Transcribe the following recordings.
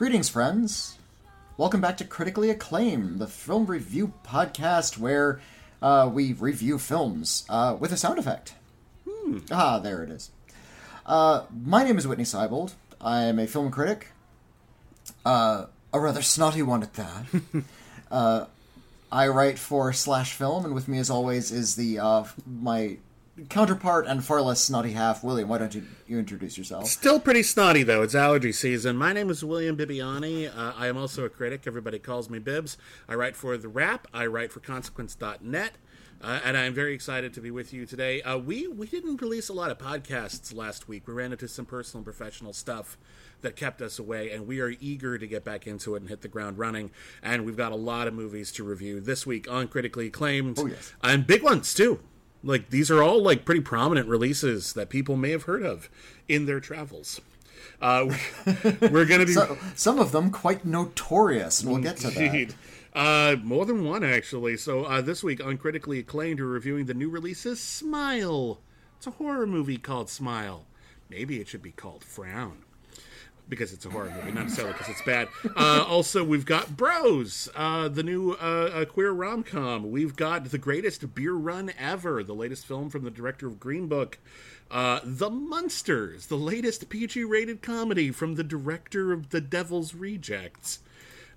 Greetings, friends. Welcome back to Critically Acclaimed, the film review podcast where uh, we review films uh, with a sound effect. Hmm. Ah, there it is. Uh, my name is Witney Seibold. I am a film critic, uh, a rather snotty one at that. Uh, I write for Slash Film, and with me, as always, is the uh, my counterpart and far less snotty half, William. Why don't you, you introduce yourself? Still pretty snotty though. It's allergy season. My name is William Bibbiani. Uh, I am also a critic. Everybody calls me Bibbs. I write for The Wrap. I write for Consequence.net. Uh, and I'm very excited to be with you today. Uh, we we didn't release a lot of podcasts last week. We ran into some personal and professional stuff that kept us away, and we are eager to get back into it and hit the ground running. And we've got a lot of movies to review this week on critically acclaimed, oh, yes. and big ones too. Like these are all like pretty prominent releases that people may have heard of in their travels. Uh, we're going to be so, some of them quite notorious, and we'll get to that. Uh, more than one actually. So uh, this week uncritically acclaimed, we're reviewing the new releases. Smile. It's a horror movie called Smile. Maybe it should be called Frown because it's a horror movie, not necessarily because it's bad. Uh, also, we've got Bros, uh, the new uh, queer rom com. We've got The Greatest Beer Run Ever, the latest film from the director of Green Book. Uh, the Munsters, the latest PG rated comedy from the director of The Devil's Rejects.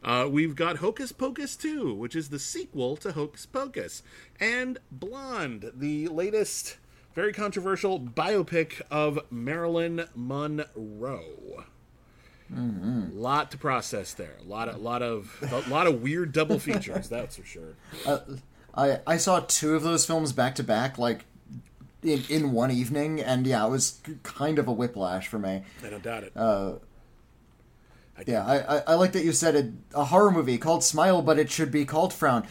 Uh, we've got Hocus Pocus 2, which is the sequel to Hocus Pocus. And Blonde, the latest very controversial biopic of Marilyn Monroe. Mm-hmm. Lot to process there. A lot of lot of a lot of weird double features. that's for sure. Uh, I I saw two of those films back to back, like in in one evening, and yeah, it was kind of a whiplash for me. I don't doubt it. Uh, I yeah, I, I, I like that you said it, a horror movie called Smile, but it should be called Frown.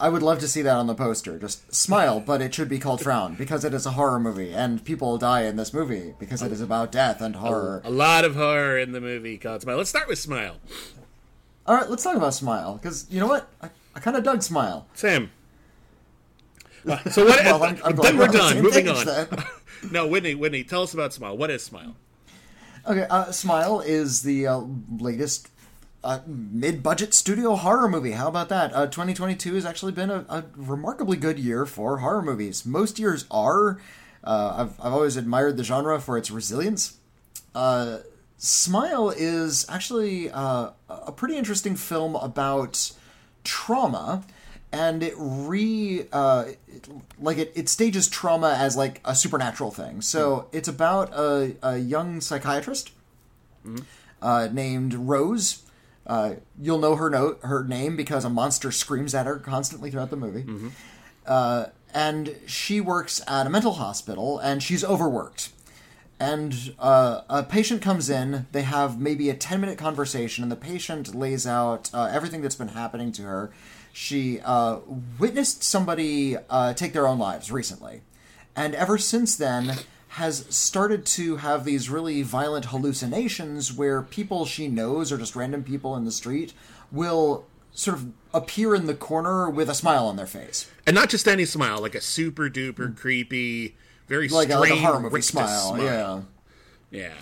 I would love to see that on the poster. Just smile, but it should be called Frown because it is a horror movie, and people die in this movie because it is about death and horror. A, a lot of horror in the movie called Smile. Let's start with Smile. All right, let's talk about Smile because you know what? I, I kind of dug Smile. Same. Uh, so what? well, I'm, I'm then we're done. Moving on. no, Witney, Witney, tell us about Smile. What is Smile? Okay, uh, Smile is the uh, latest a mid-budget studio horror movie. How about that? Uh, 2022 has actually been a, a, remarkably good year for horror movies. Most years are. Uh, I've I've always admired the genre for its resilience. Uh, Smile is actually uh, a pretty interesting film about trauma, and it re uh, it, like it, it stages trauma as like a supernatural thing. So mm. it's about a, a young psychiatrist. Mm. Uh, named Rose, uh, you'll know her note, her name because a monster screams at her constantly throughout the movie. Mm-hmm. Uh, and she works at a mental hospital, and she's overworked. And uh, a patient comes in. They have maybe a ten minute conversation, and the patient lays out uh, everything that's been happening to her. She uh, witnessed somebody uh, take their own lives recently, and ever since then has started to have these really violent hallucinations where people she knows or just random people in the street will sort of appear in the corner with a smile on their face. And not just any smile, like a super duper creepy, very like, strange, a, like a horror movie smile. smile. Yeah. Yeah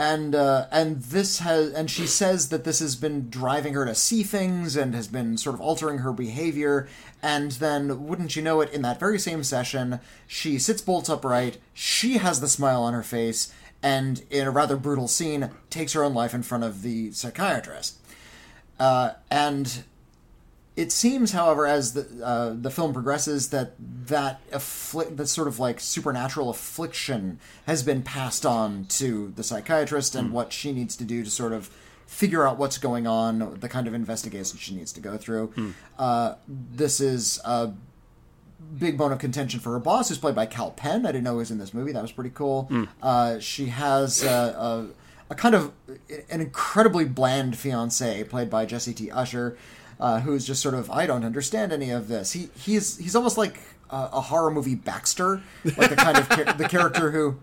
and uh, and this has and she says that this has been driving her to see things and has been sort of altering her behavior. And then wouldn't you know it in that very same session she sits bolt upright she has the smile on her face and in a rather brutal scene takes her own life in front of the psychiatrist. Uh, and it seems, however, as the uh, the film progresses, that that afflict that sort of like supernatural affliction has been passed on to the psychiatrist, and mm. what she needs to do to sort of figure out what's going on, the kind of investigation she needs to go through. Uh, this is a big bone of contention for her boss, who's played by Kal Penn. I didn't know he was in this movie. That was pretty cool. Uh, she has uh, a, a kind of an incredibly bland fiance, played by Jesse T. Usher, uh, who's just sort of I don't understand any of this. He he's he's almost like a, a horror movie Baxter, like the kind of the character who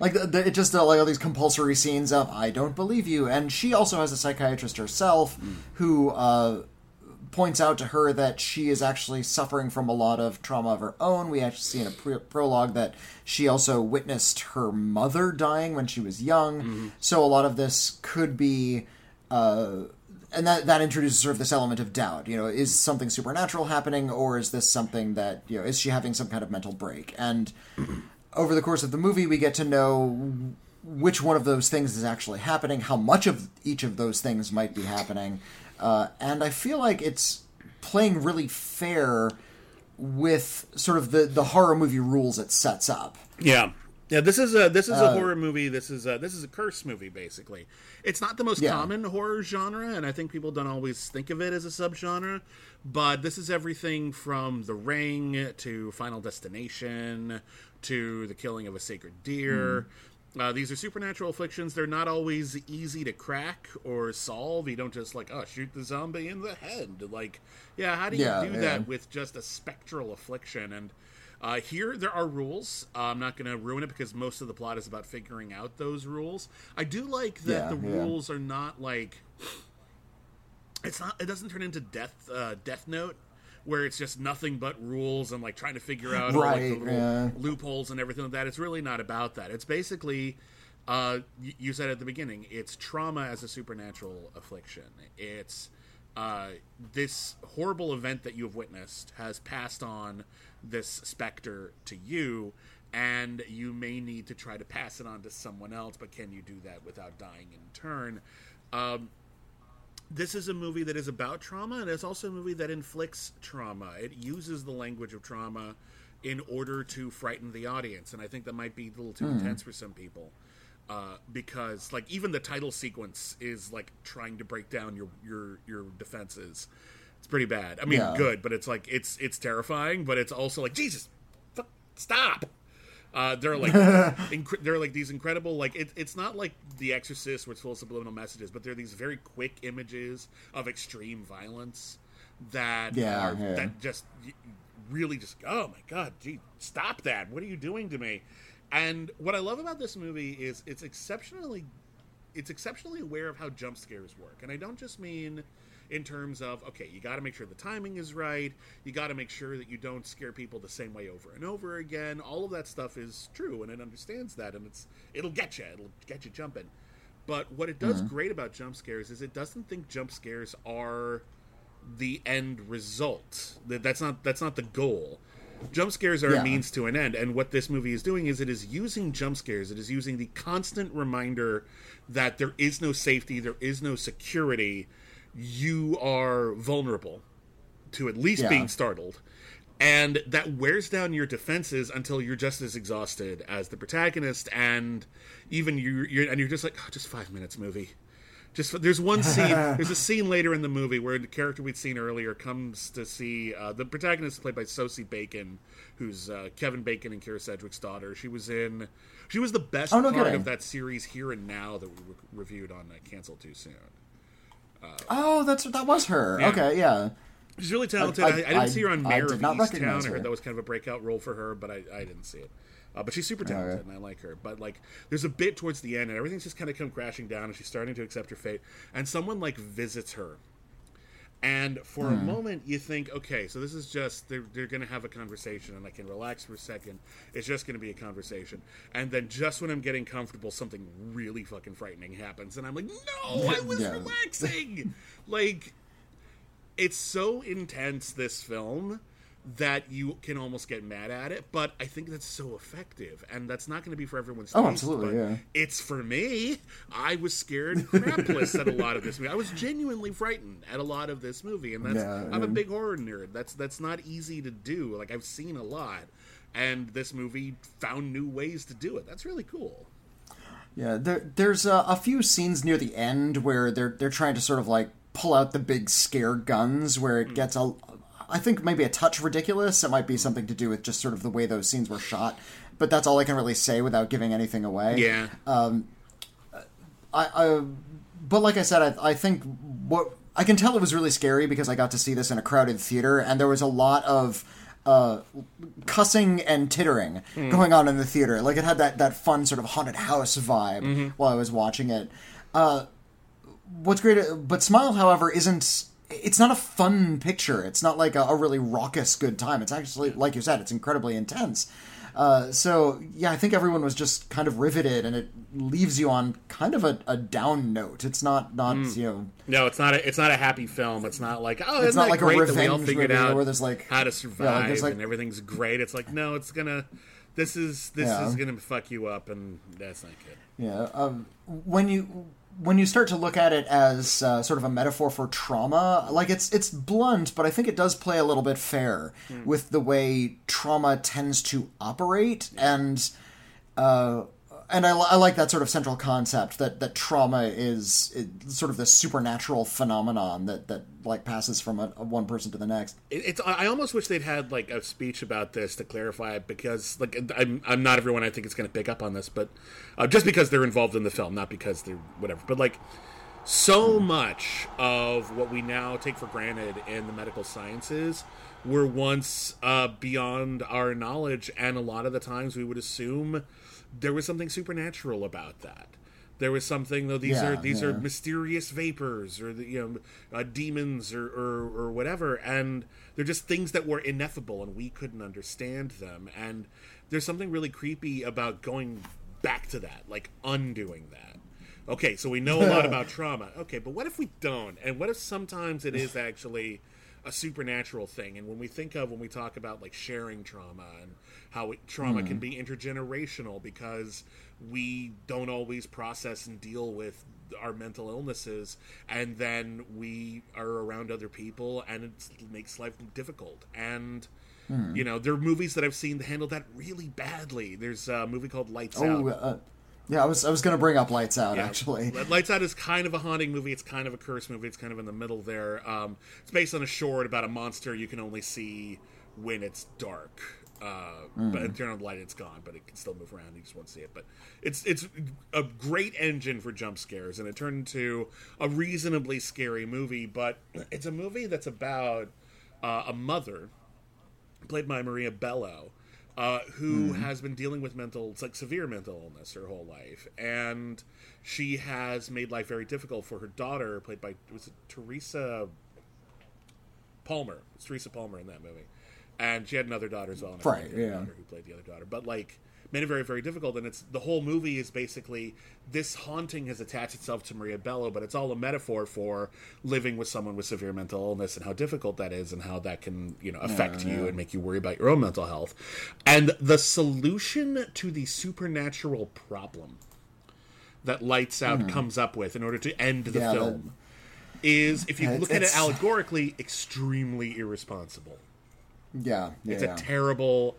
like the, the, it just uh, like all these compulsory scenes of I don't believe you, and she also has a psychiatrist herself who uh, points out to her that she is actually suffering from a lot of trauma of her own. We actually see in a pre- prologue that she also witnessed her mother dying when she was young, so a lot of this could be. Uh, and that that introduces sort of this element of doubt. You know, is something supernatural happening, or is this something that you know is she having some kind of mental break? And over the course of the movie, we get to know which one of those things is actually happening, how much of each of those things might be happening, uh, and I feel like it's playing really fair with sort of the the horror movie rules it sets up. Yeah. Yeah, this is a this is a Uh, horror movie. This is a this is a curse movie basically. It's not the most Yeah. common horror genre and I think people don't always think of it as a subgenre, but this is everything from The Ring to Final Destination to The Killing of a Sacred Deer. Hmm. Uh, these are supernatural afflictions. They're not always easy to crack or solve. You don't just like, oh, shoot the zombie in the head. Like, yeah, how do you Yeah, do yeah. that with just a spectral affliction? And uh, here, there are rules. Uh, I'm not going to ruin it because most of the plot is about figuring out those rules. I do like that Yeah, the yeah. rules are not like it's not. It doesn't turn into Death uh, Death Note, where it's just nothing but rules and like trying to figure out all, like, the Right, little yeah. loopholes and everything like that. It's really not about that. It's basically. Uh, you said at the beginning, it's trauma as a supernatural affliction. It's uh, this horrible event that you have witnessed has passed on this specter to you, and you may need to try to pass it on to someone else. But can you do that without dying in turn? Um, this is a movie that is about trauma, and it's also a movie that inflicts trauma. It uses the language of trauma in order to frighten the audience, and I think that might be a little too intense for some people. Uh, because like even the title sequence is like trying to break down your your your defenses. It's pretty bad. I mean, Yeah. good, but it's like it's it's terrifying, but it's also like Jesus, fuck, stop. Uh, they're like inc- they're like these incredible like it, it's not like The Exorcist where it's full of subliminal messages, but they're these very quick images of extreme violence that Yeah, are yeah. that just really just oh my god, gee, stop that! What are you doing to me? And what I love about this movie is it's exceptionally it's exceptionally aware of how jump scares work. And I don't just mean in terms of, okay, you got to make sure the timing is right. You got to make sure that you don't scare people the same way over and over again. All of that stuff is true, and it understands that, and it's it'll get you, it'll get you jumping. But what it does mm-hmm. great about jump scares is it doesn't think jump scares are the end result. That that's not that's not the goal. Jump scares are Yeah. a means to an end, and what this movie is doing is it is using jump scares. It is using the constant reminder that there is no safety, there is no security. You are vulnerable to at least Yeah. being startled. And that wears down your defenses until you're just as exhausted as the protagonist, and even you, you're and you're just like, oh, just five minutes, movie. Just there's one scene. there's a scene later in the movie where the character we'd seen earlier comes to see uh, the protagonist is played by Sosie Bacon, who's uh, Kevin Bacon and Kyra Sedgwick's daughter. She was in. She was the best Oh, no part kidding. of that series Here and Now that we re- reviewed on uh, Cancel Too Soon. Oh, that's that was her. Yeah. Okay, yeah. She's really talented. I- I, I, didn't I- see her on I Mare of Easttown. I heard that was kind of a breakout role for her, but I, I didn't see it. Uh, but she's super talented, Okay. and I like her. But like, there's a bit towards the end, and everything's just kind of come crashing down, and she's starting to accept her fate. And someone like visits her, and for Hmm. a moment you think, okay, so this is just they're they're going to have a conversation, and I can relax for a second. It's just going to be a conversation, and then just when I'm getting comfortable, something really fucking frightening happens, and I'm like, no, I was Yeah. relaxing, like it's so intense this film that you can almost get mad at it but i think that's so effective and that's not going to be for everyone's Oh, taste, absolutely, but yeah. it's for me. I was scared crapless at a lot of this movie. I was genuinely frightened at a lot of this movie and that's Yeah, i'm a big horror nerd. That's that's not easy to do. Like i've seen a lot and this movie found new ways to do it. That's really cool. Yeah, there, there's a, a few scenes near the end where they're they're trying to sort of like pull out the big scare guns, where it hmm. gets a, I think maybe a touch ridiculous. It might be something to do with just sort of the way those scenes were shot, but that's all I can really say without giving anything away. Yeah. Um, I, I but like I said, I, I think what I can tell it was really scary because I got to see this in a crowded theater, and there was a lot of uh, cussing and tittering going on in the theater. Like it had that that fun sort of haunted house vibe while I was watching it. Uh, what's great, but Smile, however, isn't. It's not a fun picture. It's not like a, a really raucous good time. It's actually, like you said, it's incredibly intense. Uh, so yeah, I think everyone was just kind of riveted, and it leaves you on kind of a, a down note. It's not not you know No, it's not. A, it's not a happy film. It's not like oh, It's not like a great that we all revenge figured out where there's, like- how to yeah, survive like, like- and everything's great. It's like no, it's gonna. This is this Yeah. is gonna fuck you up, and that's not good. Yeah. Um, when you when you start to look at it as uh, sort of a metaphor for trauma, like it's it's blunt, but I think it does play a little bit fair with the way trauma tends to operate, and uh, and I, I like that sort of central concept that that trauma is it, sort of this supernatural phenomenon that that like passes from a, a one person to the next. It, it's. I I almost wish they'd had like a speech about this to clarify it because like I'm I'm not everyone I think is going to pick up on this, but uh, just because they're involved in the film, not because they're whatever. But like so much of what we now take for granted in the medical sciences were once uh, beyond our knowledge, and a lot of the times we would assume there was something supernatural about that. There was something though. These Yeah, are these are mysterious vapors or the, you know uh, demons or, or or whatever, and they're just things that were ineffable and we couldn't understand them. And there's something really creepy about going back to that, like undoing that. Okay, so we know a lot about trauma. Okay, but what if we don't? And what if sometimes it is actually a supernatural thing? And when we think of when we talk about like sharing trauma and how it, trauma can be intergenerational because we don't always process and deal with our mental illnesses and then we are around other people and it makes life difficult and you know there are movies that i've seen that handle that really badly there's a movie called lights Oh, out uh, yeah, I was I was going to bring up Lights Out actually. Lights Out is kind of a haunting movie. It's kind of a curse movie. It's kind of in the middle there. Um, it's based on a short about a monster you can only see when it's dark. Uh, But if turn on the light, it's gone, but it can still move around. You just won't see it. But it's it's a great engine for jump scares, and it turned into a reasonably scary movie. But it's a movie that's about uh, a mother played by Maria Bello, uh, who has been dealing with mental, it's like severe mental illness her whole life, and she has made life very difficult for her daughter, played by was it Teresa Palmer? It's Teresa Palmer in that movie, and she had another daughter as well. Right, yeah. daughter Who played the other daughter? But like. Made it very, very difficult, and it's the whole movie is basically this haunting has attached itself to Maria Bello, but it's all a metaphor for living with someone with severe mental illness and how difficult that is, and how that can you know affect you and make you worry about your own mental health. And the solution to the supernatural problem that Lights Out mm-hmm. comes up with in order to end the. Yeah, film is, if you It's- look at it allegorically, extremely irresponsible. Yeah, yeah. It's yeah. a terrible,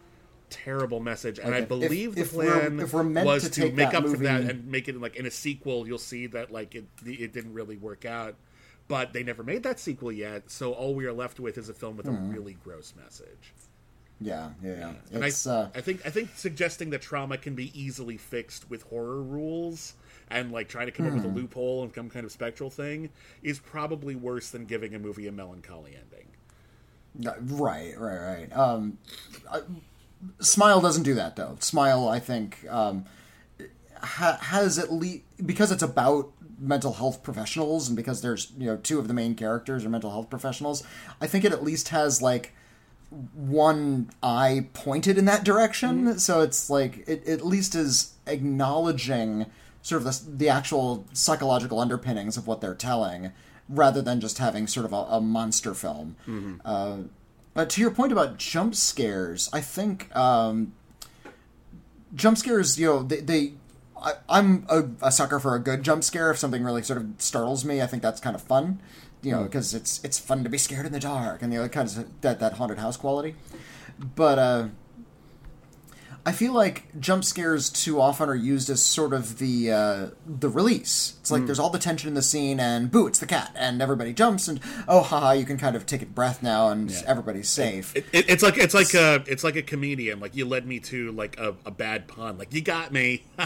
terrible message, and I if- believe if the we're- plan if we're meant was to to, make up for that and make it like in a sequel. You'll see that like it it didn't really work out, but they never made that sequel yet. So all we are left with is a film with a really gross message. yeah, yeah, yeah. And It's I, uh, I think I think suggesting that trauma can be easily fixed with horror rules and like trying to come up with a Hmm. loophole and some kind of spectral thing is probably worse than giving a movie a melancholy ending. Right, right, right. Um, I, Smile doesn't do that though. Smile, I think, um, ha- has at least because it's about mental health professionals and because there's you know two of the main characters are mental health professionals. I think it at least has like one eye pointed in that direction. So it's like it at least is acknowledging sort of the, the actual psychological underpinnings of what they're telling, rather than just having sort of a, a monster film. Uh, but to your point about jump scares, I think um, jump scares, you know, they. they I, I'm a, a sucker for a good jump scare. If something really sort of startles me, I think that's kind of fun. You know, because it's it's fun to be scared in the dark, and the other kind of that that haunted house quality. But uh, I feel like jump scares too often are used as sort of the uh, the release. It's like Hmm. there's all the tension in the scene, and boo, it's the cat, and everybody jumps, and oh, haha, you can kind of take a breath now, and everybody's safe. It, it, it's like it's like a it's like a comedian. Like you led me to like a, a bad pun. Like you got me.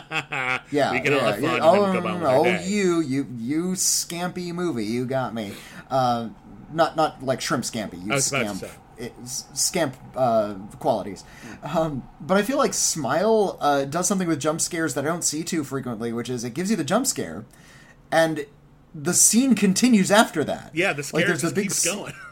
yeah, we can all yeah, have yeah. fun. Oh, and then go on with oh, day. you, you, you, scampy movie, you got me. Uh, not not like shrimp scampi. You I was about to scamp. It, scamp uh, qualities, um, but I feel like Smile uh, does something with jump scares that I don't see too frequently, which is it gives you the jump scare, and the scene continues after that. Yeah, the scare like there's just a big keeps going.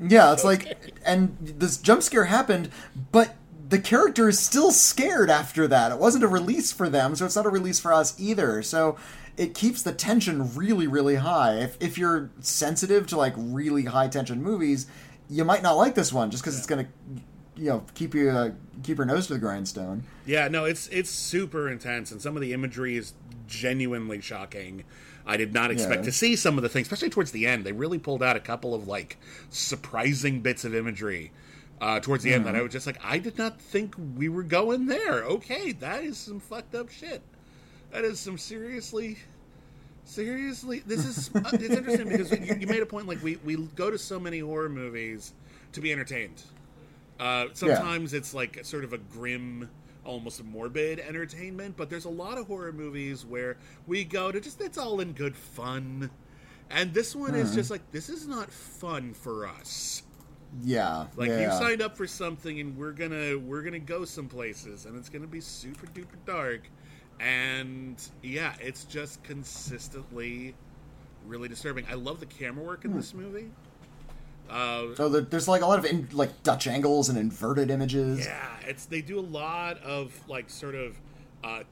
Yeah, it's like, and this jump scare happened, but the character is still scared after that. It wasn't a release for them, so it's not a release for us either. So it keeps the tension really, really high. If, if you're sensitive to like really high tension movies, you might not like this one just because it's gonna, you know, keep you uh, keep your nose to the grindstone. Yeah, no, it's it's super intense, and some of the imagery is genuinely shocking. I did not expect Yeah. to see some of the things, especially towards the end. They really pulled out a couple of like surprising bits of imagery uh, towards the end that I was just like, I did not think we were going there. Okay, that is some fucked up shit. That is some seriously. Seriously, this is uh, it's interesting because you, you made a point like we, we go to so many horror movies to be entertained. Uh, sometimes it's like sort of a grim, almost morbid entertainment, but there's a lot of horror movies where we go to just it's all in good fun. And this one is just like this is not fun for us. Yeah, Like yeah. you signed up for something and we're gonna we're gonna go some places and it's gonna be super duper dark. And yeah, it's just consistently really disturbing. I love the camera work in this movie. Uh, So there's like a lot of in, like Dutch angles and inverted images. Yeah, it's they do a lot of like sort of uh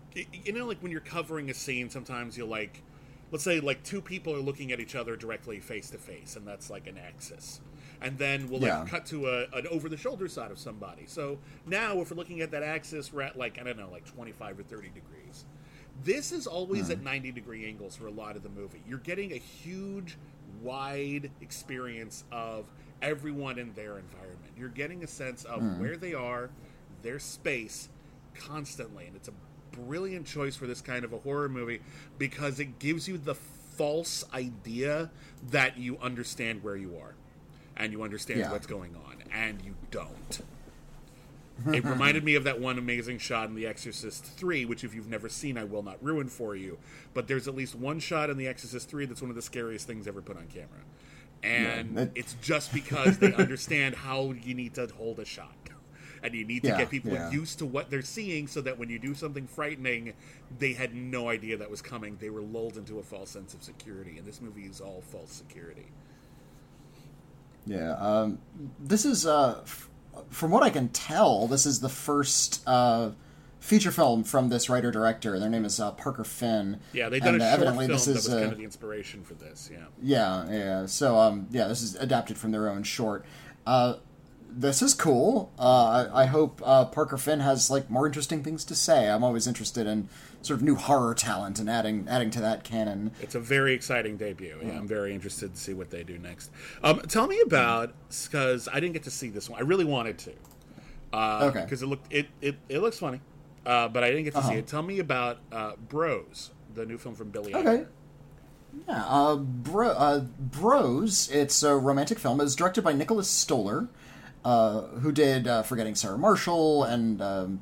you know like when you're covering a scene sometimes you'll like let's say like two people are looking at each other directly face to face and that's like an axis. And then we'll like Yeah. cut to a, an over the shoulder side of somebody. So now if we're looking at that axis we're at like I don't know like 25 or 30 degrees. This is always at hmm. 90 degree angles for a lot of the movie. You're getting a huge wide experience of everyone in their environment. You're getting a sense of hmm. where they are, their space, constantly. And it's a brilliant choice for this kind of a horror movie because it gives you the false idea that you understand where you are and you understand Yeah. what's going on, and you don't. It reminded me of that one amazing shot in The Exorcist 3, which, if you've never seen, I will not ruin for you. But there's at least one shot in The Exorcist 3 that's one of the scariest things ever put on camera. And that- it's just because they understand how you need to hold a shot. And you need to Yeah, get people yeah. used to what they're seeing so that when you do something frightening, they had no idea that was coming. They were lulled into a false sense of security. And this movie is all false security. Yeah. Um, this is, uh, f- from what I can tell, this is the first uh, feature film from this writer director. Their name is uh, Parker Finn. Yeah, they've done And, a uh, short evidently film this that is, was uh, kind of the inspiration for this. Yeah. Yeah, yeah. So, um, yeah, this is adapted from their own short. Uh, this is cool. Uh, I, I hope uh, Parker Finn has like more interesting things to say. I'm always interested in sort of new horror talent and adding adding to that canon. It's a very exciting debut. Yeah, I'm very interested to see what they do next. Um, tell me about because I didn't get to see this one. I really wanted to. Uh, Okay. Because it looked it, it it looks funny, uh, but I didn't get to see Uh-huh. it. Tell me about uh, Bros, the new film from Billy. Okay. Yeah, uh, Bro, uh, Bros. It's a romantic film. It's directed by Nicholas Stoller, uh, who did uh, Forgetting Sarah Marshall and um,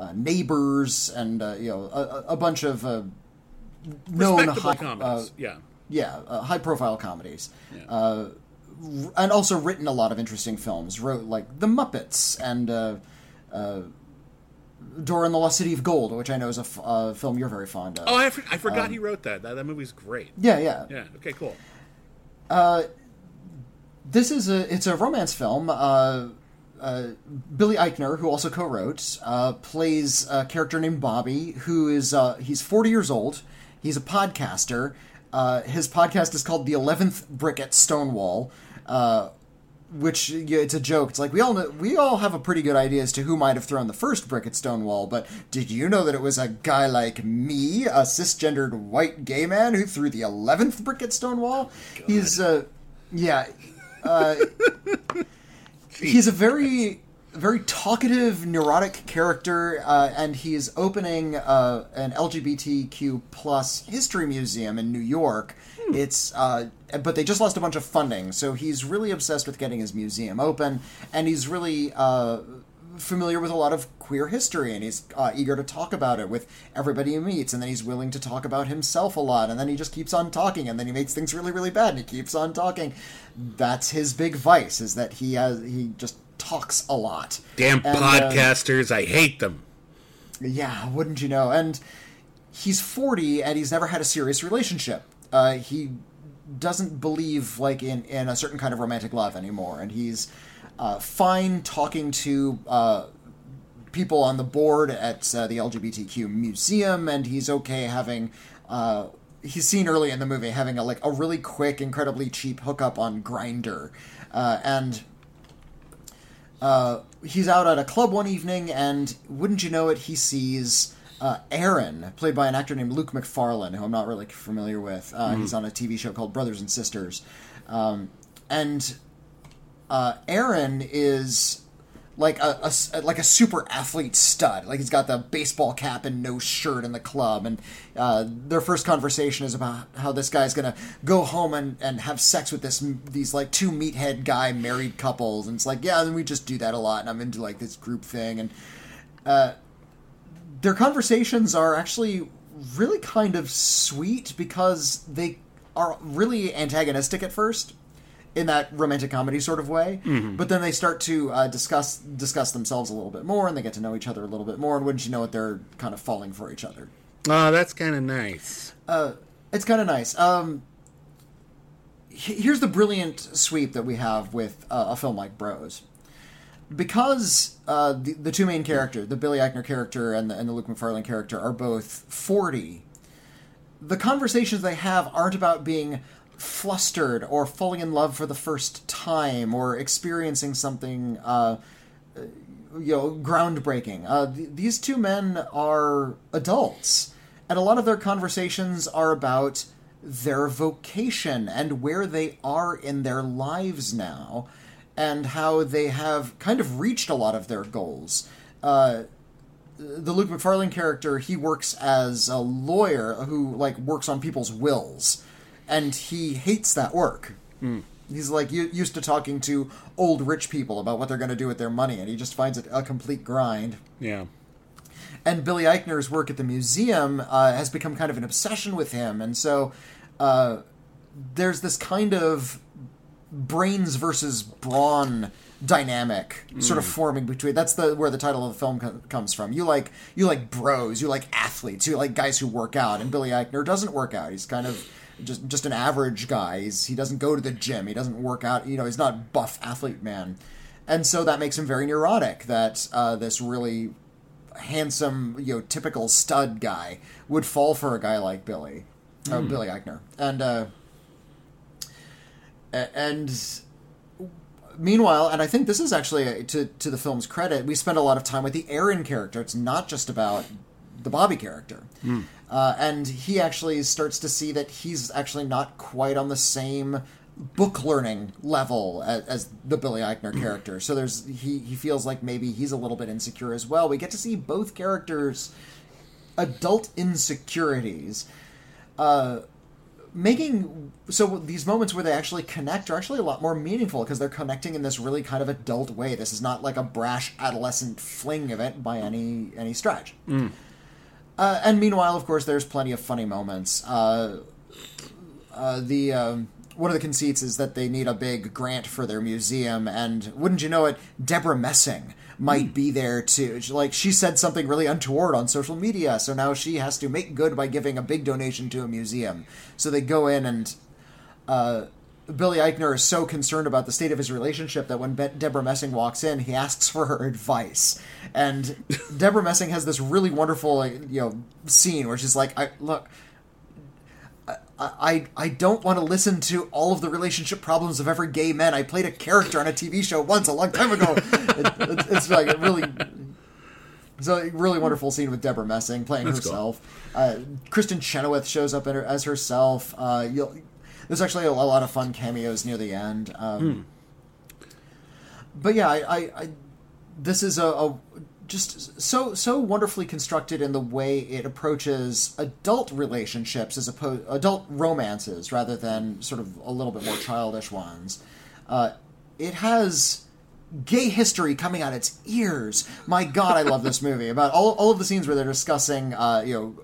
uh, Neighbors and uh, you know a, a- bunch of uh, known high, comedies. uh, yeah. yeah, uh, high profile comedies. Uh, r- and also written a lot of interesting films. Wrote like The Muppets and uh, uh, Dora and the Lost City of Gold, which I know is a f- uh, film you're very fond of. Oh, I, for, I forgot Um, he wrote that. that. That movie's great. yeah, yeah. Yeah. Okay. Cool. This is a it's a romance film. Uh, Billy Eichner, who also co-wrote, uh, plays a character named Bobby, who is uh, he's 40 years old. He's a podcaster. Uh, his podcast is called The Eleventh Brick at Stonewall, uh, which yeah, it's a joke. It's like we all know, we all have a pretty good idea as to who might have thrown the first brick at Stonewall, but did you know that it was a guy like me, a cisgendered white gay man, who threw the eleventh brick at Stonewall? He's uh, yeah, uh, he's a very very talkative, neurotic character, uh, and he's opening uh, an LGBTQ plus history museum in New York. It's uh, but they just lost a bunch of funding, so he's really obsessed with getting his museum open, and he's really uh, familiar with a lot of queer history, and he's uh, eager to talk about it with everybody he meets, and then he's willing to talk about himself a lot, and then he just keeps on talking, and then he makes things really, really bad, and he keeps on talking. That's his big vice, is that he has he just talks a lot. Damn And, uh, podcasters, I hate them. yeah, wouldn't you know? And he's 40 and he's never had a serious relationship. Uh, he doesn't believe like in, in a certain kind of romantic love anymore, and he's uh, fine talking to uh, people on the board at uh, the LGBTQ museum, and he's okay having. Uh, he's seen early in the movie having a like a really quick, incredibly cheap hookup on Grindr, uh, and uh, he's out at a club one evening, and wouldn't you know it, he sees uh, Aaron, played by an actor named Luke Macfarlane, who I'm not really familiar with. Uh, He's on a TV show called Brothers and Sisters, um, and uh, Aaron is like a, a like a super athlete stud. Like he's got the baseball cap and no shirt in the club, and uh, their first conversation is about how this guy's gonna go home and, and have sex with this these like two meathead guy married couples, and it's like yeah, then we just do that a lot, and I'm into like this group thing, and uh, their conversations are actually really kind of sweet because they are really antagonistic at first in that romantic comedy sort of way. But then they start to uh, discuss discuss themselves a little bit more, and they get to know each other a little bit more. And wouldn't you know it, they're kind of falling for each other. Oh, that's kind of nice. It's kind of nice. Um, here's the brilliant sweep that we have with uh, a film like Bros. Because uh, the, the two main characters, the Billy Eichner character and the, and the Luke Macfarlane character, are both 40, the conversations they have aren't about being flustered or falling in love for the first time or experiencing something uh, you know groundbreaking. Uh, th- these two men are adults, and a lot of their conversations are about their vocation and where they are in their lives now, and how they have kind of reached a lot of their goals. Uh, the Luke Macfarlane character, he works as a lawyer who like works on people's wills, and he hates that work. He's like used to talking to old rich people about what they're going to do with their money, and he just finds it a complete grind. Yeah. And Billy Eichner's work at the museum uh, has become kind of an obsession with him, and so uh, there's this kind of brains versus brawn dynamic sort of forming between that's the where the title of the film co- comes from. You like you like bros you like athletes you like guys who work out and billy eichner doesn't work out. He's kind of just just an average guy. He's, he doesn't go to the gym. He doesn't work out. You know he's not buff athlete man. And so that makes him very neurotic that uh, this really handsome you know typical stud guy would fall for a guy like billy uh, billy eichner. And uh and meanwhile, and I think this is actually uh, to to the film's credit, we spend a lot of time with the Aaron character. It's not just about the Bobby character, uh, and he actually starts to see that he's actually not quite on the same book learning level as, as the Billy Eichner character. So there's he he feels like maybe he's a little bit insecure as well. We get to see both characters' adult insecurities making so these moments where they actually connect are actually a lot more meaningful because they're connecting in this really kind of adult way. This is not like a brash adolescent fling event by any any stretch. Uh, and meanwhile, of course, there's plenty of funny moments. Uh, uh, the um, one of the conceits is that they need a big grant for their museum, and wouldn't you know it, Debra Messing might be there too. Like she said something really untoward on social media, so now she has to make good by giving a big donation to a museum. So they go in and uh, Billy Eichner is so concerned about the state of his relationship that when Be- Debra Messing walks in, he asks for her advice. And Debra Messing has this really wonderful, like, you know, scene where she's like, "I look." I, I don't want to listen to all of the relationship problems of every gay man. I played a character on a TV show once a long time ago. it, it, it's like a really, it's a really wonderful scene with Debra Messing playing That's cool. herself. Uh, Kristin Chenoweth shows up in her, as herself. Uh, you'll, there's actually a, a lot of fun cameos near the end. Um, But yeah, I, I, I this is a, a just so so wonderfully constructed in the way it approaches adult relationships as opposed adult romances rather than sort of a little bit more childish ones. Uh, it has gay history coming out its ears. My God, I love this movie. About all all of the scenes where they're discussing, uh, you know,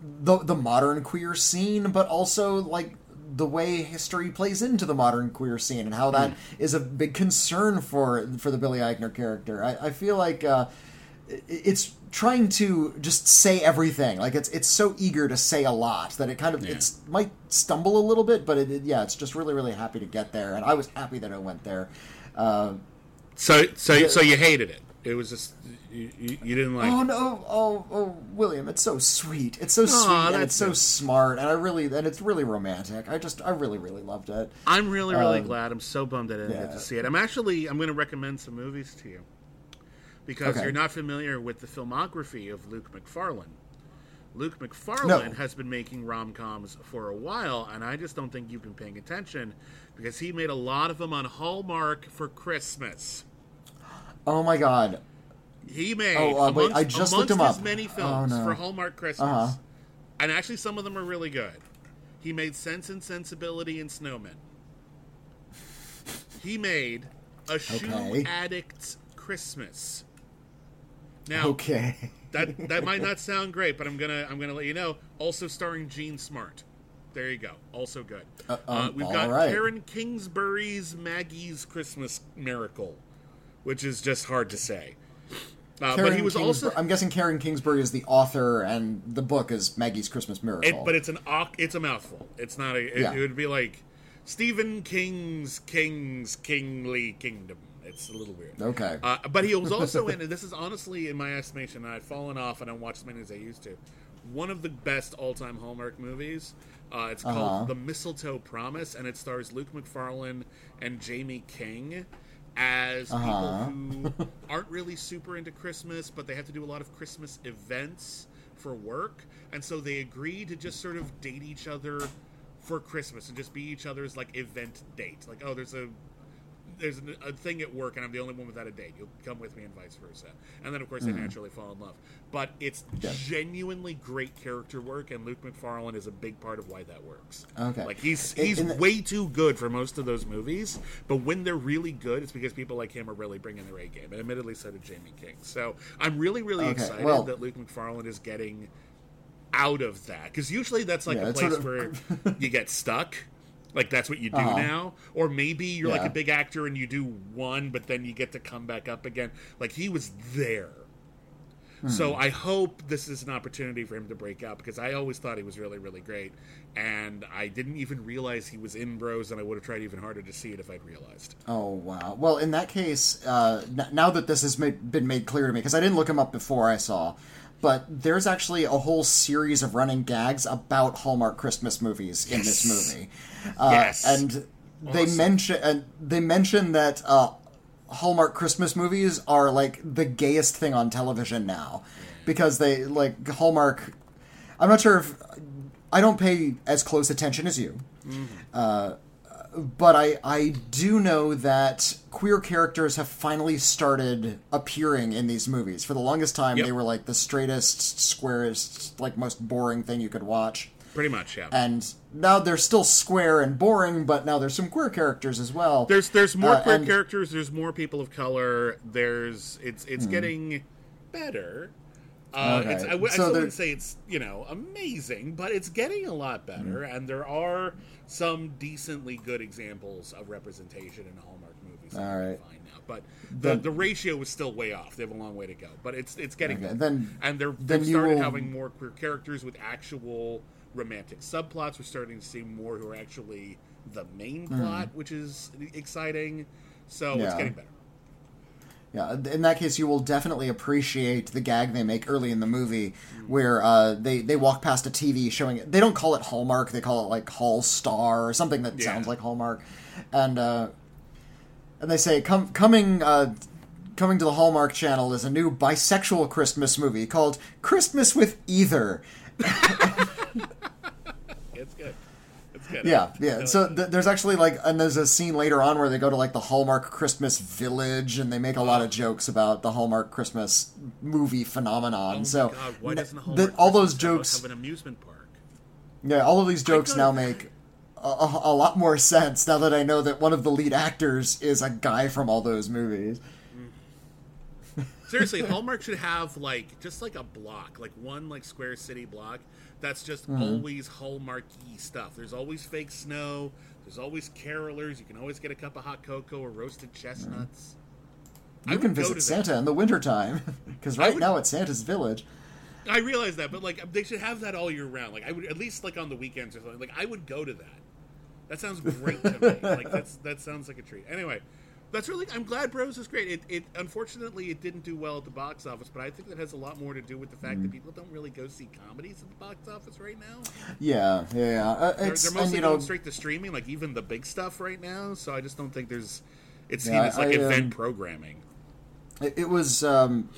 the the modern queer scene, but also like the way history plays into the modern queer scene and how that mm. is a big concern for for the Billy Eichner character. I, I feel like uh, it's trying to just say everything. Like it's it's so eager to say a lot that it kind of yeah. it's might stumble a little bit, but it, it, yeah, it's just really really happy to get there, and I was happy that I went there. Uh, so so so you hated it. It was just you, you, didn't like. Oh no! Oh oh, William, it's so sweet. It's so sweet and it's so smart, and I really and it's really romantic. I just I really really loved it. I'm really really um, glad. I'm so bummed that I didn't yeah. get to see it. I'm actually I'm going to recommend some movies to you because okay. you're not familiar with the filmography of Luke Macfarlane. Luke Macfarlane no. has been making rom coms for a while, and I just don't think you've been paying attention because he made a lot of them on Hallmark for Christmas. Oh my god! He made oh, uh, amongst, wait, I just looked him up. many oh, films oh, no. for Hallmark Christmas, uh-huh. and actually some of them are really good. He made Sense and Sensibility and Snowmen. He made a shoe okay. addict's Christmas. Now, okay, that that might not sound great, but I'm gonna I'm gonna let you know. Also starring Jean Smart. There you go. Also good. Uh, um, uh, we've got right. Karen Kingsbury's Maggie's Christmas Miracle, which is just hard to say. Uh, but he was Kingsbury, also. I'm guessing Karen Kingsbury is the author, and the book is Maggie's Christmas Miracle. It, but it's an it's a mouthful. It's not a. It, yeah. it would be like Stephen King's King's Kingly Kingdom. It's a little weird. Okay. Uh, but he was also in. This is honestly, in my estimation, I've fallen off. And I don't watch as many as I used to. One of the best all-time Hallmark movies. Uh, it's called uh-huh. The Mistletoe Promise, and it stars Luke Macfarlane and Jaime King as uh-huh. people who aren't really super into Christmas, but they have to do a lot of Christmas events for work, and so they agree to just sort of date each other for Christmas and just be each other's like event date. Like, oh, there's a there's a thing at work and I'm the only one without a date. You'll come with me and vice versa. And then of course mm. they naturally fall in love. But it's yeah. genuinely great character work and Luke Macfarlane is a big part of why that works. Okay. Like he's he's the... way too good for most of those movies, but when they're really good it's because people like him are really bringing their A game. And admittedly so did Jaime King. So I'm really really okay. excited well... that Luke Macfarlane is getting out of that because usually that's like yeah, a place sort of... where you get stuck like that's what you do uh-huh. now. Or maybe you're yeah. like a big actor and you do one, but then you get to come back up again. Like he was there. Hmm. So I hope this is an opportunity for him to break out because I always thought he was really, really great, and I didn't even realize he was in Bros, and I would have tried even harder to see it if I'd realized. Oh wow! Well, in that case, uh, n- now that this has made, been made clear to me, because I didn't look him up before I saw, but there's actually a whole series of running gags about Hallmark Christmas movies in yes. this movie. Uh, yes. And they awesome. mention and they mention that uh, Hallmark Christmas movies are like the gayest thing on television now because they like Hallmark. I'm not sure if I don't pay as close attention as you. Mm-hmm. Uh, but I I do know that queer characters have finally started appearing in these movies. For the longest time, yep. they were like the straightest, squarest, like most boring thing you could watch. Pretty much, yeah. And now they're still square and boring, but now there's some queer characters as well. There's there's more uh, queer and... characters. There's more people of color. There's it's it's hmm. getting better. Uh, okay. I, w- so I still wouldn't say it's you know amazing, but it's getting a lot better, mm. and there are some decently good examples of representation in Hallmark movies. All right, now, but the, the ratio is still way off. They have a long way to go, but it's it's getting okay. then and they're they've started will... having more queer characters with actual romantic subplots. We're starting to see more who are actually the main mm. plot, which is exciting. So yeah. it's getting better. Yeah, in that case, you will definitely appreciate the gag they make early in the movie, where uh, they they walk past a TV showing it. They don't call it Hallmark; they call it like Hall Star or something that yeah. sounds like Hallmark, and uh, and they say Com- coming uh, coming to the Hallmark Channel is a new bisexual Christmas movie called Christmas with Either. it's good. good. Yeah, yeah. So th- there's actually like, and there's a scene later on where they go to like the Hallmark Christmas Village, and they make a lot of jokes about the Hallmark Christmas movie phenomenon. Oh my so God, why doesn't the Hallmark all those Christmas have a- jokes, have an amusement park? yeah, all of these jokes now make a, a, a lot more sense now that I know that one of the lead actors is a guy from all those movies. Mm. Seriously, Hallmark should have like just like a block, like one like Square City block. That's just Mm-hmm. always Hallmarky stuff. There's always fake snow. There's always carolers. You can always get a cup of hot cocoa or roasted chestnuts. I You can visit Santa in the wintertime because right would- now it's Santa's village. I realize that, but like they should have that all year round. Like I would at least like on the weekends or something. Like I would go to that. That sounds great to me. Like that's that sounds like a treat. Anyway, that's really. I'm glad Bros is great. It, it unfortunately it didn't do well at the box office, but I think that has a lot more to do with the fact that people don't really go see comedies at the box office right now. Yeah, yeah, yeah. Uh, They're, they're and mostly you know, going straight to streaming, like even the big stuff right now. So I just don't think there's. It's seen Yeah, as like I, um, event programming. It, it was um,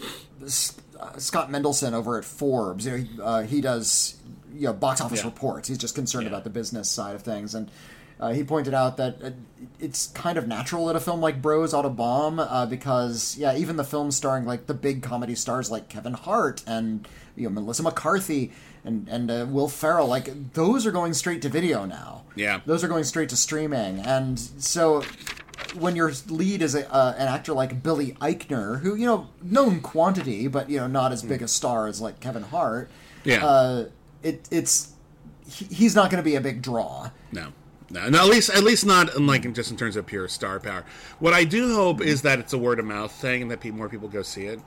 uh, Scott Mendelson over at Forbes. You know, he, uh, he does you know box office Yeah. reports. He's just concerned Yeah. about the business side of things, and uh, he pointed out that uh, it's kind of natural that a film like Bros ought to bomb uh, because yeah, even the films starring like the big comedy stars like Kevin Hart and you know Melissa McCarthy. And, and uh, Will Ferrell, like those are going straight to video now. Yeah. those are going straight to streaming, and so when your lead is a, uh, an actor like Billy Eichner, who you know known quantity, but you know not as big a star as like Kevin Hart. Yeah. uh, it it's he, he's not going to be a big draw. No. No, no, at least at least not in like just in terms of pure star power. What I do hope is that it's a word of mouth thing and that pe- more people go see it.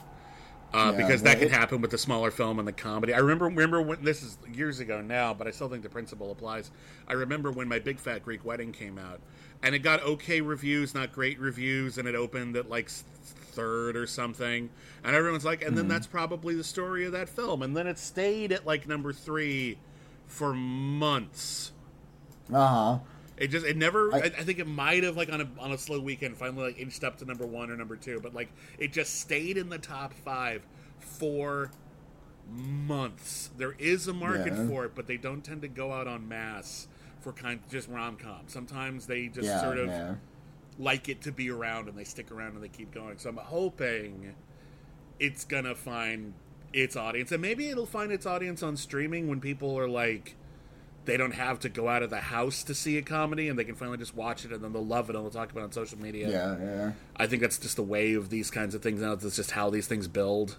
Uh, Yeah, because that could happen with the smaller film and the comedy. I remember remember when this is years ago now, but I still think the principle applies. I remember when my Big Fat Greek Wedding came out, and it got okay reviews, not great reviews, and it opened at like third or something, and everyone's like, and then Mm-hmm. that's probably the story of that film, and then it stayed at like number three for months. Uh huh. It just it never. I, I- think it might have like on a on a slow weekend finally like inched up to number one or number two, but like it just stayed in the top five for months. There is a market Yeah. for it, but they don't tend to go out on mass for kind just rom com. Sometimes they just Yeah, sort of yeah. like it to be around and they stick around and they keep going. So I'm hoping it's gonna find its audience, and maybe it'll find its audience on streaming when people are like they don't have to go out of the house to see a comedy and they can finally just watch it and then they'll love it and they'll talk about it on social media. Yeah, yeah. I think that's just the way of these kinds of things now. That's just how these things build.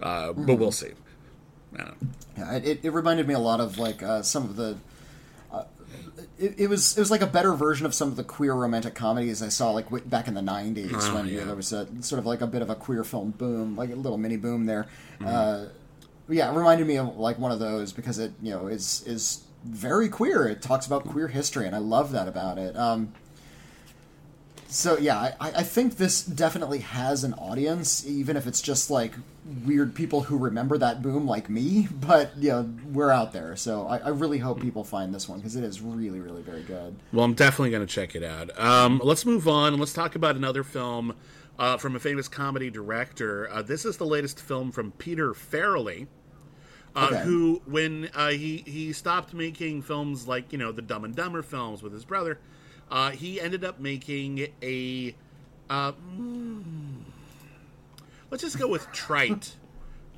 Uh, Mm-hmm. But we'll see. I don't know. Yeah, it, it reminded me a lot of like uh, some of the. Uh, it, it was it was like a better version of some of the queer romantic comedies I saw like w- back in the '90s Oh, when yeah. there was a sort of like a bit of a queer film boom, like a little mini boom there. Mm-hmm. Uh, yeah, it reminded me of like one of those because it you know is is very queer. It talks about queer history, and I love that about it. Um, so yeah, I, I think this definitely has an audience, even if it's just like weird people who remember that boom like me. But you know, we're out there, so I, I really hope people find this one because it is really, really very good. Well, I'm definitely going to check it out. Um, let's move on and let's talk about another film uh, from a famous comedy director. Uh, this is the latest film from Peter Farrelly. Uh, Okay. Who, when uh, he he stopped making films like you know the Dumb and Dumber films with his brother, uh, he ended up making a uh, mm, let's just go with trite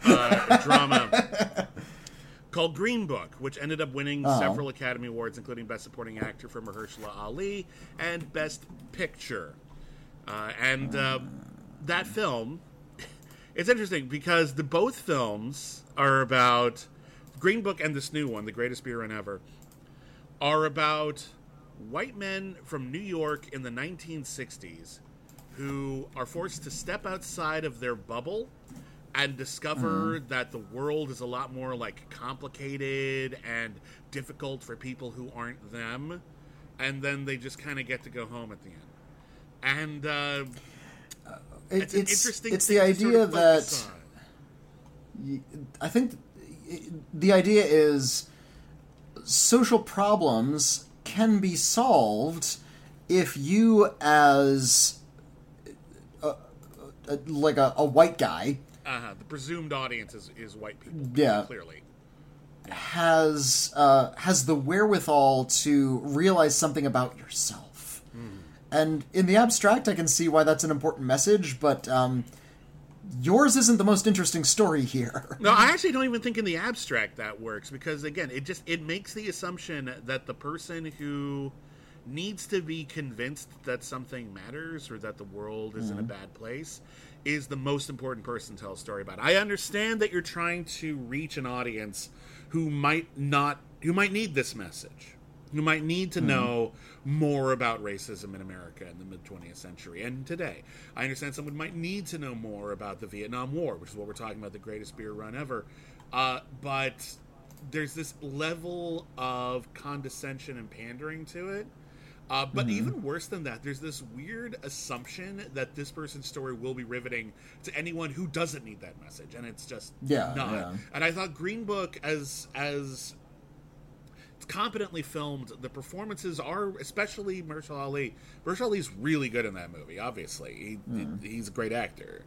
uh, drama called Green Book, which ended up winning several Academy Awards, including Best Supporting Actor for Mahershala Ali and Best Picture. Uh, and uh, that film, it's interesting because the both films are about Green Book and this new one, The Greatest Beer Run Ever, are about white men from New York in the 1960s who are forced to step outside of their bubble and discover that the world is a lot more like complicated and difficult for people who aren't them and then they just kind of get to go home at the end and uh, It, it's, it's interesting it's the to sort idea of that. I think the idea is social problems can be solved if you, as a, a, like a, a white guy, uh-huh. the presumed audience is, is white people Yeah. clearly has uh, has the wherewithal to realize something about yourself. And in the abstract, I can see why that's an important message, but um, yours isn't the most interesting story here. No, I actually don't even think in the abstract that works because again, it just it makes the assumption that the person who needs to be convinced that something matters or that the world is in a mm-hmm. bad place is the most important person to tell a story about. I understand that you're trying to reach an audience who might not who might need this message. Who might need to know more about racism in America in the mid 20th century and today. I understand someone might need to know more about the Vietnam War, which is what we're talking about the greatest beer run ever. Uh, but there's this level of condescension and pandering to it. Uh, but even worse than that, there's this weird assumption that this person's story will be riveting to anyone who doesn't need that message, and it's just Yeah, not. yeah. And I thought Green Book, as as competently filmed, the performances are, especially Mahershala Ali. Mahershala Ali's really good in that movie. Obviously, he, he- he's a great actor.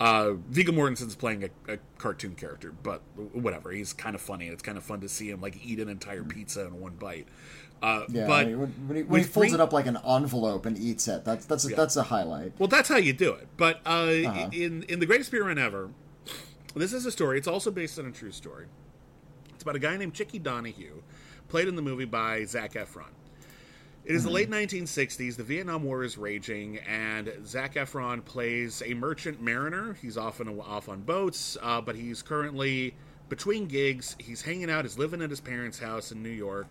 Uh, Viggo Mortensen's playing a, a cartoon character, but whatever. He's kind of funny. and It's kind of fun to see him like eat an entire pizza in one bite. Uh, Yeah, but when, when he, when he folds it up like an envelope and eats it, that's that's a, that's a highlight. Well, that's how you do it. But uh, Uh-huh. in in the greatest beer run ever, this is a story. It's also based on a true story. It's about a guy named Chickie Donohue, played in the movie by Zac Efron. It is the late 1960s. The Vietnam War is raging, and Zac Efron plays a merchant mariner. He's often off on boats, uh, but he's currently between gigs. He's hanging out. He's living at his parents' house in New York.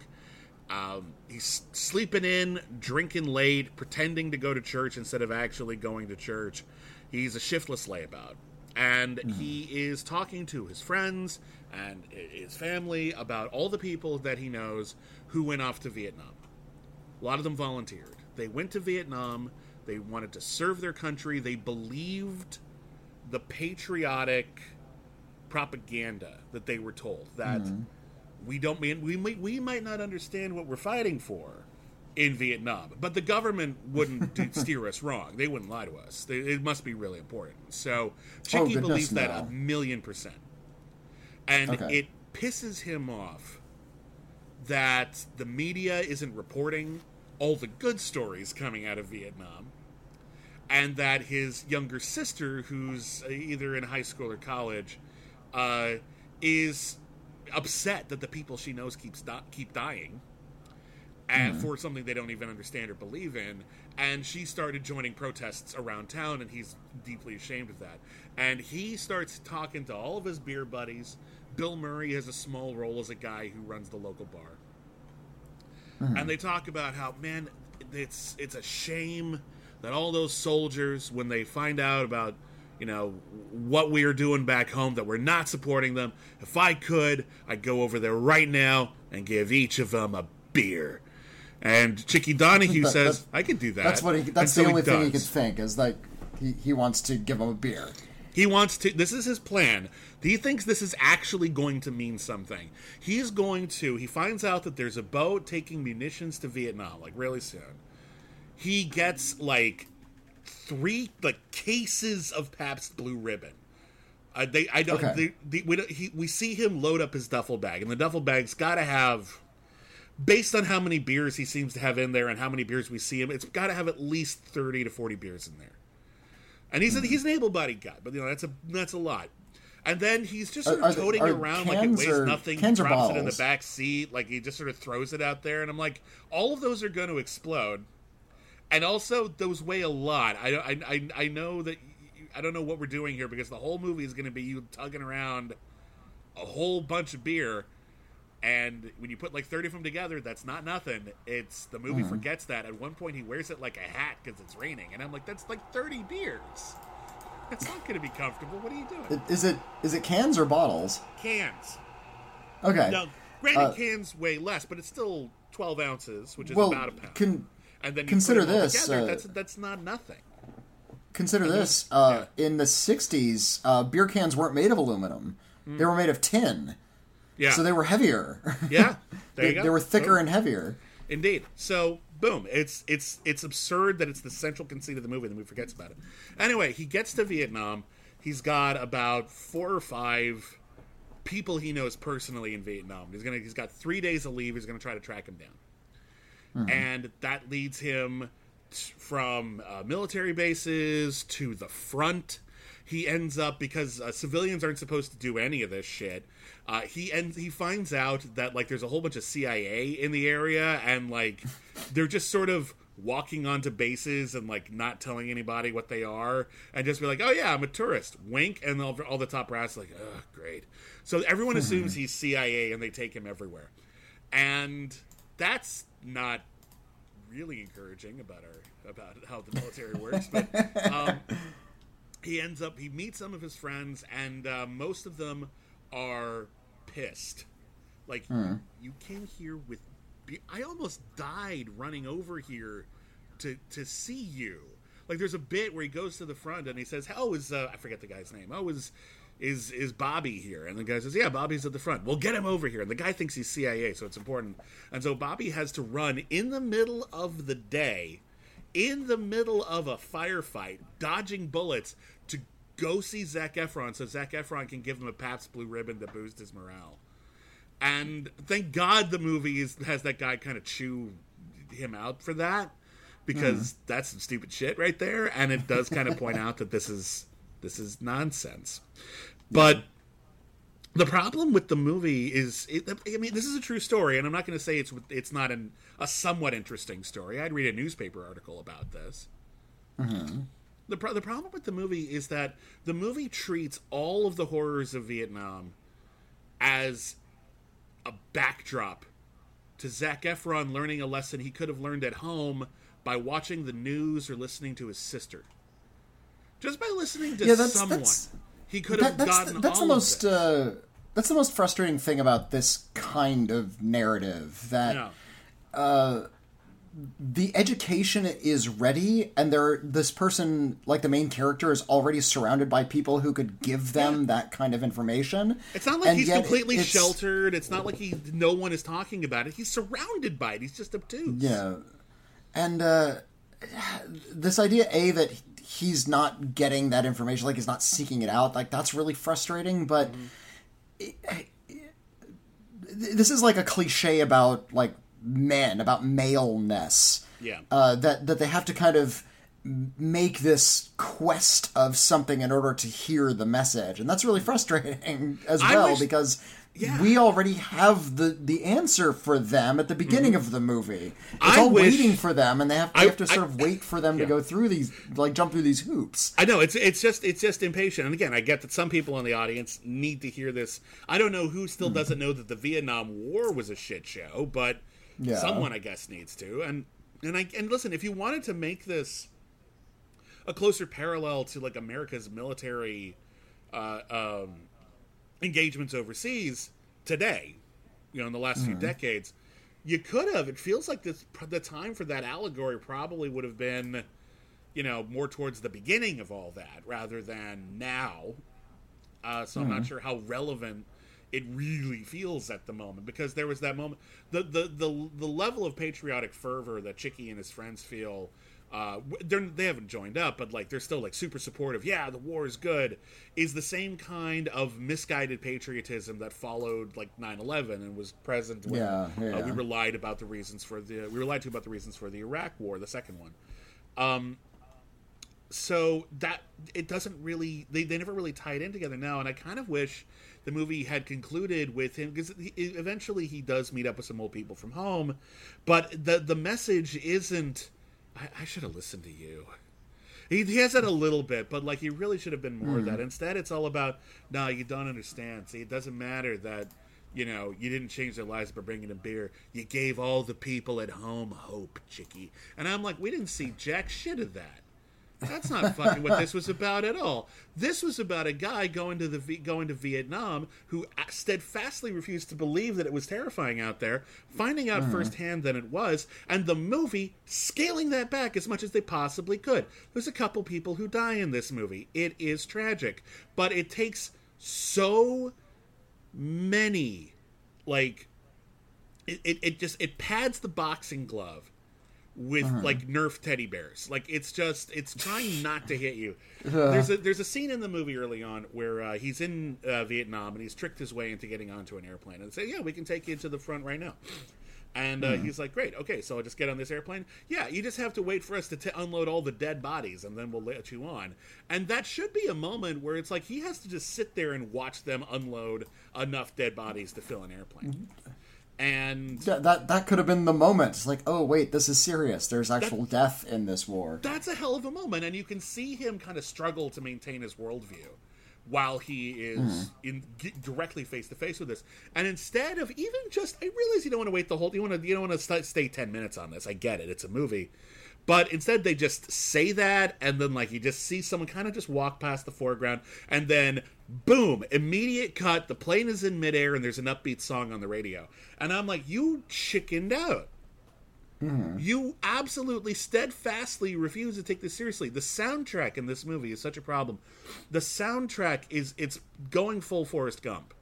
Um, he's sleeping in, drinking late, pretending to go to church instead of actually going to church. He's a shiftless layabout. And he is talking to his friends and his family about all the people that he knows who went off to Vietnam. A lot of them volunteered. They went to Vietnam. They wanted to serve their country. They believed the patriotic propaganda that they were told that mm-hmm. we don't mean we might we might not understand what we're fighting for in Vietnam, but the government wouldn't do, steer us wrong. They wouldn't lie to us. They, it must be really important. So oh, Chickie goodness, believes that a million percent, and Okay. it pisses him off that the media isn't reporting all the good stories coming out of Vietnam and that his younger sister, who's uh, either in high school or college, uh, is upset that the people she knows keeps di- keep dying, and for something they don't even understand or believe in. And she started joining protests around town, and he's deeply ashamed of that. And he starts talking to all of his beer buddies. Bill Murray has a small role as a guy who runs the local bar. Uh-huh. And they talk about how man it's it's a shame that all those soldiers when they find out about you know what we are doing back home that we're not supporting them. If i could i'd go over there right now and give each of them a beer. And chickie donohue That- says i could do that. That's what he. That's the only thing he could think is like he, he wants to give them a beer. He wants to. This is his plan. He thinks this is actually going to mean something. He's going to. He finds out that there's a boat taking munitions to Vietnam, like really soon. He gets like three like cases of Pabst Blue Ribbon. Uh, they, I don't. Okay. The, the, we, don't- he, we see him load up his duffel bag, and the duffel bag's got to have, based on how many beers he seems to have in there and how many beers we see him, it's got to have at least thirty to forty beers in there. And he's a, hmm. he's an able-bodied guy, but you know that's a that's a lot. And then he's just sort Are- are of toting are it around like it weighs or- nothing. drops it in the back seat, like he just sort of throws it out there. And I'm like, all of those are going to explode. And also, those weigh a lot. I I I, I know that I don't know what we're doing here because the whole movie is going to be you tugging around a whole bunch of beer. And when you put like 30 of them together, that's not nothing. It's the movie Mm-hmm. forgets that. At one point, he wears it like a hat because it's raining. And I'm like, that's like 30 beers. That's not going to be comfortable. What are you doing? Is it is it cans or bottles? Cans. Okay. Now, granted, Uh, cans weigh less, but it's still 12 ounces, which is well, about a pound. con- and then you consider put this, Together, uh, that's that's not nothing. consider this. Uh, In the '60s, uh, beer cans weren't made of aluminum; they were made of tin, Yeah. so they were heavier. yeah. There they, you go. they were thicker Oh, and heavier. Indeed. So, boom. It's it's it's absurd that it's the central conceit of the movie, and the movie forgets about it. Anyway, he gets to Vietnam. He's got about four or five people he knows personally in Vietnam. He's gonna he's got three days of leave. He's gonna try to track him down, and that leads him t- from uh, military bases to the front. He ends up because uh, civilians aren't supposed to do any of this shit. Uh, he ends he finds out that like there's a whole bunch of CIA in the area, and like they're just sort of walking onto bases and like not telling anybody what they are, and just be like, "Oh yeah, I'm a tourist." Wink, and all, all the top brass like, "Oh, great." So everyone assumes he's CIA, and they take him everywhere, and that's not really encouraging about our about how the military works. But um, he ends up he meets some of his friends, and uh, most of them are pissed. Like you came here with, I almost died running over here to to see you. Like there's a bit where he goes to the front and he says, "How is uh, I forget the guy's name? Oh, is is is Bobby here?" And the guy says, "Yeah, Bobby's at the front. We'll get him over here." And the guy thinks he's CIA, so it's important. And so Bobby has to run in the middle of the day, in the middle of a firefight, dodging bullets go see Zac Efron, so Zac Efron can give him a Pabst Blue Ribbon to boost his morale. And thank God the movie is, has that guy kind of chew him out for that because mm-hmm. that's some stupid shit right there and it does kind of point out that this is this is nonsense. But the problem with the movie is it, i mean this is a true story and i'm not going to say it's it's not an, a somewhat interesting story. I'd read a newspaper article about this mm-hmm. The, pro- the problem with the movie is that the movie treats all of the horrors of vietnam as a backdrop to Zac Efron learning a lesson he could have learned at home by watching the news or listening to his sister. Just by listening to Yeah, that's- someone, that's- he could have That, gotten the, that's the most uh, that's the most frustrating thing about this kind of narrative that Yeah. The education is ready and there this person like the main character is already surrounded by people who could give them that kind of information It's not like And he's completely it's- sheltered. It's not like he no one is talking about it. He's surrounded by it. He's just obtuse. yeah and uh this idea a that he's not getting that information like he's not seeking it out like that's really frustrating but Mm-hmm. this is like a cliche about like men about maleness Yeah. uh, that that they have to kind of make this quest of something in order to hear the message and that's really frustrating as well wish- because Yeah. we already have the the answer for them at the beginning of the movie it's Mm-hmm. I all wish- waiting for them and they have, they I- have to sort I- of wait for them to go through these like jump through these hoops I know it's it's just it's just impatient. And again, I get that some people in the audience need to hear this. I don't know who still doesn't know that the Vietnam War was a shit show, but Yeah. someone I guess needs to. And and I and listen, if you wanted to make this a closer parallel to like America's military uh, um, engagements overseas today, you know, in the last few decades, you could have. It feels like this the time for that allegory probably would have been, you know, more towards the beginning of all that rather than now. Uh, so I'm not sure how relevant it really feels at the moment because there was that moment the the the, the level of patriotic fervor that Chickie and his friends feel uh, they're, they haven't joined up, but like they're still like super supportive. Yeah, the war is good. Is the same kind of misguided patriotism that followed like 9-11 and was present when Yeah, uh, yeah. we were lied about the reasons for the we were lied to about the reasons for the Iraq War, the second one. Um, so that it doesn't really they, they never really tie it in together now and i kind of wish the movie had concluded with him because eventually he does meet up with some old people from home but the the message isn't i, I should have listened to you. He, he has it a little bit but like he really should have been more of that. Hmm. Instead it's all about no you don't understand. See it doesn't matter that you know you didn't change their lives by bringing them beer. You gave all the people at home hope chickie. And i'm like we didn't see jack shit of that that's not fucking what this was about at all. This was about a guy going to the going to Vietnam who uh, steadfastly refused to believe that it was terrifying out there, finding out uh-huh. firsthand that it was, and the movie scaling that back as much as they possibly could. There's a couple people who die in this movie. It is tragic, but it takes so many like it, it, it just it pads the boxing glove with Uh-huh. like Nerf teddy bears. Like it's just it's trying not to hit you. There's a there's a scene in the movie early on where uh, he's in uh, Vietnam and he's tricked his way into getting onto an airplane and say, "Yeah, we can take you to the front right now." And uh, he's like, "Great, okay, so I'll just get on this airplane. Yeah, you just have to wait for us to t- unload all the dead bodies, and then we'll let you on." And that should be a moment where it's like he has to just sit there and watch them unload enough dead bodies to fill an airplane. And Yeah, that that could have been the moment. It's like, oh wait, this is serious. There's actual death in this war. that's a hell of a moment, and you can see him kind of struggle to maintain his worldview while he is mm-hmm. in g- directly face to face with this. And instead of even just, I realize you don't want to wait the whole, you want to, you don't want to st- stay ten minutes on this. I get it; it's a movie, but instead they just say that, and then like you just see someone kind of just walk past the foreground, and then boom, immediate cut. The plane is in midair, and there's an upbeat song on the radio, and I'm like, you chickened out. Mm-hmm. You absolutely steadfastly refuse to take this seriously. The soundtrack in this movie is such a problem. The soundtrack is it's going full Forrest Gump,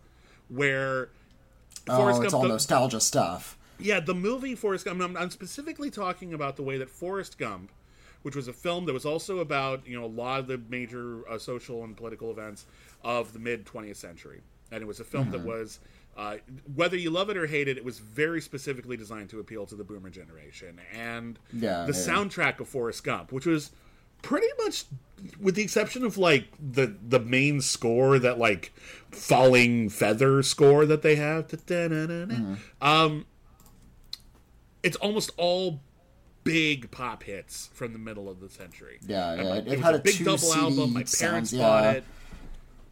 where Oh, it's all the- nostalgia stuff. Yeah, the movie Forrest Gump. I'm, I'm specifically talking about the way that Forrest Gump, which was a film that was also about you know a lot of the major uh, social and political events of the mid 20th century, and it was a film that was. Uh, whether you love it or hate it, it was very specifically designed to appeal to the boomer generation. And Yeah, the yeah. soundtrack of Forrest Gump, which was pretty much, with the exception of like the the main score, that like falling feather score that they have, um, it's almost all big pop hits from the middle of the century. Yeah, yeah, it- it had a big two double CD album. My parents sounds, bought yeah. it.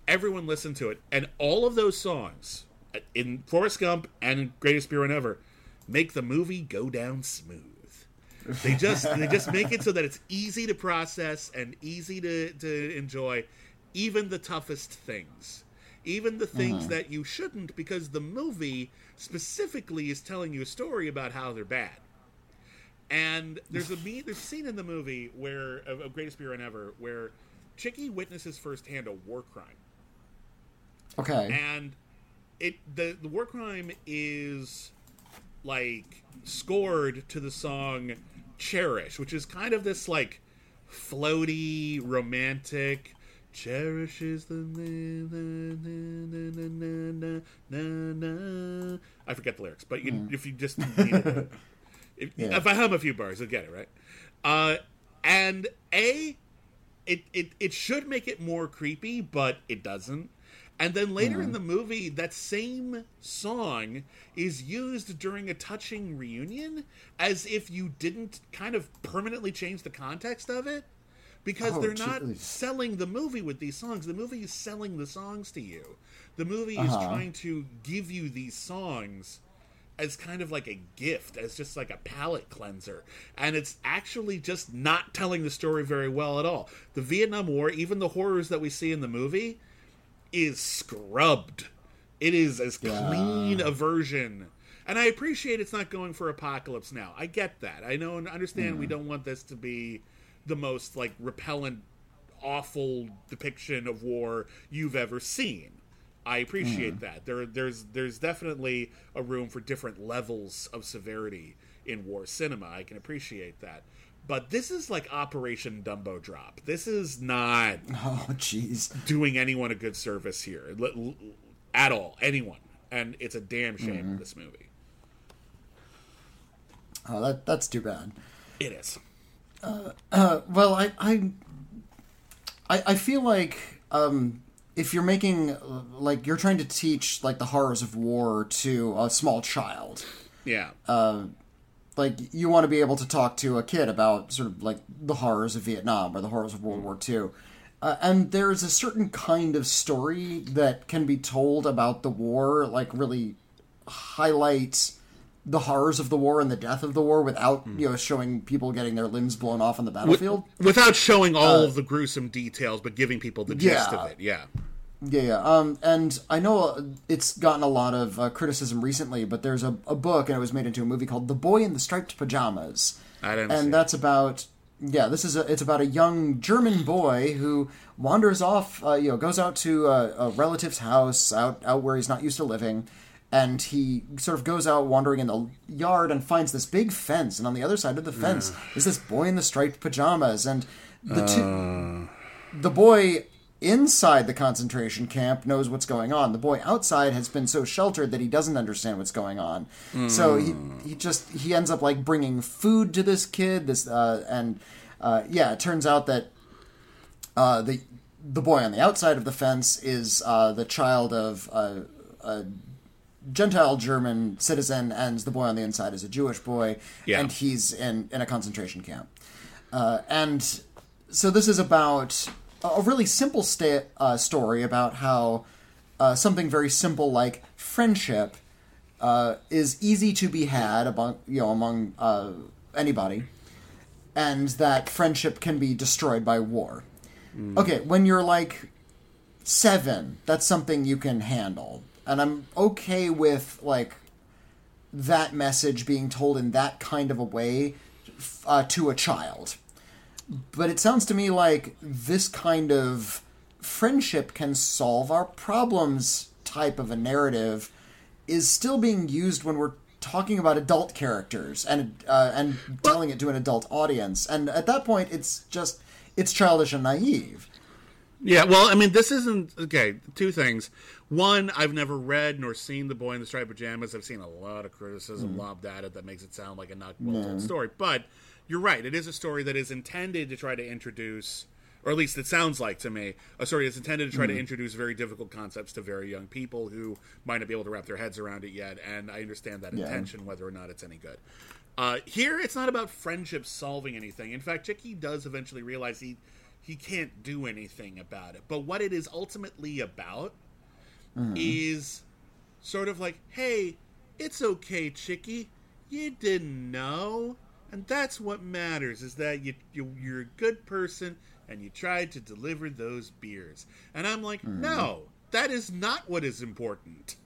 Everyone listened to it, and all of those songs uh, in Forrest Gump and Greatest Beer Run Ever make the movie go down smooth. They just they just make it so that it's easy to process and easy to, to enjoy, even the toughest things, even the things that you shouldn't, because the movie specifically is telling you a story about how they're bad. And there's a me- there's a scene in the movie where of, of Greatest Beer Run Ever where Chicky witnesses firsthand a war crime Okay. and it the the war crime is like scored to the song cherish which is kind of this like floaty romantic cherish is the na- na- na- na- na- na- na- i forget the lyrics but you, if you just it, if, Yeah. if i hum a few bars you'll get it right? Uh and a it, it it should make it more creepy, but it doesn't. And then later in the movie, that same song is used during a touching reunion, as if you didn't kind of permanently change the context of it, because Oh, they're not jeez. selling the movie with these songs. The movie is selling the songs to you. The movie is Uh-huh. trying to give you these songs as kind of like a gift, as just like a palate cleanser. And it's actually just not telling the story very well at all. The Vietnam War, even the horrors that we see in the movie, is scrubbed. It is as clean a version. And I appreciate it's not going for apocalypse now. I get that. I know and understand we don't want this to be the most like repellent, awful depiction of war you've ever seen. I appreciate hmm. that. There, there's, there's definitely a room for different levels of severity in war cinema. I can appreciate that. But this is like Operation Dumbo Drop. This is not oh, jeez. doing anyone a good service here l- l- at all. Anyone, and it's a damn shame. Mm-hmm. This movie. Oh, that that's too bad. It is. Well, I I I, I feel like um, if you're making uh, like you're trying to teach like the horrors of war to a small child, Yeah. like you want to be able to talk to a kid about sort of like the horrors of Vietnam or the horrors of World War II. Uh, and there's a certain kind of story that can be told about the war, like really highlight the horrors of the war and the death of the war without you know showing people getting their limbs blown off on the battlefield. Without showing all of the gruesome details, but giving people the gist yeah. of it. Yeah. Yeah, yeah. Um, and I know uh, it's gotten a lot of uh, criticism recently, but there's a, a book and it was made into a movie called "The Boy in the Striped Pajamas," I didn't see and it. that's about yeah. This is a, it's about a young German boy who wanders off, uh, you know, goes out to a, a relative's house out out where he's not used to living, and he sort of goes out wandering in the yard and finds this big fence, and on the other side of the fence is this boy in the striped pajamas, and the two, the boy inside the concentration camp knows what's going on. The boy outside has been so sheltered that he doesn't understand what's going on. So he he just he ends up like bringing food to this kid. This uh, and uh, yeah, it turns out that uh, the the boy on the outside of the fence is uh, the child of a, a Gentile German citizen, and the boy on the inside is a Jewish boy, Yeah. and he's in in a concentration camp. Uh, and so this is about a really simple sta- uh, story about how uh, something very simple like friendship uh, is easy to be had among you know among uh, anybody, and that friendship can be destroyed by war. Okay, when you're like seven, that's something you can handle, and I'm okay with like that message being told in that kind of a way uh, to a child. But it sounds to me like this kind of friendship can solve our problems type of a narrative is still being used when we're talking about adult characters and uh, and telling it to an adult audience. And at that point, it's just it's childish and naive. Yeah, well, I mean, this isn't okay. Two things. One, I've never read nor seen The Boy in the Striped Pajamas. I've seen a lot of criticism lobbed at it that makes it sound like a not well told story. But you're right; it is a story that is intended to try to introduce, or at least it sounds like to me, a story that's intended to try to introduce very difficult concepts to very young people who might not be able to wrap their heads around it yet. And I understand that Yeah. intention, whether or not it's any good. Uh, here, it's not about friendship solving anything. In fact, Chickie does eventually realize he he can't do anything about it. But what it is ultimately about mm-hmm. is sort of like, hey, it's okay, Chickie. You didn't know. And that's what matters is that you, you you're a good person and you tried to deliver those beers. And I'm like, mm-hmm. no, that is not what is important.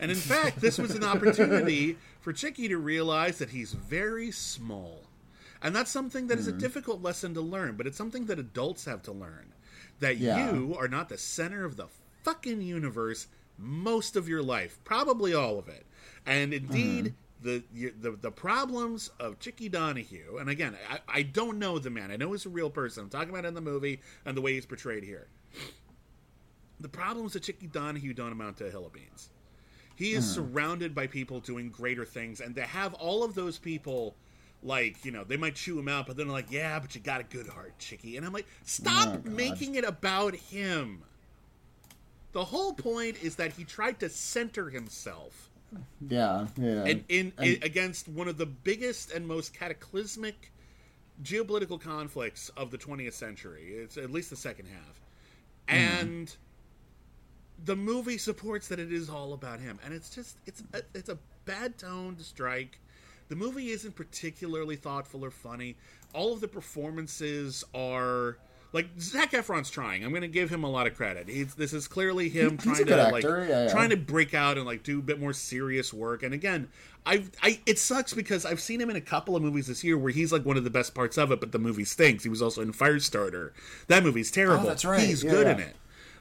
And in fact, this was an opportunity for Chickie to realize that he's very small. And that's something that is a mm-hmm. difficult lesson to learn, but it's something that adults have to learn. That Yeah. you are not the center of the fucking universe most of your life, probably all of it. And indeed, mm-hmm. the, you- the the problems of Chickie Donohue, and again, I, I don't know the man. I know he's a real person. I'm talking about in the movie and the way he's portrayed here. The problems of Chickie Donohue don't amount to a hill of beans. He is mm-hmm. surrounded by people doing greater things, and to have all of those people, like you know, they might chew him out, but then they're like, "Yeah, but you got a good heart, Chickie," and I'm like, "Stop Oh, making it about him." The whole point is that he tried to center himself Yeah, yeah. in, in, in against one of the biggest and most cataclysmic geopolitical conflicts of the 20th century. It's at least the second half, and the movie supports that it is all about him, and it's just it's a, it's a bad tone to strike. The movie isn't particularly thoughtful or funny. All of the performances are like Zac Efron's trying. I'm going to give him a lot of credit. He's, this is clearly him he's trying to like yeah, yeah. trying to break out and like do a bit more serious work. And again, I I it sucks because I've seen him in a couple of movies this year where he's like one of the best parts of it, but the movie stinks. He was also in Firestarter. That movie's oh, terrible. Oh, that's right. He's Yeah, good in it.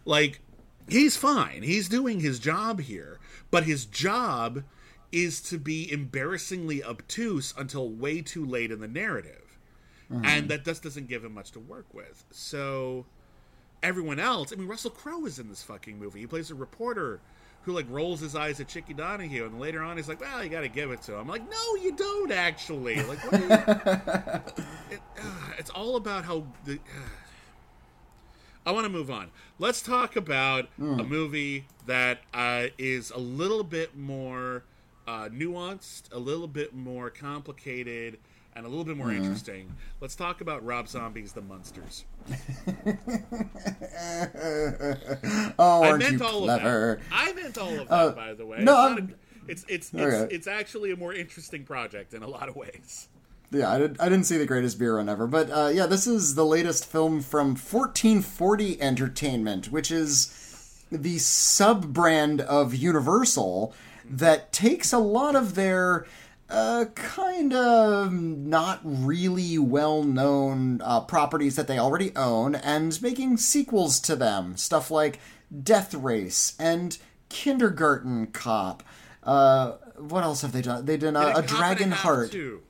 Like he's fine. He's doing his job here, but his job is to be embarrassingly obtuse until way too late in the narrative. Mm-hmm. And that just doesn't give him much to work with. So everyone else, I mean Russell Crowe is in this fucking movie. He plays a reporter who like rolls his eyes at Chickie Donohue and later on he's like, "Well, you got to give it to him." I'm like, "No, you don't actually." Like what are you... it, uh, it's all about how the I want to move on. Let's talk about a movie that uh, is a little bit more uh, nuanced, a little bit more complicated, and a little bit more interesting. Let's talk about Rob Zombie's The Munsters. oh, I meant you all clever? of that. I meant all of that, by the way. no, it's, it's it's it's, it's actually a more interesting project in a lot of ways. Yeah, I, did, I didn't see the greatest beer run ever, but uh, yeah, this is the latest film from 1440 Entertainment, which is the sub brand of Universal that takes a lot of their uh, kind of not really well known uh, properties that they already own and making sequels to them. Stuff like Death Race and Kindergarten Cop. Uh, what else have they done? They did uh, Did a Cop and Dragon Heart, too.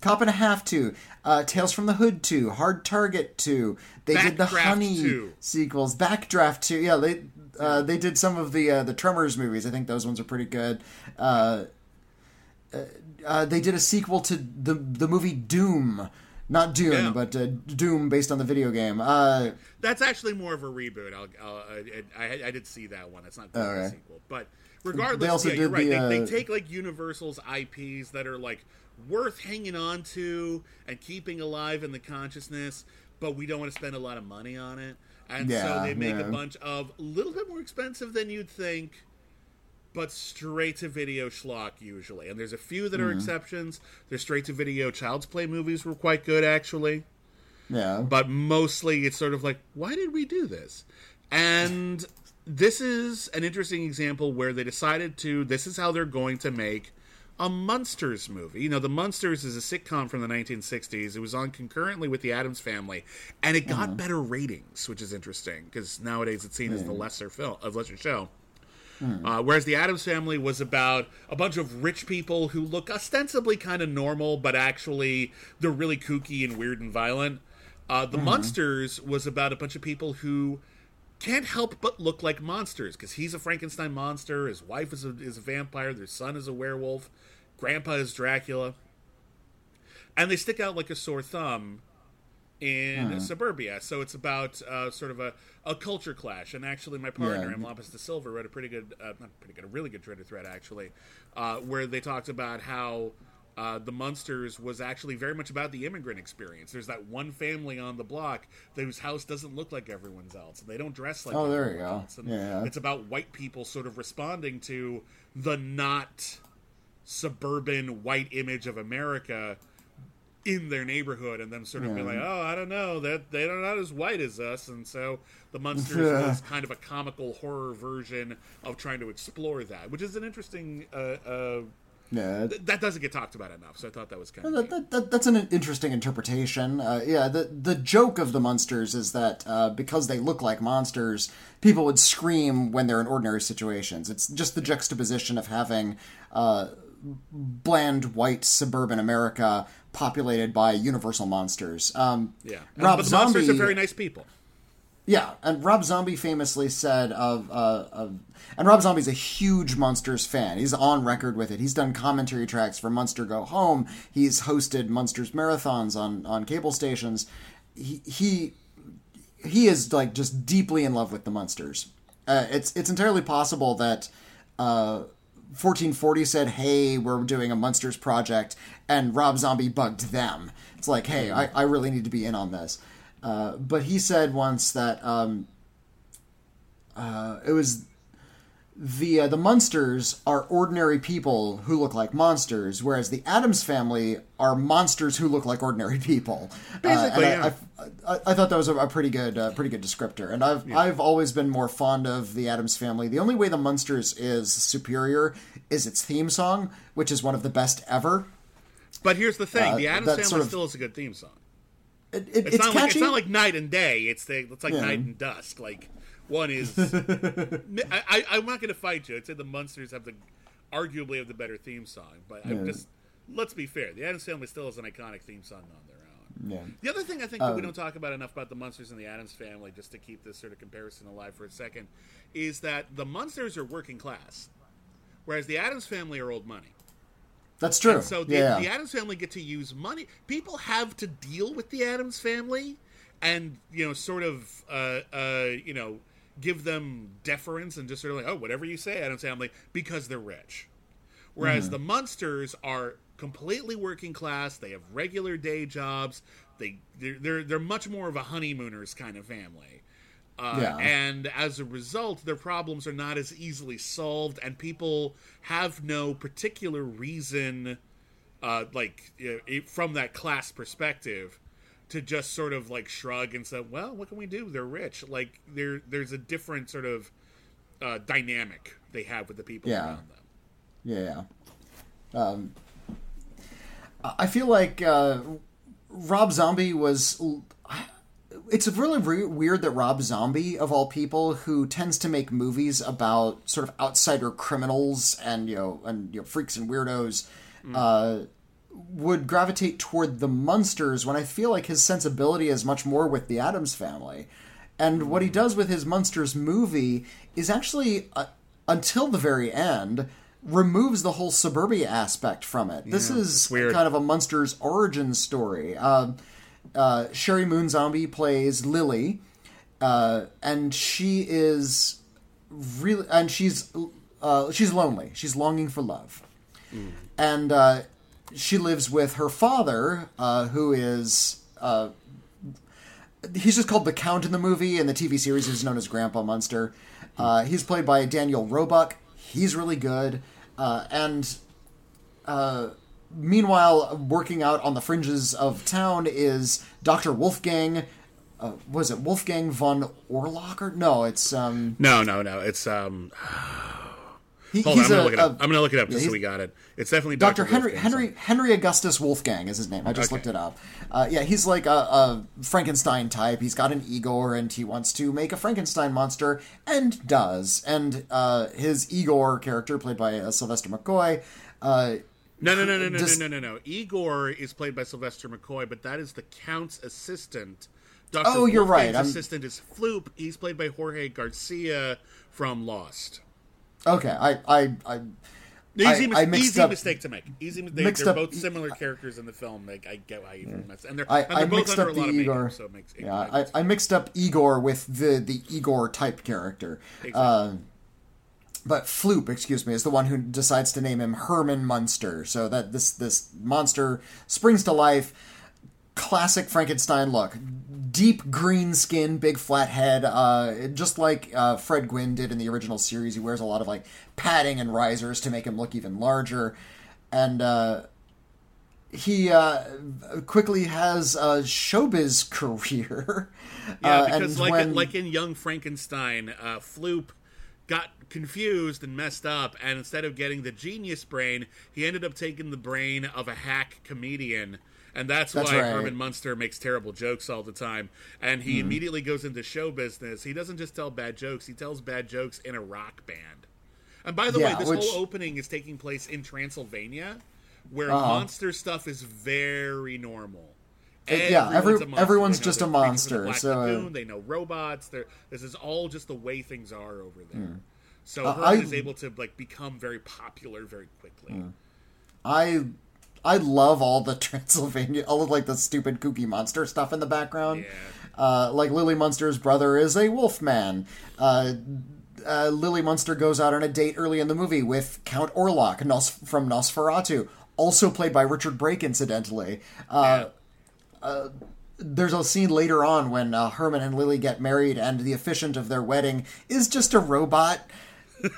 Cop and a Half two, uh, Tales from the Hood two, Hard Target two. They did the Honey 2. sequels, Backdraft two. Yeah, they uh, they did some of the uh, the Tremors movies. I think those ones are pretty good. Uh, uh, uh, they did a sequel to the the movie Doom. Not Doom, Yeah. but uh, Doom based on the video game. Uh, That's actually more of a reboot. I'll, I'll, I, I, I did see that one. It's not quite a sequel, but regardless, They also yeah, you're did right. the, they, they take like Universal's IPs that are like worth hanging on to and keeping alive in the consciousness, but we don't want to spend a lot of money on it, and so they make yeah. a bunch of a little bit more expensive than you'd think. But straight to video schlock usually, and there's a few that are Mm-hmm. exceptions. Their straight to video Child's Play movies were quite good actually yeah, but mostly it's sort of like why did we do this and this is an interesting example where they decided to this is how they're going to make a Munsters movie. You know, The Munsters is a sitcom from the 1960s. It was on concurrently with The Addams Family, and it got better ratings, which is interesting because nowadays it's seen as the lesser film, a lesser show. Uh, whereas the Addams Family was about a bunch of rich people who look ostensibly kind of normal, but actually they're really kooky and weird and violent. Uh, the Munsters was about a bunch of people who can't help but look like monsters because he's a Frankenstein monster, his wife is a, is a vampire, their son is a werewolf, grandpa is Dracula, and they stick out like a sore thumb in suburbia. So it's about uh, sort of a, a culture clash. And actually, my partner, Yeah. M. Lopez de Silva, wrote a pretty good, uh, not pretty good, a really good Twitter thread actually, uh, where they talked about how. Uh, the Munsters was actually very much about the immigrant experience. There's that one family on the block whose house doesn't look like everyone's else. And they don't dress like Oh, there you go. Yeah. It's about white people sort of responding to the not suburban white image of America in their neighborhood and them sort of being like, oh, I don't know, that they are not as white as us, and so the Munsters Yeah. was kind of a comical horror version of trying to explore that, which is an interesting. Uh, uh, yeah. th- that doesn't get talked about enough, so I thought that was kind of. That, that, that, that's an interesting interpretation. Uh, yeah, the the joke of the monsters is that uh, because they look like monsters, people would scream when they're in ordinary situations. It's just the juxtaposition of having uh, bland white suburban America populated by universal monsters. Um, yeah, Rob but the Zombie. Munsters are very nice people. Yeah, and Rob Zombie famously said of, uh, of and Rob Zombie's a huge Munsters fan. He's on record with it. He's done commentary tracks for Munster Go Home. He's hosted Munsters marathons on on cable stations. He he he is like just deeply in love with the Munsters. Uh, it's it's entirely possible that uh, 1440 said, "Hey, we're doing a Munsters project," and Rob Zombie bugged them. It's like, "Hey, I, I really need to be in on this." Uh, but he said once that um, uh, it was the uh, the Munsters are ordinary people who look like monsters, whereas the Addams family are monsters who look like ordinary people. Basically, uh, yeah. I, I, I thought that was a, a pretty good uh, pretty good descriptor. And I've I've always been more fond of the Addams family. The only way the Munsters is superior is its theme song, which is one of the best ever. But here's the thing: Uh, the Addams Family sort of- still is a good theme song. It, it, It's, it's not catchy. like it's not like night and day. It's the it's like Yeah. night and dusk. Like one is. I, I I'm not going to fight you. I'd say the Munsters have the arguably have the better theme song, but I'm just let's be fair. The Addams Family still is an iconic theme song on their own. yeah. The other thing I think that we don't talk about enough about the Munsters and the Addams Family, just to keep this sort of comparison alive for a second, is that the Munsters are working class, whereas the Addams Family are old money. That's true. So the, yeah. the Addams family get to use money. People have to deal with the Addams family, and you know, sort of, uh, uh, you know, give them deference and just sort of like, oh, whatever you say, Addams family, because they're rich. Whereas the Munsters are completely working class. They have regular day jobs. They they're they're, they're much more of a honeymooners kind of family. Uh, Yeah. And as a result, their problems are not as easily solved, and people have no particular reason, uh, like you know, from that class perspective, to just sort of like shrug and say, "Well, what can we do? They're rich." Like there, there's a different sort of uh, dynamic they have with the people Yeah. around them. Yeah. Um, I feel like uh, Rob Zombie was. it's really re- weird that Rob Zombie, of all people, who tends to make movies about sort of outsider criminals and you know and you know freaks and weirdos, uh, would gravitate toward the Munsters when I feel like his sensibility is much more with the Addams family, and what he does with his Munsters movie is actually uh, until the very end removes the whole suburbia aspect from it. this is weird. kind of a Munsters origin story. Uh, uh, Sheri Moon Zombie plays Lily, uh, and she is really, and she's uh, she's lonely. She's longing for love, and uh, she lives with her father, uh, who is. Uh, He's just called the Count in the movie. In the TV series, he's known as Grandpa Munster. Uh, he's played by Daniel Roebuck. He's really good. Uh, and uh, meanwhile, working out on the fringes of town is Dr. Wolfgang. Uh, was it Wolfgang von Orlocker? No, it's um. No, no, no. It's um. He, Hold on, I'm gonna a, look it up. I'm gonna look it up just yeah, so we got it. It's definitely Dr. Dr. Henry Wolfgang Henry Son. Henry Augustus Wolfgang is his name. I just Okay. looked it up. Uh, yeah, he's like a, a Frankenstein type. He's got an Igor, and he wants to make a Frankenstein monster, and does. And uh, his Igor character, played by uh, Sylvester McCoy, uh, No, no, no, no, no, Just- no, no, no, no. Igor is played by Sylvester McCoy, but that is the Count's assistant. Dr. Oh, you're right. Wolfgang's I'm- assistant is Floop. He's played by Jorge Garcia from Lost. Okay, I I, I Easy, I- mis- I mixed easy up- mistake to make. Easy mistake. They're up- both similar characters in the film. Like I get why you mess, and they're I, and they're I both mixed under up a lot the of Igor. makeup, so it makes it yeah, makes I, I mixed up Igor with the the Igor type character. Uh, but Floop, excuse me, is the one who decides to name him Herman Munster. So that this this monster springs to life. Classic Frankenstein look. Deep green skin, big flat head, uh, just like uh, Fred Gwynne did in the original series. He wears a lot of like padding and risers to make him look even larger, and uh, he uh, quickly has a showbiz career. Yeah, Uh, because like when- like in Young Frankenstein, uh, Floop got confused and messed up, and instead of getting the genius brain, he ended up taking the brain of a hack comedian. And that's, That's why right. Herman Munster makes terrible jokes all the time. And he immediately goes into show business. He doesn't just tell bad jokes, he tells bad jokes in a rock band. And by the way, this which- whole opening is taking place in Transylvania, where Uh-huh. monster stuff is very normal. Uh, yeah, every- Everyone's a everyone's just a creatures of the monster, so, uh, Lagoon, they know robots. They're, this is all just the way things are over there. So Uh, Herman I- is able to like become very popular very quickly. I I love all the Transylvania, all of like the stupid kooky monster stuff in the background. Yeah. Uh, like Lily Munster's brother is a wolf man. Uh, uh, Lily Munster goes out on a date early in the movie with Count Orlok Nos- from Nosferatu, also played by Richard Brake, incidentally. Uh, there's a scene later on when uh, Herman and Lily get married, and the officiant of their wedding is just a robot.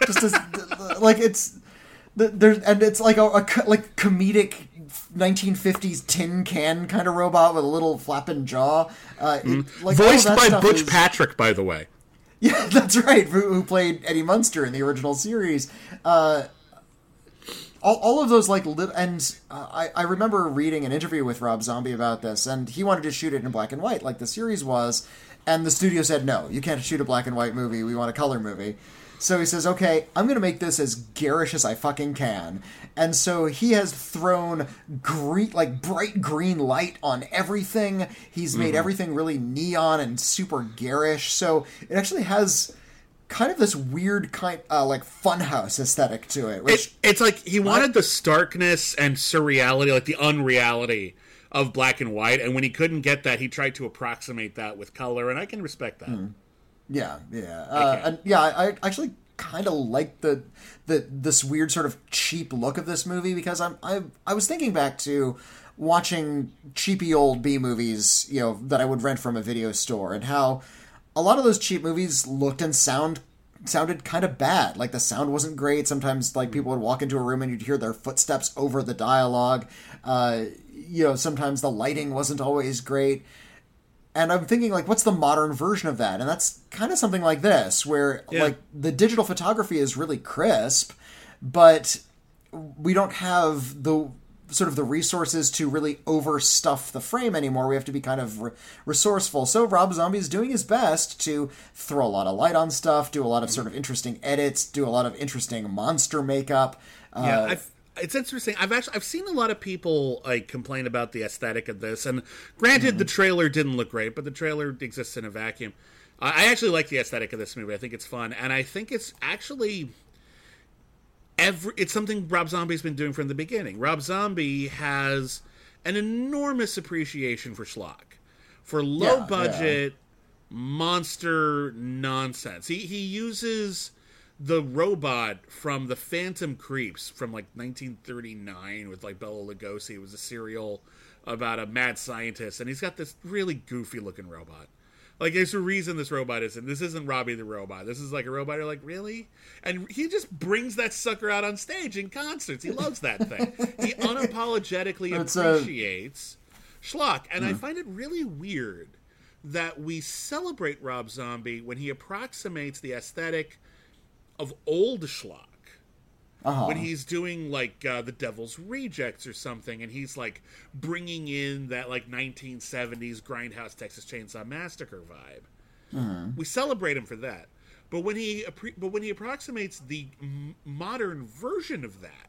Just as, like it's there's and it's like a, a like comedic 1950s tin can kind of robot with a little flapping jaw. Uh, it, like Voiced by Butch is- Patrick, by the way. yeah, that's right. Who, who played Eddie Munster in the original series? Uh, all, all of those like lit- and uh, I, I remember reading an interview with Rob Zombie about this, and he wanted to shoot it in black and white like the series was, and the studio said no, you can't shoot a black and white movie. We want a color movie. So he says, okay, I'm going to make this as garish as I fucking can. And so he has thrown green, like bright green light on everything. He's made everything really neon and super garish. So it actually has kind of this weird kind, uh, like funhouse aesthetic to it. Which It, it's like he wanted the starkness and surreality, like the unreality of black and white, and when he couldn't get that, he tried to approximate that with color, and I can respect that. Yeah, yeah, uh, and yeah. I actually kind of like the the this weird sort of cheap look of this movie because I'm I I was thinking back to watching cheapy old B movies, you know, that I would rent from a video store, and how a lot of those cheap movies looked and sound sounded kind of bad. Like the sound wasn't great. Sometimes like people would walk into a room and you'd hear their footsteps over the dialogue. Uh, you know, sometimes the lighting wasn't always great. And I'm thinking, like, what's the modern version of that? And that's kind of something like this, where Yeah. like the digital photography is really crisp, but we don't have the sort of the resources to really overstuff the frame anymore. We have to be kind of re- resourceful. So Rob Zombie is doing his best to throw a lot of light on stuff, do a lot of sort of interesting edits, do a lot of interesting monster makeup. Yeah, Uh, I've, it's interesting. I've actually I've seen a lot of people like complain about the aesthetic of this, and granted, the mm-hmm. trailer didn't look great, but the trailer exists in a vacuum. I I actually like the aesthetic of this movie. I think it's fun, and I think it's actually every. It's something Rob Zombie's been doing from the beginning. Rob Zombie has an enormous appreciation for schlock, for low Yeah, budget monster nonsense. He he uses the robot from the Phantom Creeps from like 1939 with like Bela Lugosi. It was a serial about a mad scientist, and he's got this really goofy looking robot. Like, there's a reason this robot isn't. This isn't Robbie the robot. This is like a robot. You're like, really? And he just brings that sucker out on stage in concerts. He loves that thing. he unapologetically It's a- uh, appreciates schlock, and I find it really weird that we celebrate Rob Zombie when he approximates the aesthetic of old schlock. uh-huh. When he's doing like uh, the Devil's Rejects or something, and he's like bringing in that like 1970s Grindhouse Texas Chainsaw Massacre vibe. We celebrate him for that, but when he but when he approximates the m- modern version of that,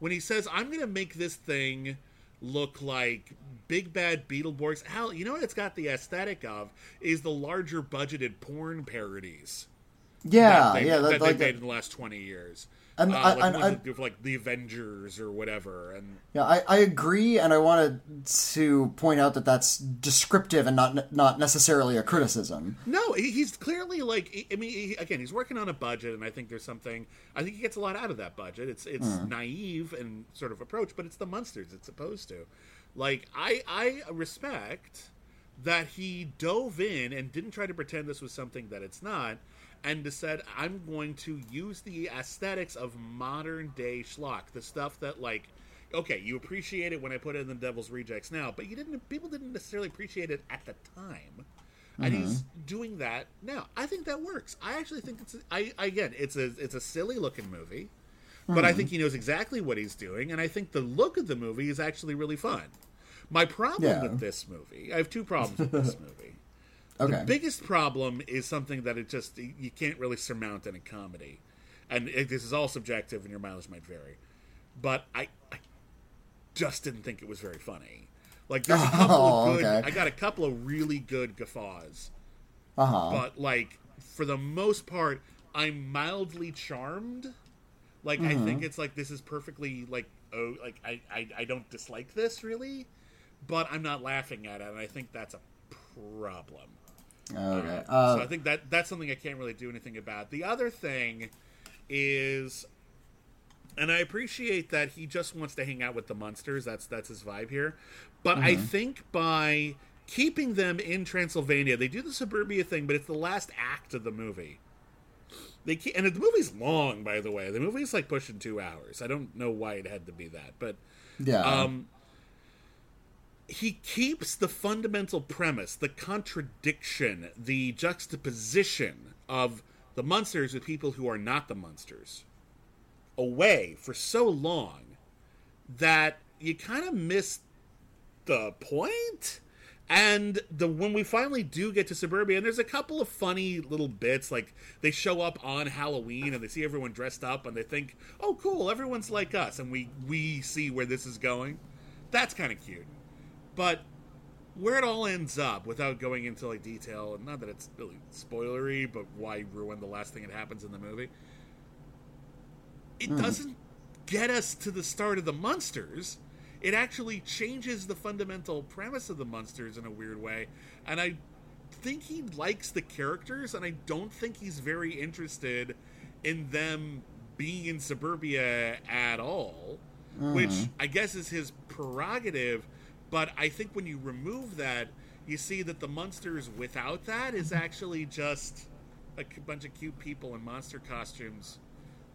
when he says, "I'm going to make this thing look like big bad Beetleborgs," hell, you know what it's got the aesthetic of is the larger budgeted porn parodies yeah, that they, yeah, that, that like they've made in the last 20 years. And uh, I- like I- like the Avengers or whatever, and Yeah, I, I agree, and I wanted to point out that that's descriptive and not not necessarily a criticism. no, he's clearly like. I mean, he, again, he's working on a budget, and I think there's something. I think he gets a lot out of that budget. It's it's naive and sort of approach, but it's the monsters it's supposed to. Like I I respect that he dove in and didn't try to pretend this was something that it's not, and said I'm going to use the aesthetics of modern day schlock, the stuff that like. Okay, you appreciate it when I put it in the Devil's Rejects now, but you didn't. People didn't necessarily appreciate it at the time and mm-hmm. he's doing that now. I think that works. I actually think it's. I again, it's a it's a silly looking movie, but I mm-hmm. think he knows exactly what he's doing, and I think the look of the movie is actually really fun. My problem Yeah. with this movie, I have two problems with this movie. Okay. The biggest problem is something that it just you can't really surmount in a comedy, and it, this is all subjective, and your mileage might vary. But I, I just didn't think it was very funny. Like there's a couple Oh, of good. okay. I got a couple of really good guffaws, Uh huh. but like for the most part, I'm mildly charmed. Like I Mm-hmm. think it's like this is perfectly like oh like I, I I don't dislike this really, but I'm not laughing at it, and I think that's a problem. Okay. so Uh, I think that that's something I can't really do anything about. The other thing is, and I appreciate that he just wants to hang out with the monsters. That's that's his vibe here. But I think by keeping them in Transylvania, they do the suburbia thing, but it's the last act of the movie. They keep, and the movie's long, by the way. The movie's like pushing two hours. I don't know why it had to be that, but yeah. um, he keeps the fundamental premise, the contradiction, the juxtaposition of the monsters with people who are not the monsters away for so long that you kind of miss the point. And the when we finally do get to suburbia, and there's a couple of funny little bits, like they show up on Halloween and they see everyone dressed up, and they think, "Oh, cool, everyone's like us," and we we see where this is going. That's kind of cute, but where it all ends up, without going into like detail, and not that it's really spoilery, but why ruin the last thing that happens in the movie? It hmm. doesn't get us to the start of the monsters it actually changes the fundamental premise of the monsters in a weird way and i think he likes the characters and i don't think he's very interested in them being in suburbia at all which hmm. i guess is his prerogative but i think when you remove that you see that the monsters without that is mm-hmm. actually just a bunch of cute people in monster costumes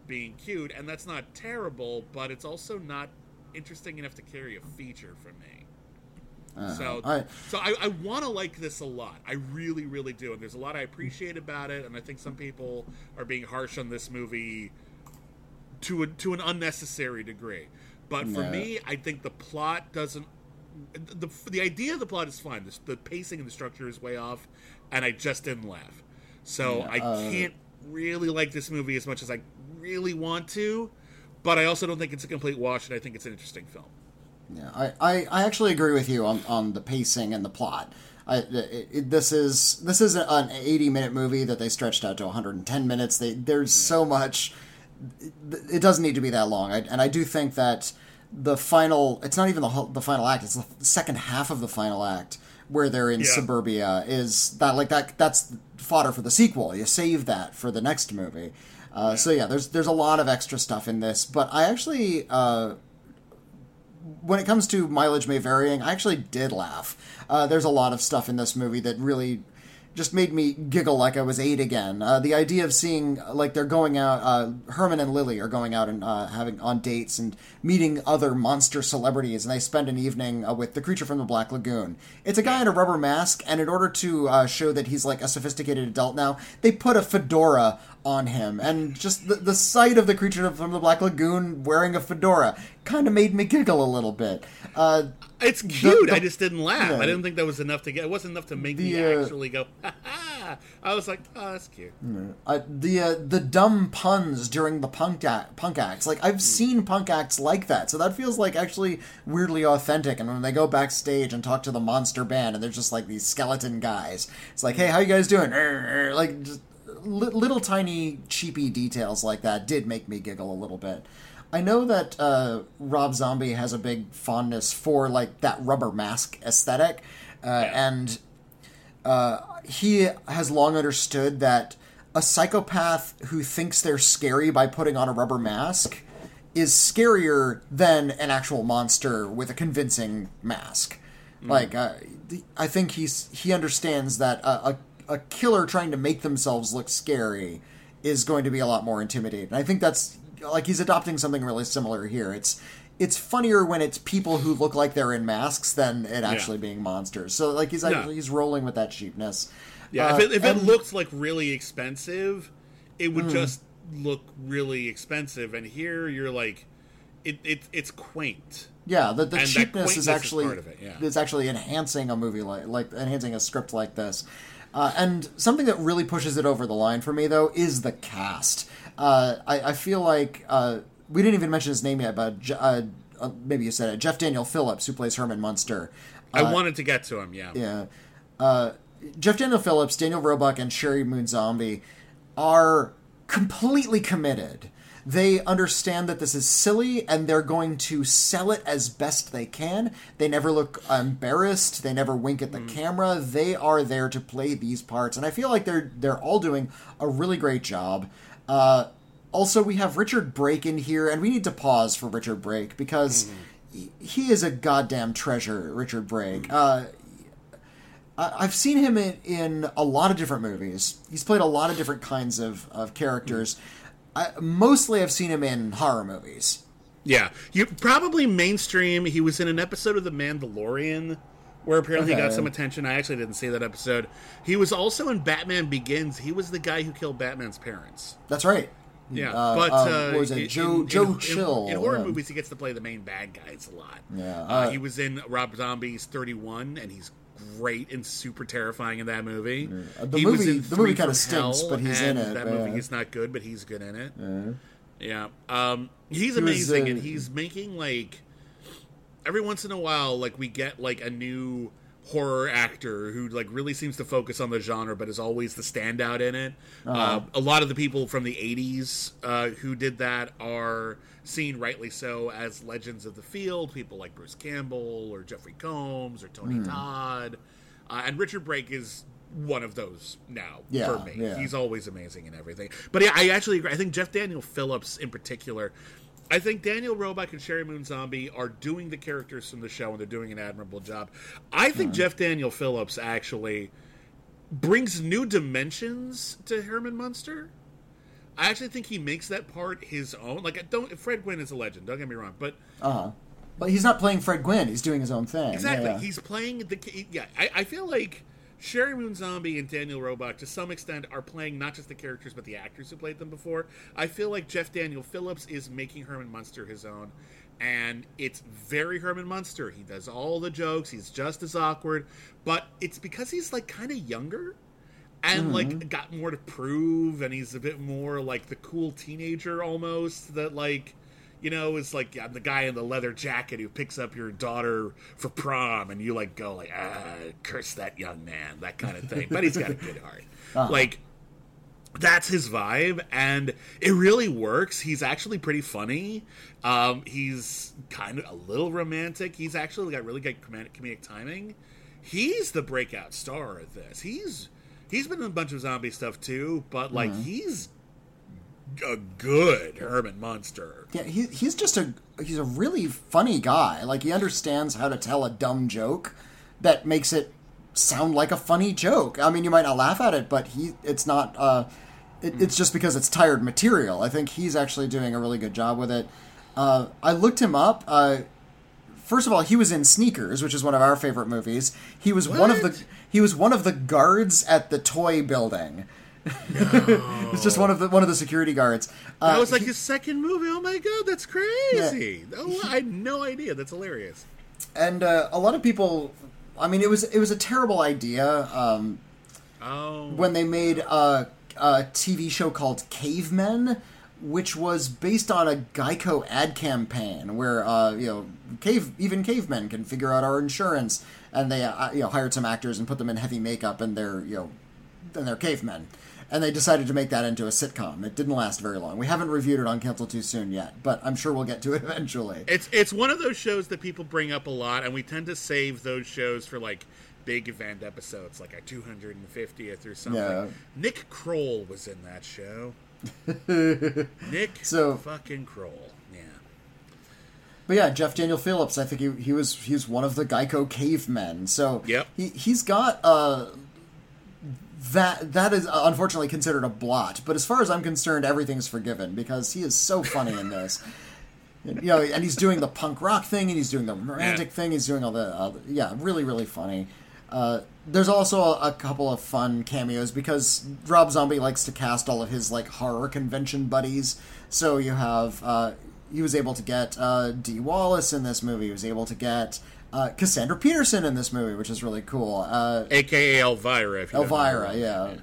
being cute, and that's not terrible, but it's also not interesting enough to carry a feature for me. Uh-huh. so, I- so I, I want to like this a lot. I really, really do, and there's a lot I appreciate about it. And I think some people are being harsh on this movie to a, to an unnecessary degree. But for No. me, I think the plot doesn't. The, the idea of the plot is fine. The, the pacing and the structure is way off, and I just didn't laugh. So I uh, can't really like this movie as much as I really want to. But I also don't think it's a complete wash, and I think it's an interesting film. Yeah, I, I, I actually agree with you on, on the pacing and the plot. I, it, it- this is this is an 80 minute movie that they stretched out to 110 minutes. They, there's so much. It, it doesn't need to be that long, I, and I do think that the final. It's not even the whole, the final act. It's the second half of the final act where they're in Yeah. suburbia. Is that like that? That's fodder for the sequel. You save that for the next movie. Uh, So yeah, there's there's a lot of extra stuff in this, but I actually. Uh, when it comes to mileage may varying, I actually did laugh. Uh, there's a lot of stuff in this movie that really just made me giggle like I was eight again. Uh, the idea of seeing like they're going out, uh, Herman and Lily are going out and uh, having on dates and meeting other monster celebrities, and they spend an evening uh, with the creature from the Black Lagoon. It's a guy in a rubber mask, and in order to uh, show that he's like a sophisticated adult now, they put a fedora on him, and just the, the sight of the creature from the Black Lagoon wearing a fedora kind of made me giggle a little bit. Uh, It's cute. the- I just didn't laugh. Yeah. I didn't think that was enough to get. It wasn't enough to make me The, uh, actually go. Ha ha! I was like, oh, that's cute. uh, the uh, the dumb puns during the punk act, punk acts. Like I've seen punk acts like that, so that feels like actually weirdly authentic. And when they go backstage and talk to the monster band, and they're just like these skeleton guys, it's like, hey, how you guys doing? Like just little tiny cheapy details like that did make me giggle a little bit. I know that uh, Rob Zombie has a big fondness for like that rubber mask aesthetic, uh, and uh, he has long understood that a psychopath who thinks they're scary by putting on a rubber mask is scarier than an actual monster with a convincing mask. Like, uh, I think he's he understands that a, a a killer trying to make themselves look scary is going to be a lot more intimidating. I think that's like he's adopting something really similar here. It's it's funnier when it's people who look like they're in masks than it actually being monsters. So like he's actually he's rolling with that cheapness. Yeah, Uh, if, it, if it and- looked like really expensive, it would just look really expensive. And here you're like, it, it it's quaint. Yeah, the, the cheapness is is actually part of it, yeah. is actually enhancing a movie like like enhancing a script like this. Uh, and something that really pushes it over the line for me though is the cast. Uh, I, I feel like uh, we didn't even mention his name yet, but uh, uh, maybe you said it. Jeff Daniel Phillips, who plays Herman Munster. I wanted to get to him. Yeah. Yeah. Uh, Jeff Daniel Phillips, Daniel Roebuck, and Sheri Moon Zombie are completely committed. They understand that this is silly and they're going to sell it as best they can. They never look embarrassed. They never wink at the camera. They are there to play these parts, and I feel like they're they're all doing a really great job. Uh, also, we have Richard Brake in here, and we need to pause for Richard Brake because he- he is a goddamn treasure. Richard Brake. Uh, I- I've seen him in, in a lot of different movies. He's played a lot of different kinds of, of characters. I, mostly, I've seen him in horror movies. Yeah, you probably mainstream. He was in an episode of The Mandalorian, where apparently he got some attention. I actually didn't see that episode. He was also in Batman Begins. He was the guy who killed Batman's parents. That's right. Yeah, Uh, but um, uh, was it? in- Joe- in- Joe in- Chill, In, horror yeah. movies, he gets to play the main bad guys a lot. Yeah, uh, uh, he was in Rob Zombie's Thirty One, and he's great and super terrifying in that movie. Uh, the He was movie- in the movie kinda from stinks, Hell, but he's in it, That but movie yeah. is not good, but he's good in it. Uh, Yeah. Um, he's He was, amazing, uh, and he's making like every once in a while, like we get like a new horror actor who like really seems to focus on the genre, but is always the standout in it. Uh-huh. Uh, a lot of the people from the '80s uh, who did that are seen rightly so as legends of the field. People like Bruce Campbell or Jeffrey Combs or Tony Hmm. Todd, uh, and Richard Brake is. One of those now Yeah, for me. yeah. He's always amazing and everything. But yeah, I actually agree. I think Jeff Daniel Phillips in particular. I think Daniel Roebuck and Sheri Moon Zombie are doing the characters from the show and they're doing an admirable job. I think Jeff Daniel Phillips actually brings new dimensions to Herman Munster. I actually think he makes that part his own. Like, I don't Fred Gwynne is a legend. Don't get me wrong, but uh-huh. But he's not playing Fred Gwynne. He's doing his own thing. Exactly. Yeah. He's playing the. Yeah, I, I feel like Sheri Moon Zombie and Daniel Roebuck, to some extent, are playing not just the characters but the actors who played them before. I feel like Jeff Daniel Phillips is making Herman Munster his own, and it's very Herman Munster. He does all the jokes. He's just as awkward, but it's because he's like kind of younger and like got more to prove, and he's a bit more like the cool teenager almost that like. You know, is like I'm the guy in the leather jacket who picks up your daughter for prom, and you like go like, ah, curse that young man, that kind of thing. But he's got a good heart. Like that's his vibe and it really works he's actually pretty funny um, he's kind of a little romantic he's actually got really good comedic timing he's the breakout star of this he's he's been in a bunch of zombie stuff too but like he's a good herman munster Yeah, he, he's just a he's a really funny guy. Like he understands how to tell a dumb joke that makes it sound like a funny joke. I mean, you might not laugh at it, but he it's not. Uh, it, it's just because it's tired material. I think he's actually doing a really good job with it. Uh, I looked him up. Uh, first of all, he was in Sneakers, which is one of our favorite movies. He was one of the he was one of the guards at the toy building. it's just one of the one of the security guards. Uh, that was like he- his second movie. Oh my god that's crazy. Oh, i had no idea. That's hilarious. And uh, a lot of people i mean it was it was a terrible idea um, oh. when they made a, a tv show called cavemen which was based on a geico ad campaign where uh, you know cave even cavemen can figure out our insurance and they uh, you know hired some actors and put them in heavy makeup and they're you know and they're cavemen and they decided to make that into a sitcom it didn't last very long we haven't reviewed it on cancel too soon yet but i'm sure we'll get to it eventually It's it's one of those shows that people bring up a lot, and we tend to save those shows for like big event episodes, like our 250th or something. Yeah. Nick Kroll was in that show. Nick So- fucking Kroll. Yeah. But yeah, Jeff Daniel Phillips, I think he, he was he was one of the Geico cavemen. So Yep. he he's got uh that that is unfortunately considered a blot. But as far as I'm concerned, everything's forgiven because he is so funny in this. you know, and he's doing the punk rock thing, and he's doing the romantic Yeah. thing. He's doing all the uh, yeah, really really funny. Uh, there's also a, a couple of fun cameos because Rob Zombie likes to cast all of his like horror convention buddies. So you have uh, he was able to get uh, Dee Wallace in this movie. He was able to get uh, Cassandra Peterson in this movie, which is really cool. Uh, AKA Elvira. If you don't know Elvira, her. yeah.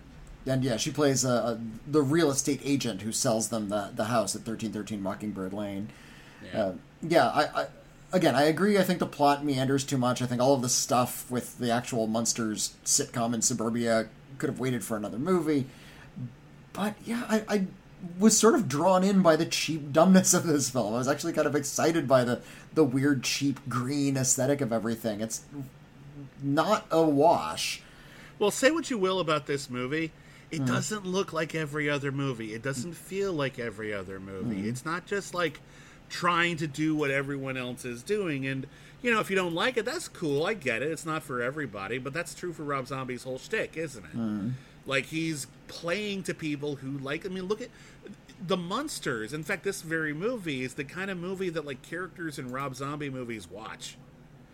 And yeah, she plays uh, uh, the real estate agent who sells them the, the house at 1313 Mockingbird Lane. Yeah. Uh, yeah, I, I again, I agree. I think the plot meanders too much. I think all of the stuff with the actual Munsters sitcom in suburbia could have waited for another movie. But yeah, I, I was sort of drawn in by the cheap dumbness of this film. I was actually kind of excited by the the weird, cheap green aesthetic of everything. It's not a wash. Well, say what you will about this movie. It mm. doesn't look like every other movie. It doesn't mm. feel like every other movie. Mm. It's not just like trying to do what everyone else is doing. And, you know, if you don't like it, that's cool. I get it. It's not for everybody. But that's true for Rob Zombie's whole shtick, isn't it? Like, he's playing to people who like. I mean, look at the monsters. In fact, this very movie is the kind of movie that, like, characters in Rob Zombie movies watch.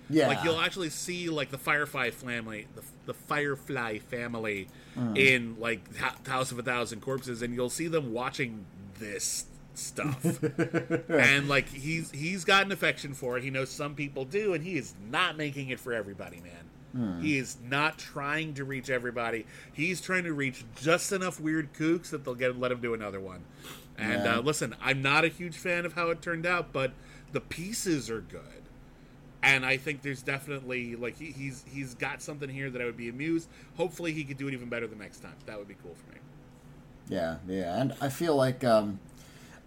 Yeah, Like you'll actually see like the Firefly family, the, the Firefly family Mm. in like House of a Thousand Corpses, and you'll see them watching this stuff. and like he's he's got an affection for it. He knows some people do, and he is not making it for everybody, man. Mm. He is not trying to reach everybody. He's trying to reach just enough weird kooks that they'll get let him do another one. And Yeah. uh, listen, I'm not a huge fan of how it turned out, but the pieces are good and I think there's definitely like he, he's he's got something here that I would be amused. Hopefully, he could do it even better the next time. That would be cool for me. Yeah, yeah, and I feel like um,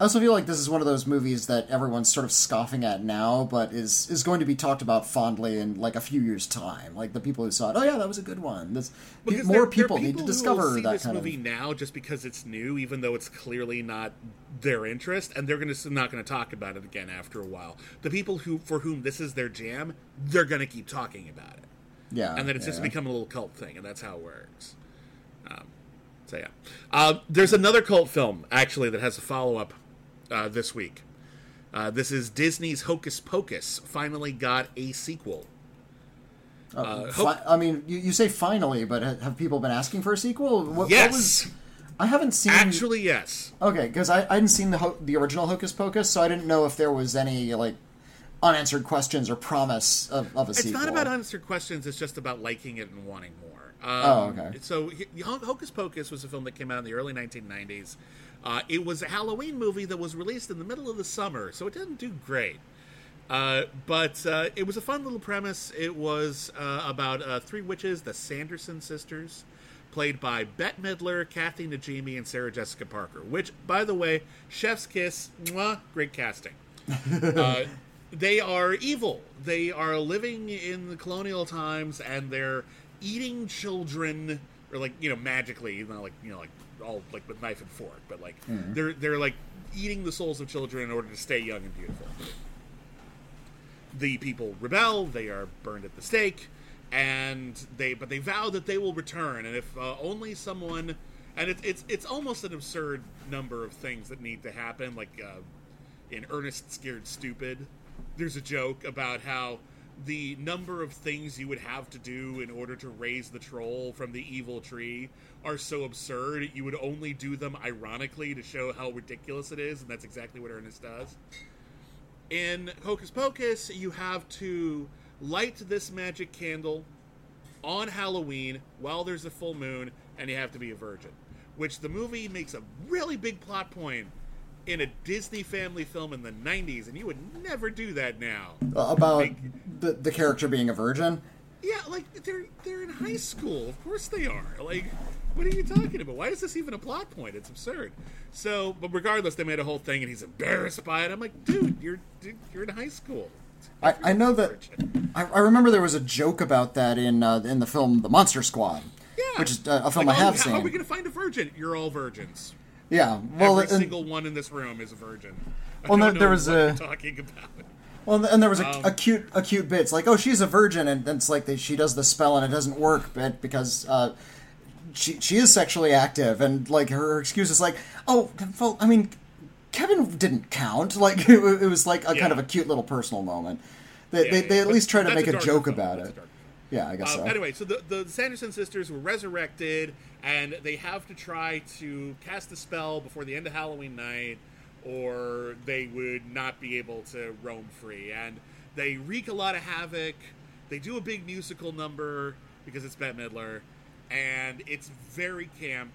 I also feel like this is one of those movies that everyone's sort of scoffing at now, but is is going to be talked about fondly in like a few years' time. Like the people who saw it, oh yeah, that was a good one. This, Because more there- there people need to discover that this kind movie of. now just because it's new, even though it's clearly not their interest, and they're gonna not going to talk about it again after a while. The people who for whom this is their jam, they're going to keep talking about it, Yeah, and then it's just yeah. become a little cult thing, and that's how it works. Um, so yeah, uh, there's another cult film actually that has a follow up uh, this week. Uh, this is Disney's Hocus Pocus finally got a sequel. Uh, hope- fi- I mean, you, you say finally, but have people been asking for a sequel? What, Yes. What was, I haven't seen. Actually, yes. Okay, because I, I hadn't seen the ho- the original Hocus Pocus, so I didn't know if there was any like unanswered questions or promise of, of a It's sequel. not about unanswered questions. It's just about liking it and wanting more. Um, Oh, okay. So H- Hocus Pocus was a film that came out in the early 1990s. Uh, it was a Halloween movie that was released in the middle of the summer, so it didn't do great. Uh, but uh, it was a fun little premise. It was uh, about uh, three witches, the Sanderson sisters, played by Bette Midler, Kathy Najimy, and Sarah Jessica Parker. Which, by the way, Chef's Kiss, mwah, great casting. uh, they are evil. They are living in the colonial times, and they're eating children, or like you know, magically, know, like you know, like all like with knife and fork, but like they're they're like eating the souls of children in order to stay young and beautiful. The people rebel. They are burned at the stake, and they but they vow that they will return, and if uh, only someone. And it's it's it's almost an absurd number of things that need to happen, like uh, in Ernest Scared Stupid, there's a joke about how the number of things you would have to do in order to raise the troll from the evil tree are so absurd you would only do them ironically to show how ridiculous it is and that's exactly what Ernest does. In Hocus Pocus, you have to light this magic candle on Halloween while there's a full moon and you have to be a virgin. Which the movie makes a really big plot point in a Disney family film in the 90s, and you would never do that now. Uh, about Big- the, the character being a virgin. Yeah, like they're they're in high school. Of course they are. Like, what are you talking about? Why is this even a plot point? It's absurd. So, but regardless, they made a whole thing, and he's embarrassed by it. I'm like, dude, you're dude, you're in high school. I, I know that. I, I remember there was a joke about that in uh, in the film The Monster Squad. Yeah, Which is uh, a film Like, I oh, have how seen. are we gonna find a virgin? You're all virgins. Yeah. Well, Every and, single one in this room is a virgin. Well, there- there was a- talking about. well, and there was a, Um, a cute a cute bit. It's like, oh, she's a virgin, and it's like they, she does the spell and it doesn't work, but because uh, she she is sexually active, and like her excuse is like, oh, well, I mean, Kevin didn't count. Like it, it was like a Yeah. kind of a cute little personal moment. They, Yeah, they, they at least try to make a, joke film. about That's it. Yeah, I guess Um, so. Anyway, so the, the Sanderson sisters were resurrected, and they have to try to cast a spell before the end of Halloween night, or they would not be able to roam free. And they wreak a lot of havoc. They do a big musical number because it's Bette Midler, and it's very camp,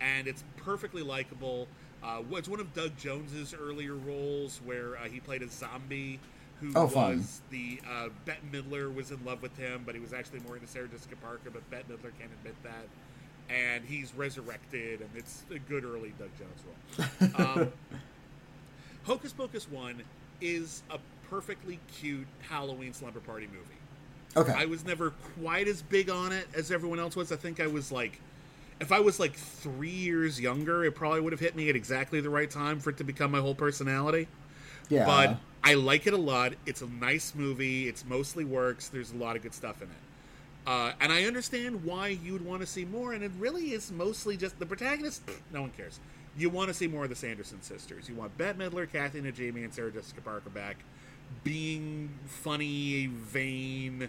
and it's perfectly likable. Uh, it's one of Doug Jones's earlier roles where uh, he played a zombie who Oh, was fun. the uh, Bette Midler was in love with him, but he was actually more into Sarah Jessica Parker. But Bette Midler can't admit that, and he's resurrected, and it's a good early Doug Jones role. Um, Hocus Pocus One is a perfectly cute Halloween slumber party movie. okay. I was never quite as big on it as everyone else was. I think I was like, if I was like three years younger, it probably would have hit me at exactly the right time for it to become my whole personality. yeah. But I like it a lot. It's a nice movie. It's mostly works. There's a lot of good stuff in it. Uh, and I understand why you'd want to see more. And it really is mostly just the protagonist. No one cares. You want to see more of the Sanderson sisters. You want Bette Midler, Kathy Najimy, and Sarah Jessica Parker back, being funny, vain,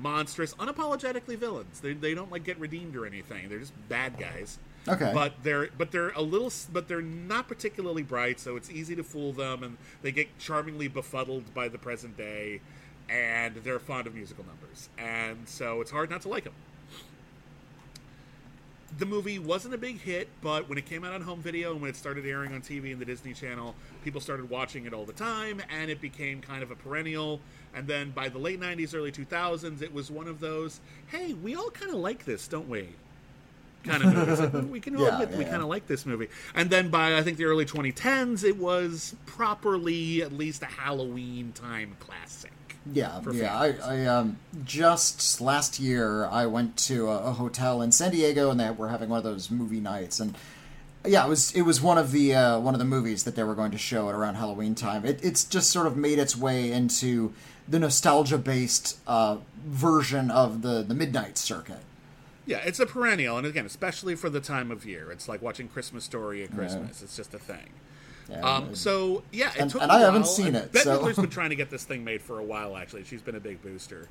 monstrous, unapologetically villains. They, they don't like get redeemed or anything. They're just bad guys. Okay. But they're but they're a little but they're not particularly bright, so it's easy to fool them, and they get charmingly befuddled by the present day, and they're fond of musical numbers, and so it's hard not to like them. The movie wasn't a big hit, but when it came out on home video and when it started airing on TV and the Disney Channel, people started watching it all the time, and it became kind of a perennial. And then by the late '90s, early 2000s, it was one of those, "Hey, we all kind of like this, don't we?" Kind of movies. Like, we can all Yeah, admit yeah, we yeah. kind of like this movie. And then by I think the early 2010s, it was properly at least a Halloween time classic. Yeah, yeah. I. I um just last year I went to a, a hotel in San Diego and they were having one of those movie nights and yeah, it was it was one of the uh, one of the movies that they were going to show at around Halloween time. It, it's just sort of made its way into the nostalgia based uh, version of the the midnight circuit. Yeah, it's a perennial, and again, especially for the time of year, it's like watching Christmas Story at Christmas. It's just a thing. Yeah, Um, so yeah, it And- took and I haven't seen it, Bette so- Midler's been trying to get this thing made for a while. Actually, she's been a big booster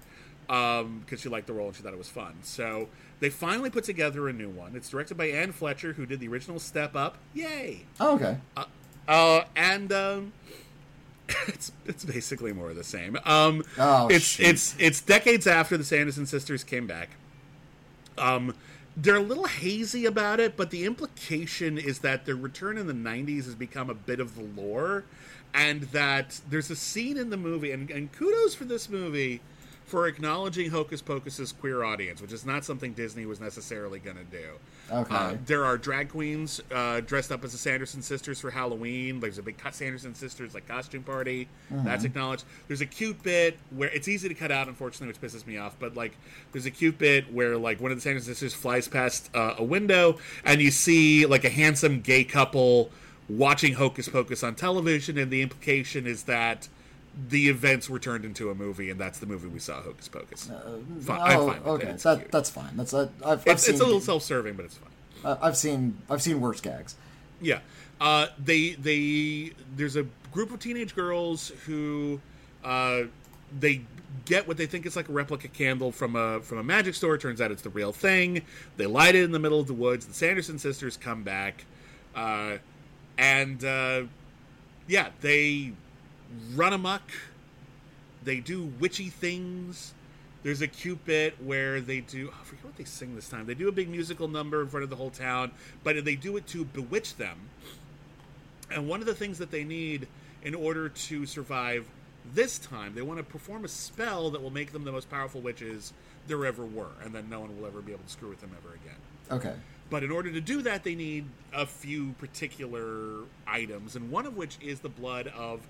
because she liked the role and she thought it was fun. So they finally put together a new one. It's directed by Anne Fletcher, who did the original Step Up. Yay! oh, okay. Uh, and um, it's it's basically more of the same. Um, Oh, it's shoot. it's it's decades after the Sanderson sisters came back. Um, they're a little hazy about it, but the implication is that their return in the '90s has become a bit of the lore, and that there's a scene in the movie, and, and kudos for this movie for acknowledging Hocus Pocus's queer audience, which is not something Disney was necessarily going to do. Okay. Uh, there are drag queens uh, dressed up as the Sanderson sisters for Halloween. There's a big Sanderson sisters like costume party. That's acknowledged. There's a cute bit where it's easy to cut out, unfortunately, which pisses me off. But like, there's a cute bit where like one of the Sanderson sisters flies past uh, a window, and you see like a handsome gay couple watching Hocus Pocus on television, and the implication is that the events were turned into a movie, and that's the movie we saw, Hocus Pocus. Fine, I'm oh, fine with okay. it. That that's fine. That's uh, I've, I've It's, seen it's a little self-serving, but it's fine. uh, I've seen I've seen worse gags. Yeah. Uh, they they there's a group of teenage girls who uh, they get what they think is like a replica candle from a from a magic store. Turns out it's the real thing. They light it in the middle of the woods. The Sanderson sisters come back, uh, and uh, yeah, they run amok. They do witchy things. There's a cute bit where they do. Oh, I forget what they sing this time. They do a big musical number in front of the whole town, but they do it to bewitch them. And one of the things that they need in order to survive this time, they want to perform a spell that will make them the most powerful witches there ever were, and then no one will ever be able to screw with them ever again. Okay. But in order to do that, they need a few particular items, and one of which is the blood of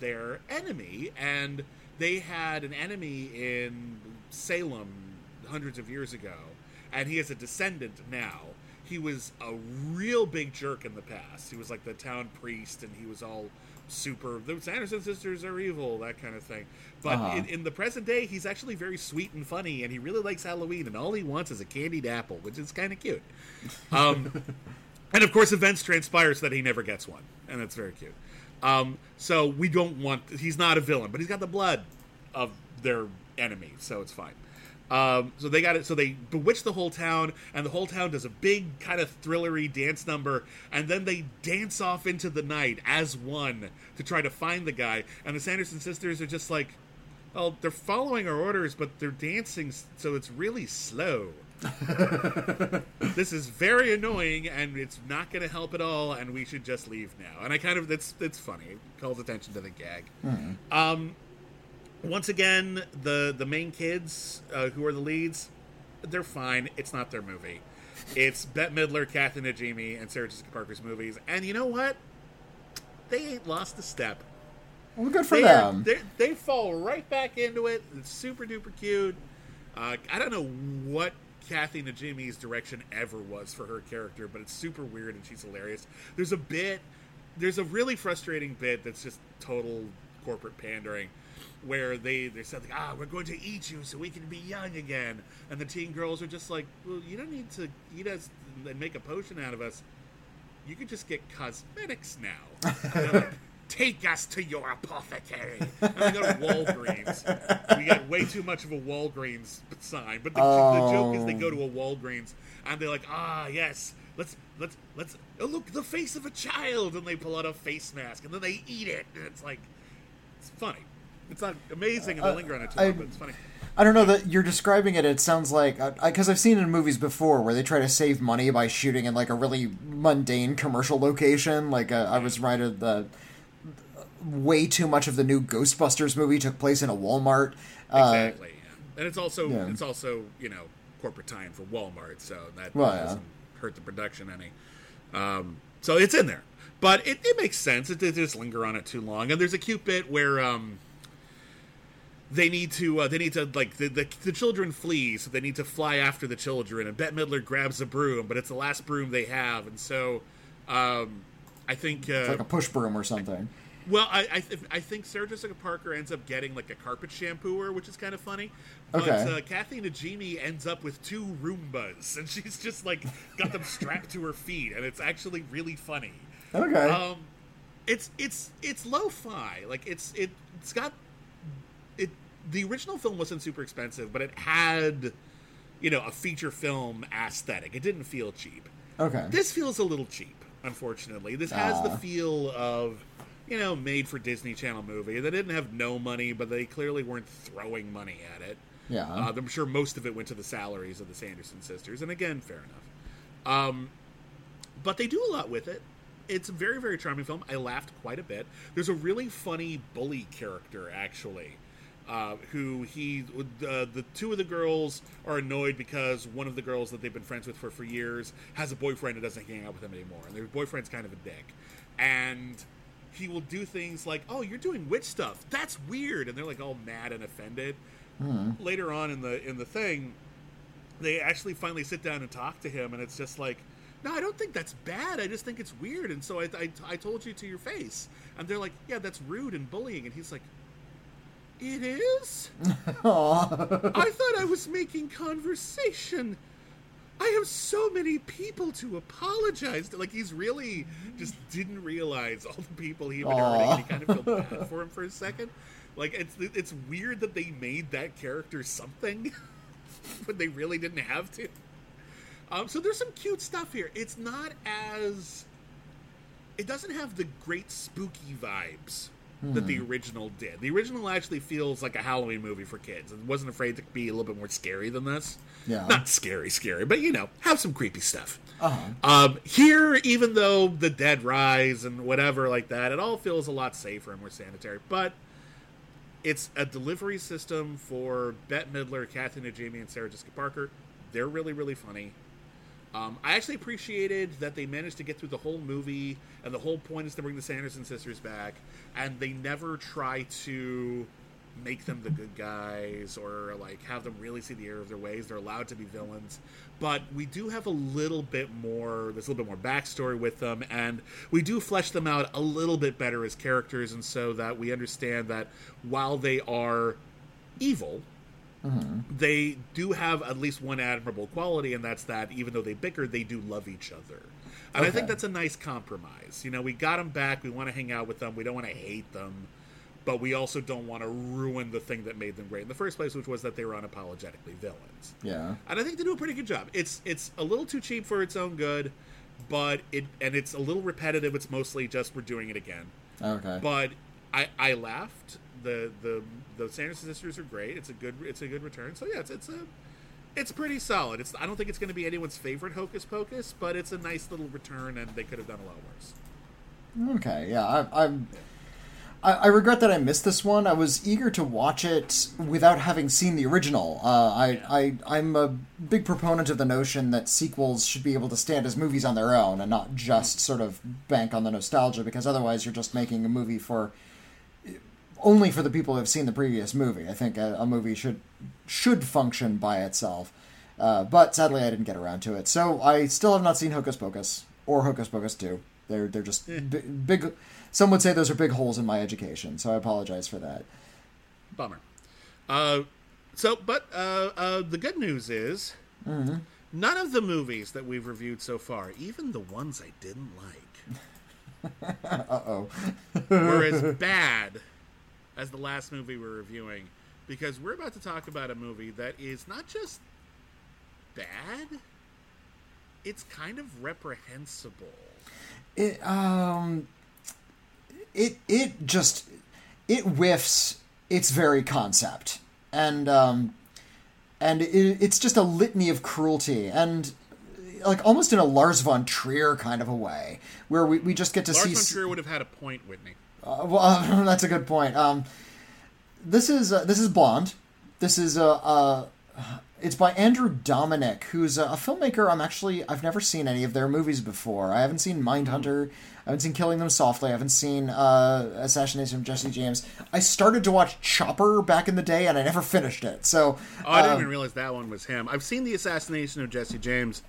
their enemy. And they had an enemy in Salem hundreds of years ago, and he is a descendant now. He was a real big jerk in the past. He was like the town priest, and he was all super. The Sanderson sisters are evil, that kind of thing. But Uh-huh. in, in the present day, he's actually very sweet and funny, and he really likes Halloween, and all he wants is a candied apple, which is kind of cute. Um, and of course, events transpire so that he never gets one, and that's very cute. Um, so we don't want. He's not a villain, but he's got the blood of their enemy, so it's fine. Um, so they got it. So they bewitch the whole town, and the whole town does a big kind of thrillery dance number, and then they dance off into the night as one to try to find the guy. And the Sanderson sisters are just like, well, they're following our orders, but they're dancing, so it's really slow. this is very annoying, and it's not going to help at all, and we should just leave now. And I kind of that's that's funny. It calls attention to the gag. Um, once again, the the main kids uh, who are the leads, they're fine. It's not their movie. It's Bette Midler, Kathy Najimy, and Sarah Jessica Parker's movies. And you know what? They ain't lost a step. Well, good for They, them. they they fall right back into it. It's super duper cute. Uh, I don't know what Kathy Najimy's direction ever was for her character, but it's super weird and she's hilarious. There's a bit, there's a really frustrating bit that's just total corporate pandering, where they they said like, ah, we're going to eat you so we can be young again, and the teen girls are just like, well, you don't need to eat us and make a potion out of us. You could just get cosmetics now. And they're like, Take us to your apothecary. And we go to Walgreens. We got way too much of a Walgreens sign, but the, the joke is they go to a Walgreens and they're like, ah, yes, let's let's let's oh, look the face of a child, and they pull out a face mask and then they eat it, and it's like it's funny. It's not amazing, and they linger on it too I- long, but it's funny. I don't know that you're describing it. It sounds like because I've seen it in movies before where they try to save money by shooting in like a really mundane commercial location. Like uh, I was right at the way too much of the new Ghostbusters movie took place in a Walmart. Uh, Exactly, yeah. and it's also yeah. it's also you know corporate time for Walmart, so that Well, doesn't hurt the production any. Um, so it's in there, but it, it makes sense. It, they just linger on it too long, and there's a cute bit where um, they need to uh, they need to like the, the the children flee, so they need to fly after the children, and Bette Midler grabs a broom, but it's the last broom they have, and so um, I think uh, It's like a push broom or something. Well, I I, th- I think Sarah Jessica Parker ends up getting like a carpet shampooer, which is kind of funny. But Okay. uh, Kathy Najimy ends up with two Roombas, and she's just like got them strapped to her feet, and it's actually really funny. Okay. Um, it's it's it's lo-fi, like it's it, it's got it. The original film wasn't super expensive, but it had you know a feature film aesthetic. It didn't feel cheap. okay. This feels a little cheap, unfortunately. This has the Ah. feel of you know, made for Disney Channel movie. They didn't have no money, but they clearly weren't throwing money at it. Yeah. Uh, I'm sure most of it went to the salaries of the Sanderson sisters, and again, fair enough. Um, but they do a lot with it. It's a very, very charming film. I laughed quite a bit. There's a really funny bully character, actually, uh, who he, uh, the two of the girls are annoyed because one of the girls that they've been friends with for, for years has a boyfriend and doesn't hang out with them anymore. And their boyfriend's kind of a dick. And he will do things like, "Oh, you're doing witch stuff. That's weird," and they're like all mad and offended. Hmm. Later on in the in the thing, they actually finally sit down and talk to him, and it's just like, "No, I don't think that's bad. I just think it's weird." And so I, I, I told you to your face, and they're like, "Yeah, that's rude and bullying," and he's like. It is? I thought I was making conversation. I have so many people to apologize to. Like he's really just didn't realize all the people he had been hurting. And he kind of felt bad for him for a second. Like it's it's weird that they made that character something when they really didn't have to. Um, so there's some cute stuff here. It's not as it doesn't have the great spooky vibes that the original did. The original actually feels like a Halloween movie for kids. It wasn't afraid to be a little bit more scary than this. Yeah. Not scary, scary, but you know, have some creepy stuff. Uh-huh. Um, here, even though the dead rise and whatever like that, it all feels a lot safer and more sanitary. But it's a delivery system for Bette Midler, Kathy Najimy, and Sarah Jessica Parker. They're really, really funny. Um, I actually appreciated that they managed to get through the whole movie, and the whole point is to bring the Sanderson sisters back, and they never try to make them the good guys or like have them really see the error of their ways. They're allowed to be villains, but we do have a little bit more. There's a little bit more backstory with them, and we do flesh them out a little bit better as characters, and so that we understand that while they are evil, Mm-hmm. they do have at least one admirable quality, and that's that even though they bicker, they do love each other. And I think that's a nice compromise. You know, we got them back. We want to hang out with them. We don't want to hate them, but we also don't want to ruin the thing that made them great in the first place, which was that they were unapologetically villains. yeah. And I think they do a pretty good job. It's it's a little too cheap for its own good, but it and it's a little repetitive. It's mostly just we're doing it again Okay. but I I laughed. The the the Sanderson sisters are great. It's a good it's a good return. So yeah, it's it's a it's pretty solid. It's I don't think it's going to be anyone's favorite Hocus Pocus, but it's a nice little return, and they could have done a lot worse. Okay, yeah, I, I'm. I, I regret that I missed this one. I was eager to watch it without having seen the original. Uh, I, I, I'm a big proponent of the notion that sequels should be able to stand as movies on their own and not just sort of bank on the nostalgia, because otherwise you're just making a movie for only for the people who have seen the previous movie. I think a, a movie should should function by itself. Uh, but sadly, I didn't get around to it. So I still have not seen Hocus Pocus or Hocus Pocus Two. They're they're just bi- big. Some would say those are big holes in my education. So I apologize for that. Bummer. Uh, so, but uh, uh, the good news is none of the movies that we've reviewed so far, even the ones I didn't like, Uh oh. were as bad as the last movie we're reviewing because we're about to talk about a movie that is not just bad, it's kind of reprehensible. It um. It it just it whiffs its very concept and um and it, it's just a litany of cruelty and like almost in a Lars von Trier kind of a way where we, we just get to Lars see Lars von Trier would have had a point, Witney. Uh, well, uh, that's a good point. Um, this is uh, this is Blonde. This is uh, uh, it's by Andrew Dominik, who's a, a filmmaker. I'm actually I've never seen any of their movies before. I haven't seen Mindhunter. I haven't seen Killing Them Softly. I haven't seen uh, Assassination of Jesse James. I started to watch Chopper back in the day, and I never finished it. So Oh, I didn't um, even realize that one was him. I've seen the assassination of Jesse James.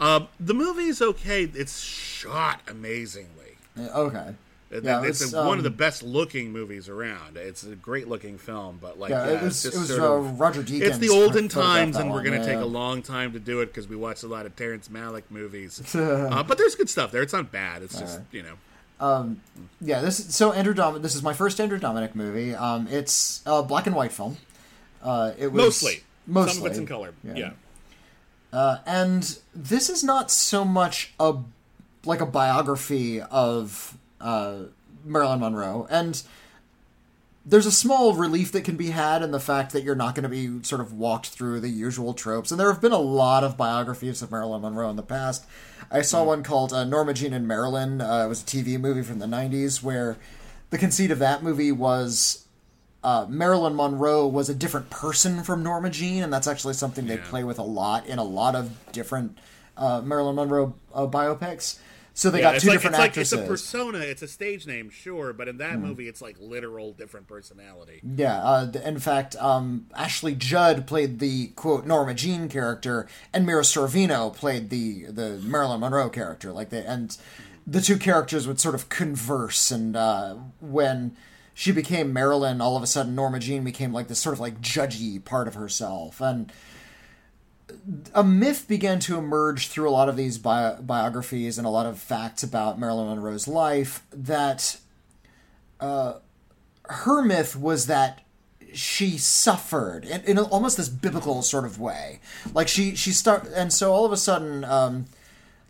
Um, the movie's okay. It's shot amazingly. okay. Yeah, it's one of um, the best looking movies around. It's a great looking film, but like, Yeah, yeah, it was- it's it was, uh, of- Roger It's the olden times, and we're going to take yeah. a long time to do it because we watched a lot of Terrence Malick movies. uh, but there's good stuff there. It's not bad. It's just you know, Yeah, this so Andrew. This is my first Andrew Dominik movie. Um, it's a black and white film. Uh, it was mostly, mostly some of it's in color. Yeah. yeah. Uh, and this is not so much a like a biography of uh, Marilyn Monroe, and there's a small relief that can be had in the fact that you're not going to be sort of walked through the usual tropes. And there have been a lot of biographies of Marilyn Monroe in the past. I saw mm. one called uh, Norma Jean and Marilyn. Uh, it was a TV movie from the 90s where the conceit of that movie was uh, Marilyn Monroe was a different person from Norma Jean, and that's actually something they yeah. play with a lot in a lot of different uh, Marilyn Monroe uh, biopics. So they yeah, got two like, different it's actresses. Like, it's a persona, it's a stage name, sure, but in that mm. movie, it's like literal different personality. Yeah. Uh, in fact, um, Ashley Judd played the quote Norma Jean character, and Mira Sorvino played the the Marilyn Monroe character. Like they and the two characters would sort of converse, and uh, when she became Marilyn, all of a sudden Norma Jean became like this sort of like judgy part of herself, and a myth began to emerge through a lot of these bi- biographies and a lot of facts about Marilyn Monroe's life that uh, her myth was that she suffered in, in almost this biblical sort of way. Like she she start and so all of a sudden, um,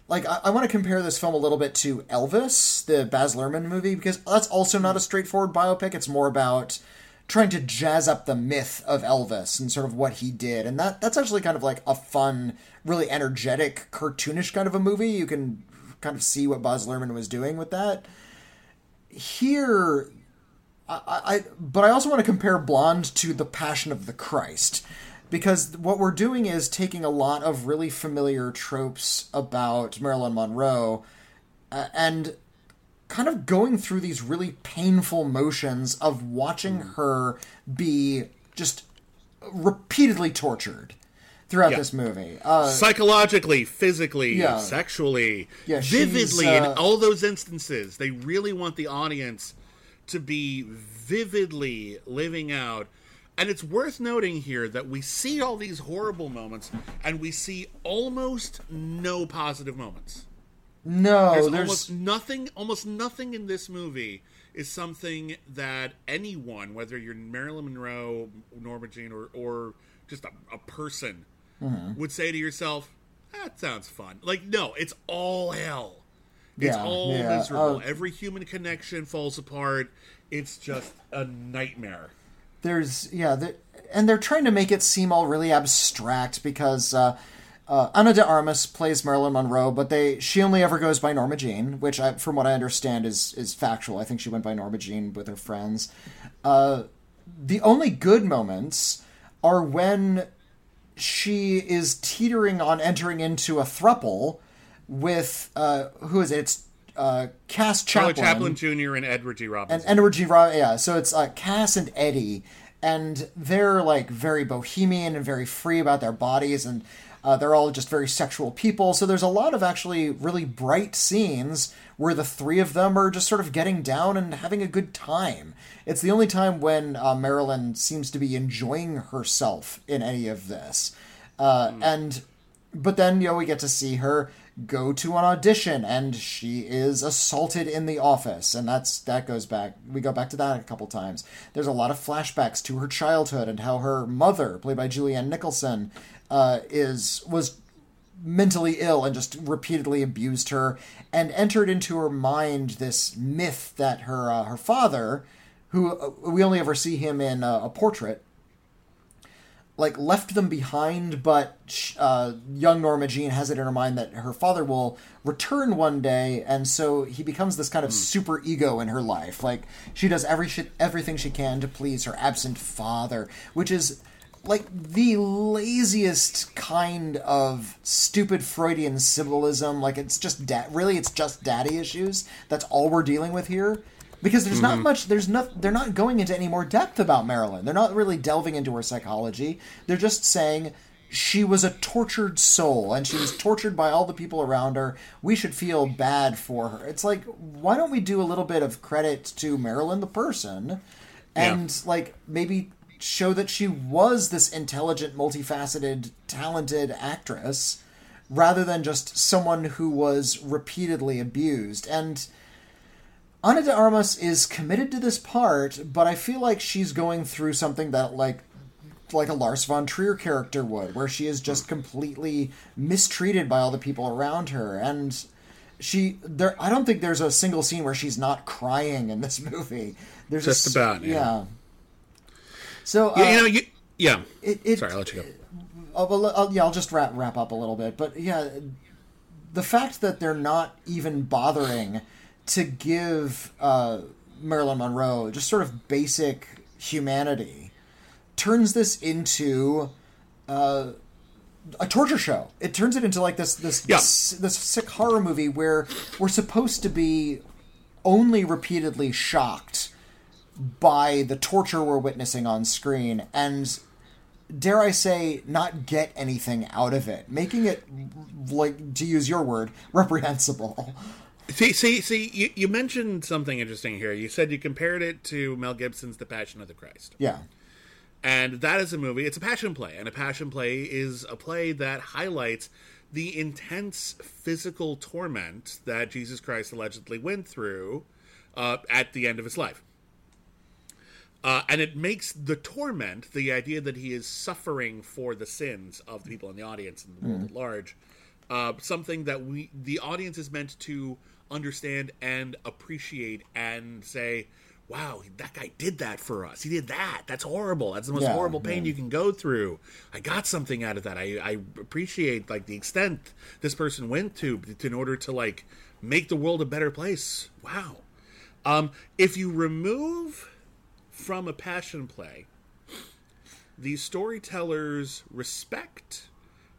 like I, I want to compare this film a little bit to Elvis, the Baz Luhrmann movie, because that's also not a straightforward biopic. It's more about trying to jazz up the myth of Elvis and sort of what he did. And that that's actually kind of like a fun, really energetic, cartoonish kind of a movie. You can kind of see what Baz Luhrmann was doing with that. Here, I, I but I also want to compare Blonde to The Passion of the Christ because what we're doing is taking a lot of really familiar tropes about Marilyn Monroe uh, and kind of going through these really painful motions of watching mm. her be just repeatedly tortured throughout yeah. this movie. Uh, Psychologically, physically, yeah. sexually, yeah, vividly, uh, in all those instances. They really want the audience to be vividly living out. And it's worth noting here that we see all these horrible moments and we see almost no positive moments. No, there's, there's, almost nothing. Almost nothing in this movie is something that anyone, whether you're Marilyn Monroe, Norma Jean, or or just a, a person, mm-hmm. would say to yourself, "That sounds fun." Like, no, it's all hell. It's yeah, all yeah. miserable. Uh, Every human connection falls apart. It's just a nightmare. There's yeah, and they're trying to make it seem all really abstract because. Uh, uh, Ana de Armas plays Marilyn Monroe, but they she only ever goes by Norma Jean, which, I, from what I understand, is is factual. I think she went by Norma Jean with her friends. Uh, the only good moments are when she is teetering on entering into a thruple with uh, who is it? It's uh, Cass Chaplin, Chaplin Jr. and Edward G. Robinson. And Edward G. Robinson, yeah. So it's uh, Cass and Eddie, and they're like very bohemian and very free about their bodies, and uh, they're all just very sexual people. So there's a lot of actually really bright scenes where the three of them are just sort of getting down and having a good time. It's the only time when uh, Marilyn seems to be enjoying herself in any of this. Uh, mm. And but then you know we get to see her go to an audition and she is assaulted in the office and that's that goes back we go back to that a couple times there's a lot of flashbacks to her childhood and how her mother played by julianne nicholson uh, is was mentally ill and just repeatedly abused her and entered into her mind this myth that her uh, her father who uh, we only ever see him in uh, a portrait like left them behind but uh, young norma jean has it in her mind that her father will return one day and so he becomes this kind of mm. super ego in her life like she does every shit, everything she can to please her absent father which is like the laziest kind of stupid Freudian symbolism. Like it's just da- really it's just daddy issues. That's all we're dealing with here. Because there's mm-hmm. not much there's not they're not going into any more depth about Marilyn. They're not really delving into her psychology. They're just saying she was a tortured soul and she was tortured by all the people around her. We should feel bad for her. It's like why don't we do a little bit of credit to Marilyn the person? and yeah. like maybe show that she was this intelligent, multifaceted, talented actress rather than just someone who was repeatedly abused. And Ana de Armas is committed to this part, but I feel like she's going through something that like like a Lars von Trier character would, where she is just completely mistreated by all the people around her. And she there. I don't think there's a single scene where she's not crying in this movie. There's Just a, about, yeah. So uh, Yeah, you know, you, yeah. it, it, Sorry, I'll let you go. I'll, I'll- I'll- yeah, I'll just wrap wrap up a little bit, but yeah, the fact that they're not even bothering to give uh, Marilyn Monroe just sort of basic humanity turns this into uh, a torture show. It turns it into like this this Yeah. this, this sick horror movie where we're supposed to be only repeatedly shocked by the torture we're witnessing on screen and dare I say, not get anything out of it, making it, like to use your word, reprehensible. See, see, see. You, you mentioned something interesting here. You said you compared it to Mel Gibson's *The Passion of the Christ*, Yeah, and that is a movie. It's a passion play, and a passion play is a play that highlights the intense physical torment that Jesus Christ allegedly went through uh, at the end of his life. Uh, and it makes the torment, the idea that he is suffering for the sins of the people in the audience and the world at large, uh, something that we, the audience, is meant to understand and appreciate and say, "Wow, that guy did that for us. He did that. That's horrible. That's the most Yeah, horrible pain yeah. you can go through. I got something out of that. I, I appreciate like the extent this person went to in order to like make the world a better place. Wow." Um, if you remove from a passion play the storyteller's respect,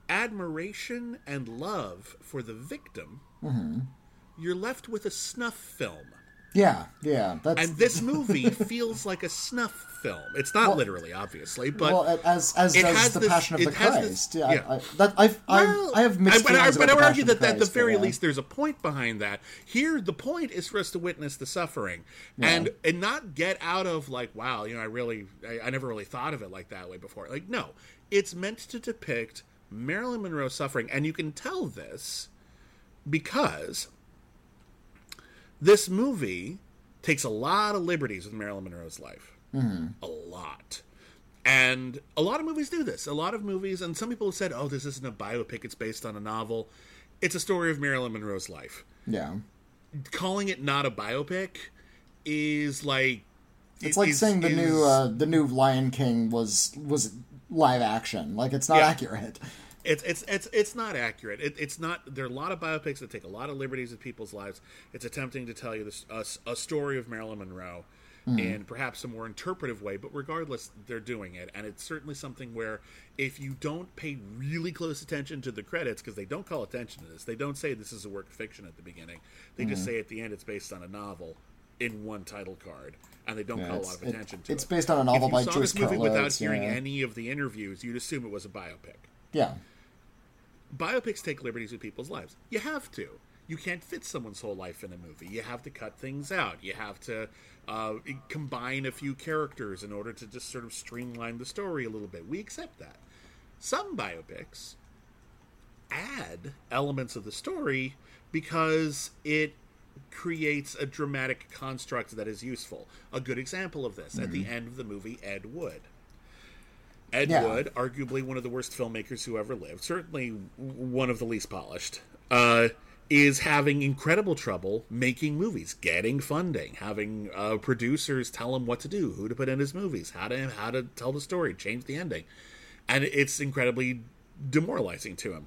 admiration, and love for the victim, mm-hmm. you're left with a snuff film. Yeah, yeah. That's And this movie feels like a snuff film. It's not literally, obviously, but well, as as it does has the this- Passion of the Christ. this- yeah, yeah. I, I, that I've, Well, I, I have mixed I- but I, but I would argue that, at the very yeah. least there's a point behind that. Here, the point is for us to witness the suffering and and not get out of like, wow, you know, I really, I, I never really thought of it like that way before. Like, no, it's meant to depict Marilyn Monroe suffering, and you can tell this because this movie takes a lot of liberties with Marilyn Monroe's life. A lot. And a lot of movies do this. A lot of movies, and some people have said, oh, this isn't a biopic, it's based on a novel. It's a story of Marilyn Monroe's life. yeah. Calling it not a biopic is like. It's like is- saying the is- new uh, the new Lion King was was live action. Like it's not Yeah. accurate. It's it's it's it's not accurate. It, it's not. There are a lot of biopics that take a lot of liberties with people's lives. It's attempting to tell you this a, a story of Marilyn Monroe hmm. in perhaps a more interpretive way. But regardless, they're doing it, and it's certainly something where if you don't pay really close attention to the credits, because they don't call attention to this, they don't say this is a work of fiction at the beginning. They just hmm. say at the end it's based on a novel in one title card, and they don't Yeah, call a lot of it- attention to it's it. It's based on a novel if by you saw Joyce this movie Carol without hearing yeah. any of the interviews, you'd assume it was a biopic Yeah. Biopics take liberties with people's lives. You have to. You can't fit someone's whole life in a movie. You have to cut things out. You have to uh, combine a few characters in order to just sort of streamline the story a little bit. We accept that. Some biopics add elements of the story because it creates a dramatic construct that is useful. A good example of this at the end of the movie Ed Wood. Ed Yeah. Wood, arguably one of the worst filmmakers who ever lived, certainly one of the least polished, uh, is having incredible trouble making movies, getting funding, having uh, producers tell him what to do, who to put in his movies, how to how to tell the story, change the ending, and it's incredibly demoralizing to him.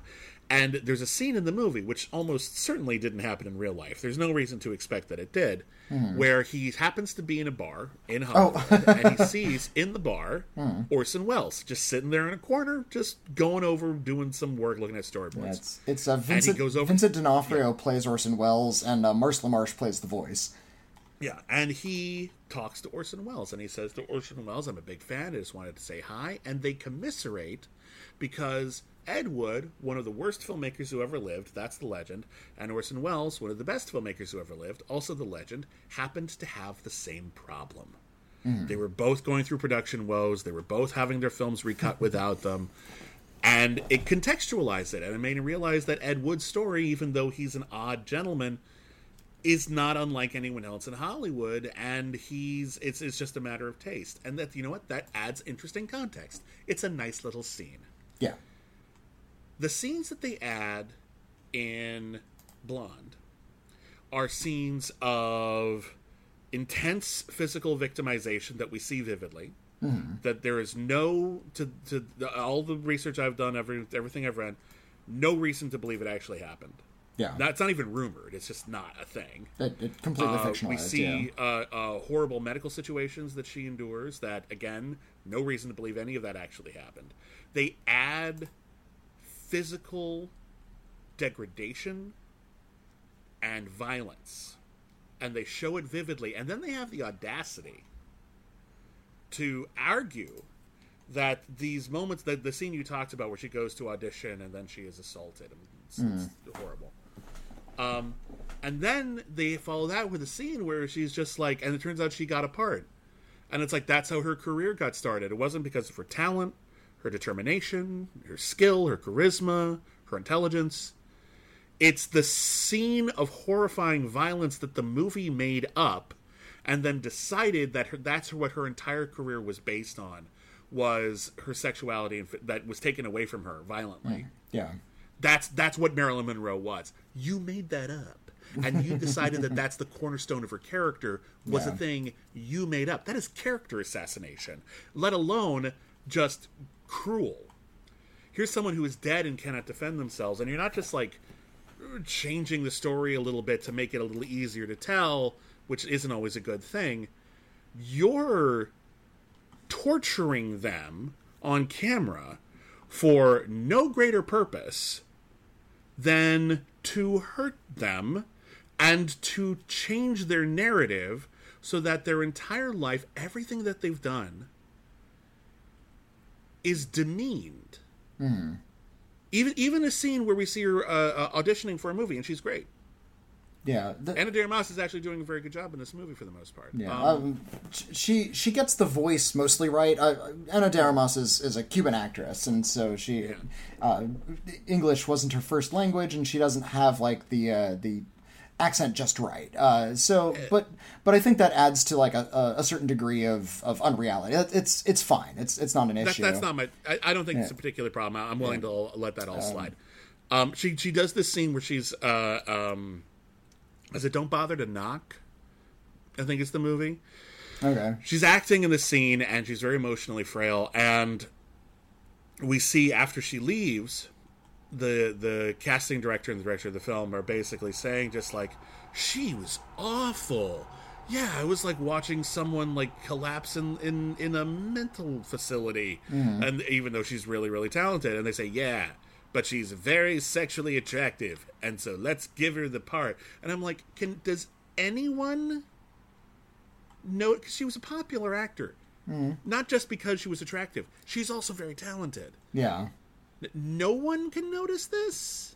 And there's a scene in the movie which almost certainly didn't happen in real life. There's no reason to expect that it did, where he happens to be in a bar in Hollywood and he sees in the bar Orson Welles just sitting there in a corner, just going over doing some work, looking at storyboards. It's it's uh, Vincent goes over- Vincent D'Onofrio plays Orson Welles and uh, Maurice LaMarche plays the voice. Yeah, and he talks to Orson Welles, and he says to Orson Welles, "I'm a big fan. I just wanted to say hi." And they commiserate because Ed Wood, one of the worst filmmakers who ever lived, that's the legend, and Orson Welles, one of the best filmmakers who ever lived, also the legend, happened to have the same problem. Hmm. They were both going through production woes. They were both having their films recut without them. And it contextualized it, and it made me realize that Ed Wood's story, even though he's an odd gentleman, is not unlike anyone else in Hollywood, and he's it's it's just a matter of taste, and that you know what that adds interesting context. It's a nice little scene. Yeah. The scenes that they add in Blonde are scenes of intense physical victimization that we see vividly. That there is no to to the, all the research I've done, every everything I've read, no reason to believe it actually happened. Yeah. That's not even rumored. It's just not a thing. It, it completely Uh, fictionalized. we see yeah. uh, uh, horrible medical situations that she endures. That again, no reason to believe any of that actually happened. They add physical degradation and violence, and they show it vividly. And then they have the audacity to argue that these moments, that the scene you talked about, where she goes to audition and then she is assaulted, and it's, it's horrible. Um, and then they follow that with a scene where she's just like, and it turns out she got a part. And it's like that's how her career got started. It wasn't because of her talent, her determination, her skill, her charisma, her intelligence. It's the scene of horrifying violence that the movie made up and then decided that her, that's what her entire career was based on was her sexuality and that was taken away from her violently. Mm-hmm. yeah. That's that's what Marilyn Monroe was. You made that up, and you decided that that's the cornerstone of her character was a thing you made up. That is character assassination, let alone just cruel. Here's someone who is dead and cannot defend themselves, and you're not just like changing the story a little bit to make it a little easier to tell, which isn't always a good thing. You're torturing them on camera for no greater purpose than to hurt them and to change their narrative so that their entire life, everything that they've done, is demeaned. Even even a scene where we see her uh, uh, auditioning for a movie and she's great. Yeah. The- Ana de Armas is actually doing a very good job in this movie for the most part. Yeah, Um, um, she she gets the voice mostly right. Uh, Ana de Armas is, is a Cuban actress, and so she uh, English wasn't her first language, and she doesn't have like the uh, the accent just right. Uh, so, but but I think that adds to like a, a, certain degree of, of unreality. It- It's it's fine. It's it's not an That, issue. that's not my. I, I don't think it's a particular problem. I'm willing to let that all slide. Um, she she does this scene where she's uh, um, is it Don't Bother to Knock? I think it's the movie. okay. She's acting in the scene and she's very emotionally frail. And we see after she leaves, the the casting director and the director of the film are basically saying just like she was awful. Yeah, it was like watching someone like collapse in in, in a mental facility. Mm-hmm. And even though she's really really talented, and they say yeah. But she's very sexually attractive, and so let's give her the part. And I'm like, can does anyone no, because she was a popular actor. Mm-hmm. Not just because she was attractive. She's also very talented. Yeah. No one can notice this.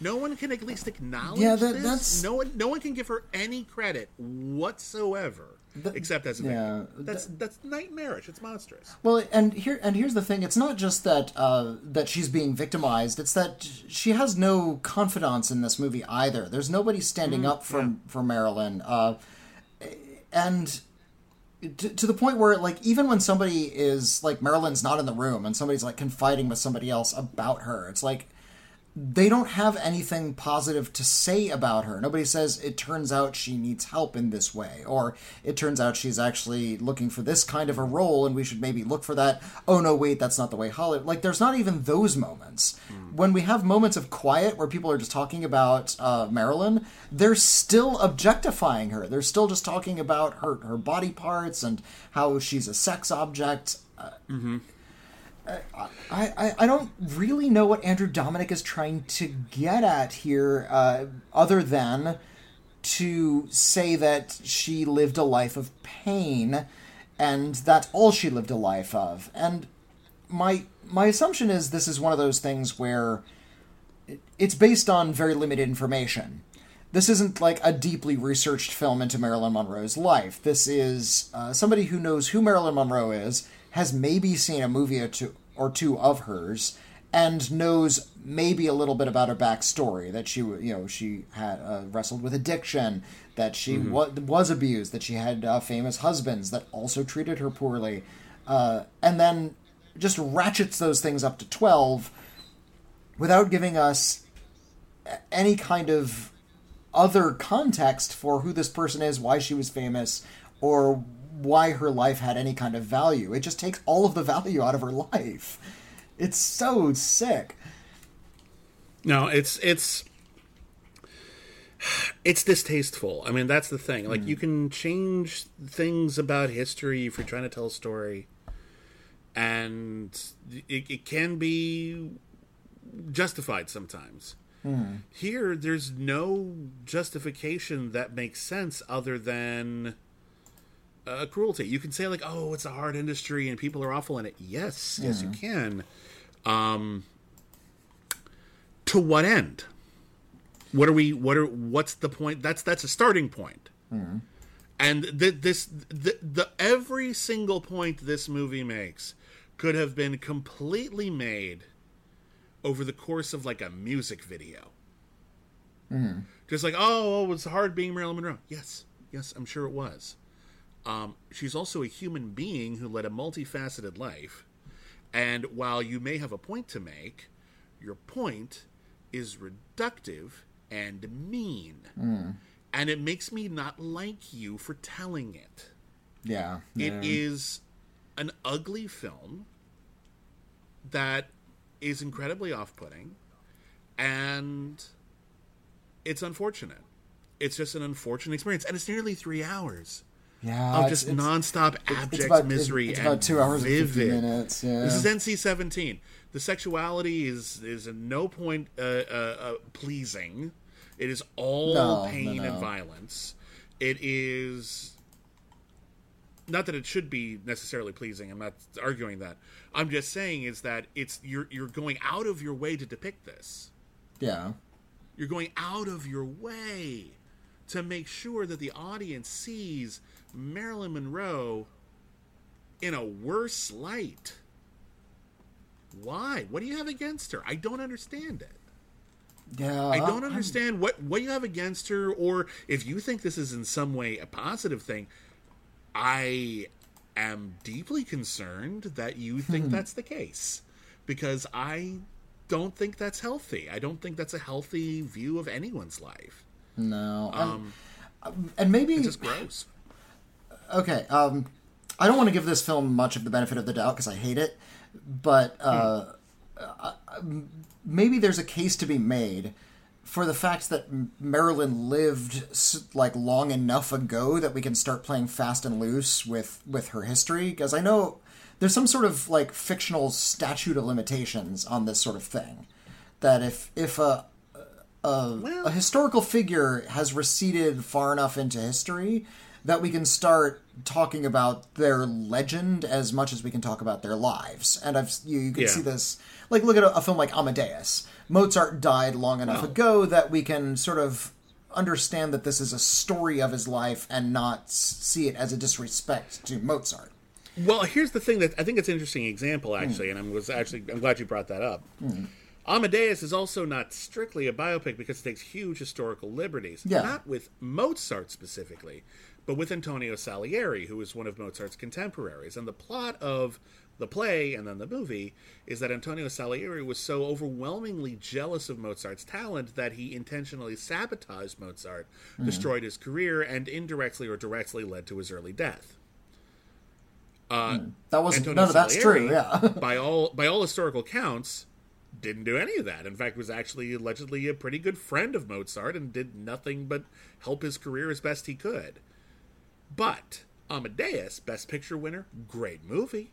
No one can at least acknowledge Yeah, that- this. that's- No one, no one can give her any credit whatsoever, except as a victim. yeah, that's that's nightmarish. It's monstrous. Well, and here and here's the thing: it's not just that uh, that she's being victimized; it's that she has no confidants in this movie either. There's nobody standing up for for Marilyn, uh, and to, the point where, like, even when somebody is like Marilyn's not in the room and somebody's like confiding with somebody else about her, it's like they don't have anything positive to say about her. Nobody says it turns out she needs help in this way, or it turns out she's actually looking for this kind of a role and we should maybe look for that. Oh no, wait, that's not the way Hollywood. Like, there's not even those moments. Hmm. When we have moments of quiet where people are just talking about uh, Marilyn, they're still objectifying her. They're still just talking about her, her body parts and how she's a sex object. Uh, mm-hmm. I, I, I don't really know what Andrew Dominik is trying to get at here, uh, other than to say that she lived a life of pain, and that's all she lived a life of. And my my assumption is this is one of those things where it's based on very limited information. This isn't like a deeply researched film into Marilyn Monroe's life. This is uh, somebody who knows who Marilyn Monroe is, has maybe seen a movie or two, or two of hers, and knows maybe a little bit about her backstory. That she, you know, she had uh, wrestled with addiction, that she wa- was abused, that she had uh, famous husbands that also treated her poorly, uh, and then just ratchets those things up to twelve without giving us any kind of other context for who this person is, why she was famous, or why her life had any kind of value. It just takes all of the value out of her life. It's so sick. No, it's it's it's distasteful. I mean, that's the thing. Like, you mm. can change things about history if you're trying to tell a story, and it, it can be justified sometimes. Mm. Here, there's no justification that makes sense other than uh, cruelty. You can say like, "Oh, it's a hard industry and people are awful in it." Yes, yes, you can. Um, to what end? What are we? What are? What's the point? That's that's a starting point. And th- this the, the every single point this movie makes could have been completely made over the course of like a music video. Just like, oh, it was hard being Marilyn Monroe. Yes, yes, I'm sure it was. Um, she's also a human being who led a multifaceted life. And while you may have a point to make, your point is reductive and mean. And it makes me not like you for telling it. Yeah. It is an ugly film that is incredibly off putting and it's unfortunate. It's just an unfortunate experience. And it's nearly three hours yeah, of just it's- nonstop it's abject about- misery It's and about two hours and fifty vivid. minutes. Yeah. This is NC seventeen. The sexuality is is at no point uh, uh, uh, pleasing. It is all No, pain no, and violence. It is not that it should be necessarily pleasing. I'm not arguing that. I'm just saying is that it's you're you're going out of your way to depict this. yeah. You're going out of your way to make sure that the audience sees Marilyn Monroe in a worse light. Why? What do you have against her? I don't understand it. Yeah. I don't I'm- understand what what you have against her, or if you think this is in some way a positive thing. I am deeply concerned that you think that's the case because I don't think that's healthy. I don't think that's a healthy view of anyone's life. No. Um, and, and maybe It's just gross. Okay. Um, I don't want to give this film much of the benefit of the doubt because I hate it, but uh, uh, maybe there's a case to be made for the fact that Marilyn lived like long enough ago that we can start playing fast and loose with with her history. Because I know there's some sort of like fictional statute of limitations on this sort of thing. That if if a a historical figure has receded far enough into history that we can start talking about their legend as much as we can talk about their lives. And I've you, you can Yeah. see this like look at a, a film like Amadeus. Mozart died long enough oh. ago that we can sort of understand that this is a story of his life and not see it as a disrespect to Mozart. Well, here's the thing that I think it's an interesting example hmm. actually, and I was actually I'm glad you brought that up. Hmm. Amadeus is also not strictly a biopic because it takes huge historical liberties. Yeah. Not with Mozart specifically, but with Antonio Salieri, who is one of Mozart's contemporaries. And the plot of the play and then the movie is that Antonio Salieri was so overwhelmingly jealous of Mozart's talent that he intentionally sabotaged Mozart, mm-hmm. destroyed his career, and indirectly or directly led to his early death. Uh, hmm. That wasn't Antonio of that's Salieri, true. Yeah. by all by all historical counts, didn't do any of that. In fact, was actually allegedly a pretty good friend of Mozart and did nothing but help his career as best he could. But Amadeus, Best Picture winner, great movie,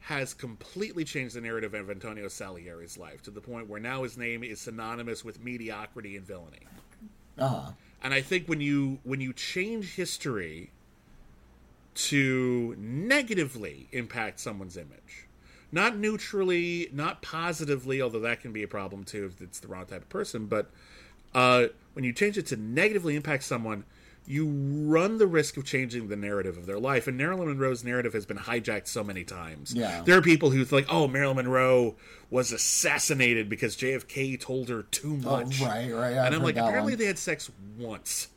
has completely changed the narrative of Antonio Salieri's life to the point where now his name is synonymous with mediocrity and villainy. uh-huh. And I think when you when you change history to negatively impact someone's image, not neutrally, not positively, although that can be a problem too if it's the wrong type of person, but uh, when you change it to negatively impact someone, you run the risk of changing the narrative of their life. And Marilyn Monroe's narrative has been hijacked so many times. Yeah. There are people who think, oh, Marilyn Monroe was assassinated because JFK told her too much. Oh, much. right, right. I've and I'm like, apparently one. they had sex once.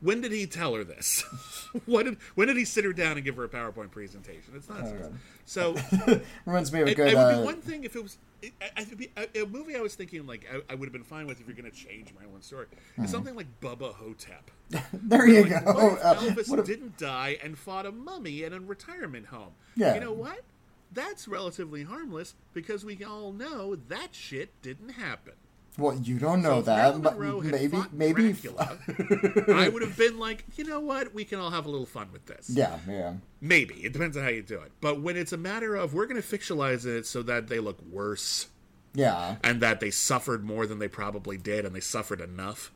When did he tell her this? what did, when did he sit her down and give her a PowerPoint presentation? It's nonsense. so Reminds me of a it, good. it would uh, be one thing if it was it, I, I, it'd be- a, a movie. I was thinking like I, I would have been fine with if you're going to change Marilyn's story. Hmm. It's something like Bubba Ho-Tep. there you Like, go. what if Uh, Elvis what if- didn't die and fought a mummy in a retirement home? Yeah. You know what? That's relatively harmless because we all know that shit didn't happen. Well, you don't know So that, but maybe, maybe. I would have been like, you know what? We can all have a little fun with this. Yeah, yeah. Maybe it depends on how you do it. But when it's a matter of we're going to fictionalize it so that they look worse Yeah. and that they suffered more than they probably did and they suffered enough.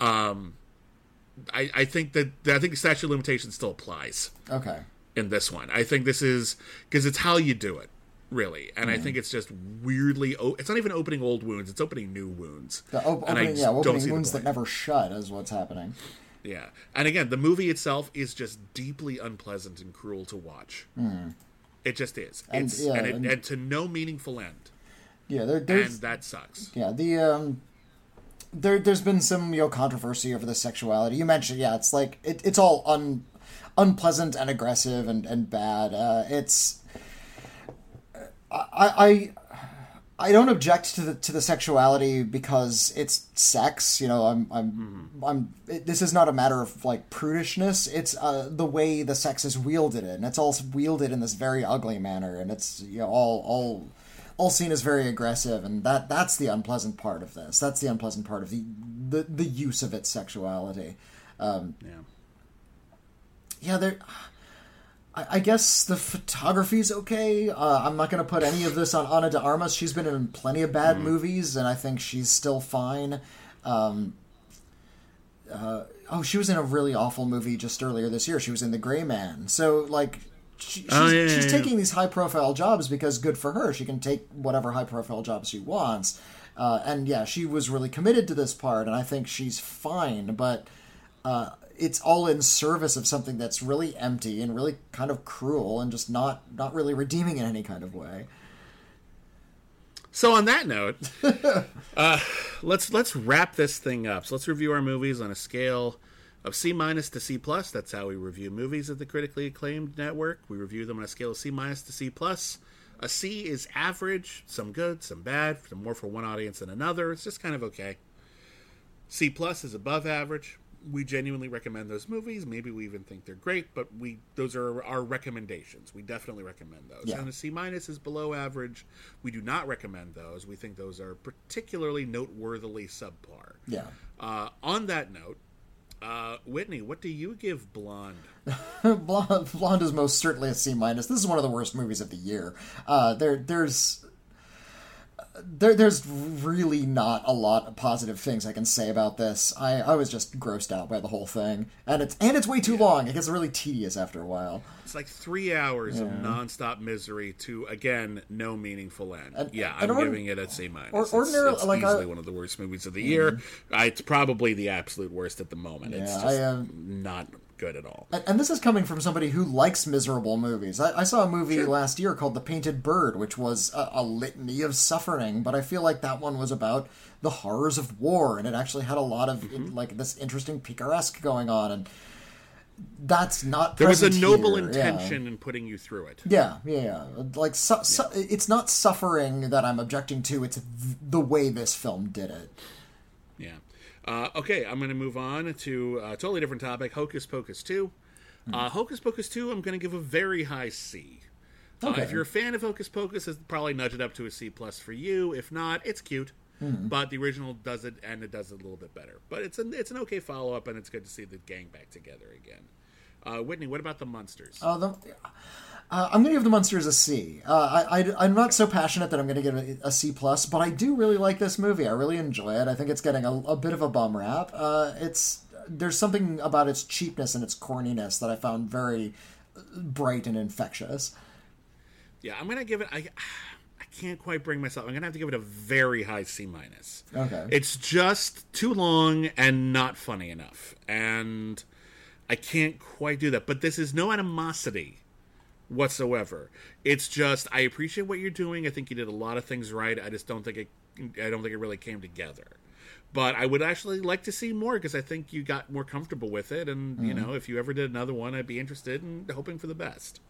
Um, I, I think that I think the statute of limitations still applies Okay. in this one. I think this is because it's how you do it, really, and Mm-hmm. I think it's just weirdly. O- it's not even opening old wounds; it's opening new wounds. The op- And opening, yeah, opening wounds that never shut is what's happening. Yeah, and again, the movie itself is just deeply unpleasant and cruel to watch. It just is. And, it's yeah, and, it, and- and to no meaningful end, Yeah, there, and that sucks. yeah the um, there there's been some you know controversy over the sexuality. You mentioned yeah, it's like it, it's all un unpleasant and aggressive and and bad. Uh, it's I I. I don't object to the to the sexuality because it's sex. You know, I'm I'm I'm. It, this is not a matter of like prudishness. It's uh, the way the sex is wielded, and it's all wielded in this very ugly manner, and it's you know all all all seen as very aggressive, and that that's the unpleasant part of this. That's the unpleasant part of the the, the use of its sexuality. Um, Yeah. yeah, there. I, I guess the photography's okay. Uh, I'm not going to put any of this on Ana de Armas. She's been in plenty of bad movies, and I think she's still fine. Um, uh, oh, she was in a really awful movie just earlier this year. She was in The Gray Man. So, like, she, she's, Oh, yeah, yeah, she's yeah. taking these high profile jobs because good for her. She can take whatever high profile jobs she wants. Uh, and yeah, she was really committed to this part, and I think she's fine. But uh, it's all in service of something that's really empty and really kind of cruel and just not not really redeeming in any kind of way. So on that note, uh, let's let's wrap this thing up. So let's review our movies on a scale of C minus to C plus. That's how we review movies at the critically acclaimed network. We review them on a scale of C minus to C plus. A C is average, some good, some bad, some more for one audience than another. It's just kind of okay. C plus is above average. We genuinely recommend those movies. Maybe we even think they're great, but we those are our recommendations. We definitely recommend those. Yeah. And a C minus is below average. We do not recommend those. We think those are particularly noteworthily subpar. Yeah. Uh, on that note, uh, Witney, what do you give Blonde? Blonde, Blonde is most certainly a C minus. This is one of the worst movies of the year. Uh, there, there's, there, there's really not a lot of positive things I can say about this. I, I was just grossed out by the whole thing, and it's and it's way too long. It gets really tedious after a while. It's like three hours of nonstop misery to again no meaningful end. And- yeah, and I'm or- giving it a C minus. or- It's- ordinarily, it's, like, easily I- one of the worst movies of the year. Uh, it's probably the absolute worst at the moment. it's just I, um, not good at all. And, and this is coming from somebody who likes miserable movies. I, I saw a movie last year called The Painted Bird, which was a, a litany of suffering, but I feel like that one was about the horrors of war, and it actually had a lot of Mm-hmm. like this interesting picaresque going on, and that's not. There was a noble here. intention in putting you through it. Yeah, yeah, yeah. yeah. Like, su- su- it's not suffering that I'm objecting to. It's th- the way this film did it. Yeah. Uh, okay, I'm going to move on to a totally different topic Hocus Pocus 2. Uh, Hocus Pocus 2, I'm going to give a very high C. Uh, if you're a fan of Hocus Pocus, it's probably nudge it up to a C plus for you. If not, it's cute. But the original does it, and it does it a little bit better. But it's an it's an okay follow up, and it's good to see the gang back together again. Uh, Witney, what about the Munsters? Uh, the, uh, I'm going to give the Munsters a C. Uh, I, I, am not so passionate that I'm going to give it a C plus, but I do really like this movie. I really enjoy it. I think it's getting a, a bit of a bum rap. Uh, it's there's something about its cheapness and its corniness that I found very bright and infectious. yeah, I'm going to give it. I I can't quite bring myself. I'm going to have to give it a very high C minus. Okay. It's just too long and not funny enough. And I can't quite do that. But this is no animosity whatsoever. It's just I appreciate what you're doing. I think you did a lot of things right. I just don't think it I don't think it really came together. but I would actually like to see more because I think you got more comfortable with it, and you Mm-hmm. know, if you ever did another one, I'd be interested in hoping for the best.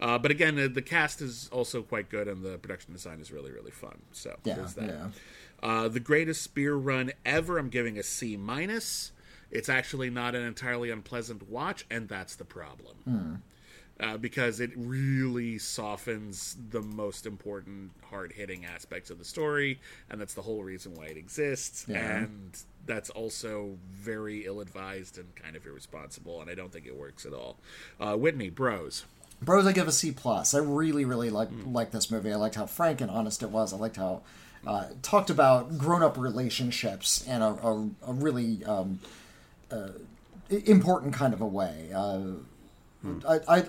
Uh, but again, uh, the cast is also quite good, and the production design is really, really fun. So Yeah, there's that. yeah. Uh, the Greatest Beer Run Ever. I'm giving a C minus. It's actually not an entirely unpleasant watch, and that's the problem. Uh, because it really softens the most important, hard hitting aspects of the story, and that's the whole reason why it exists. Yeah. And that's also very ill advised and kind of irresponsible, and I don't think it works at all. Uh, Witney, bros. Bros, I give a C plus. I really, really like like this movie. I liked how frank and honest it was. I liked how uh, it talked about grown up relationships in a, a, a really um, uh, important kind of a way. Uh, I, I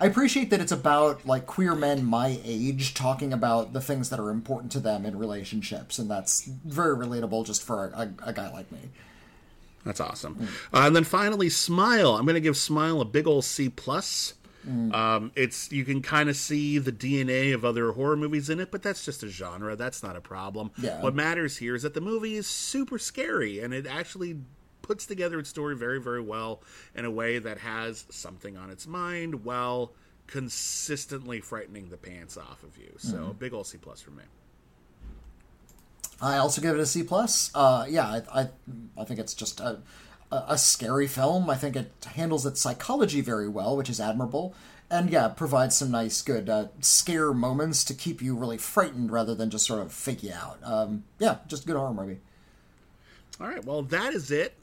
I appreciate that it's about like queer men my age talking about the things that are important to them in relationships, and that's very relatable just for a, a, a guy like me. That's awesome. Uh, and then finally, Smile. I'm going to give Smile a big old C plus. Um, it's you can kind of see the DNA of other horror movies in it, but that's just a genre. That's not a problem. Yeah. What matters here is that the movie is super scary, and it actually puts together its story very, very well in a way that has something on its mind while consistently frightening the pants off of you. So, a big old C plus for me. I also give it a C plus. Uh, yeah, I, I I think it's just a, a a scary film. I think it handles its psychology very well, which is admirable, and yeah, provides some nice, good uh, scare moments to keep you really frightened rather than just sort of fake you out. Um, yeah, just good horror movie. All right, well, that is it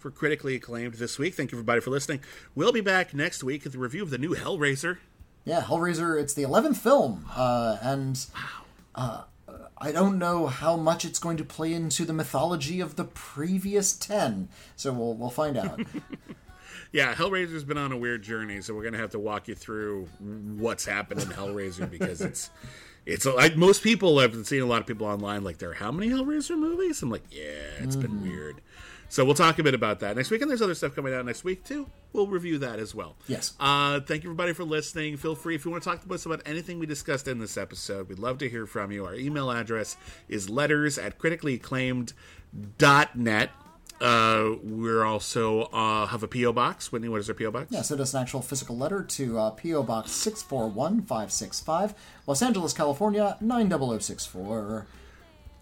for critically acclaimed this week. Thank you, everybody, for listening. We'll be back next week with a review of the new Hellraiser. Yeah, Hellraiser. It's the eleventh film, uh, and uh, I don't know how much it's going to play into the mythology of the previous ten. So we'll we'll find out. Yeah, Hellraiser's been on a weird journey, so we're gonna have to walk you through what's happened in Hellraiser because it's it's like most people have seen a lot of people online like there are how many Hellraiser movies? I'm like, yeah, it's been weird. So we'll talk a bit about that next week, and there's other stuff coming out next week too. We'll review that as well. Yes. Uh, thank you everybody for listening. Feel free if you want to talk to us about anything we discussed in this episode. We'd love to hear from you. Our email address is letters at criticallyacclaimed.net. Uh, we're also uh, have a PO box. Witney, what is our PO box? Yeah, send us an actual physical letter to uh, P.O. Box 641565, Los Angeles, California, 90064.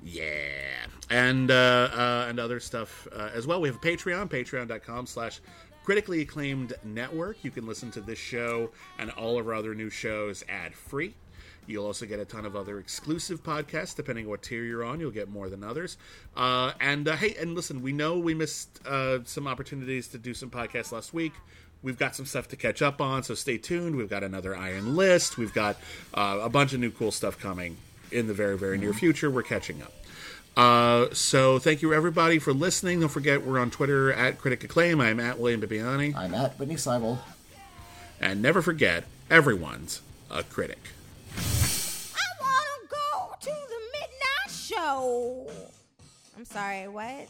Yeah, and uh, uh, and other stuff uh, as well. We have a Patreon, patreon.com slash critically acclaimed network. You can listen to this show and all of our other new shows ad free. You'll also get a ton of other exclusive podcasts, depending on what tier you're on. You'll get more than others. Uh, and uh, hey, and listen, we know we missed uh, some opportunities to do some podcasts last week. We've got some stuff to catch up on, so stay tuned. We've got another Iron List. We've got uh, a bunch of new cool stuff coming in the very, very near future. We're catching up. Uh, so thank you everybody for listening. Don't forget we're on Twitter at Critic Acclaim. I'm at William Bibiani. I'm at Witney Seibold. And never forget, everyone's a critic. I wanna go to the midnight show. I'm sorry, what?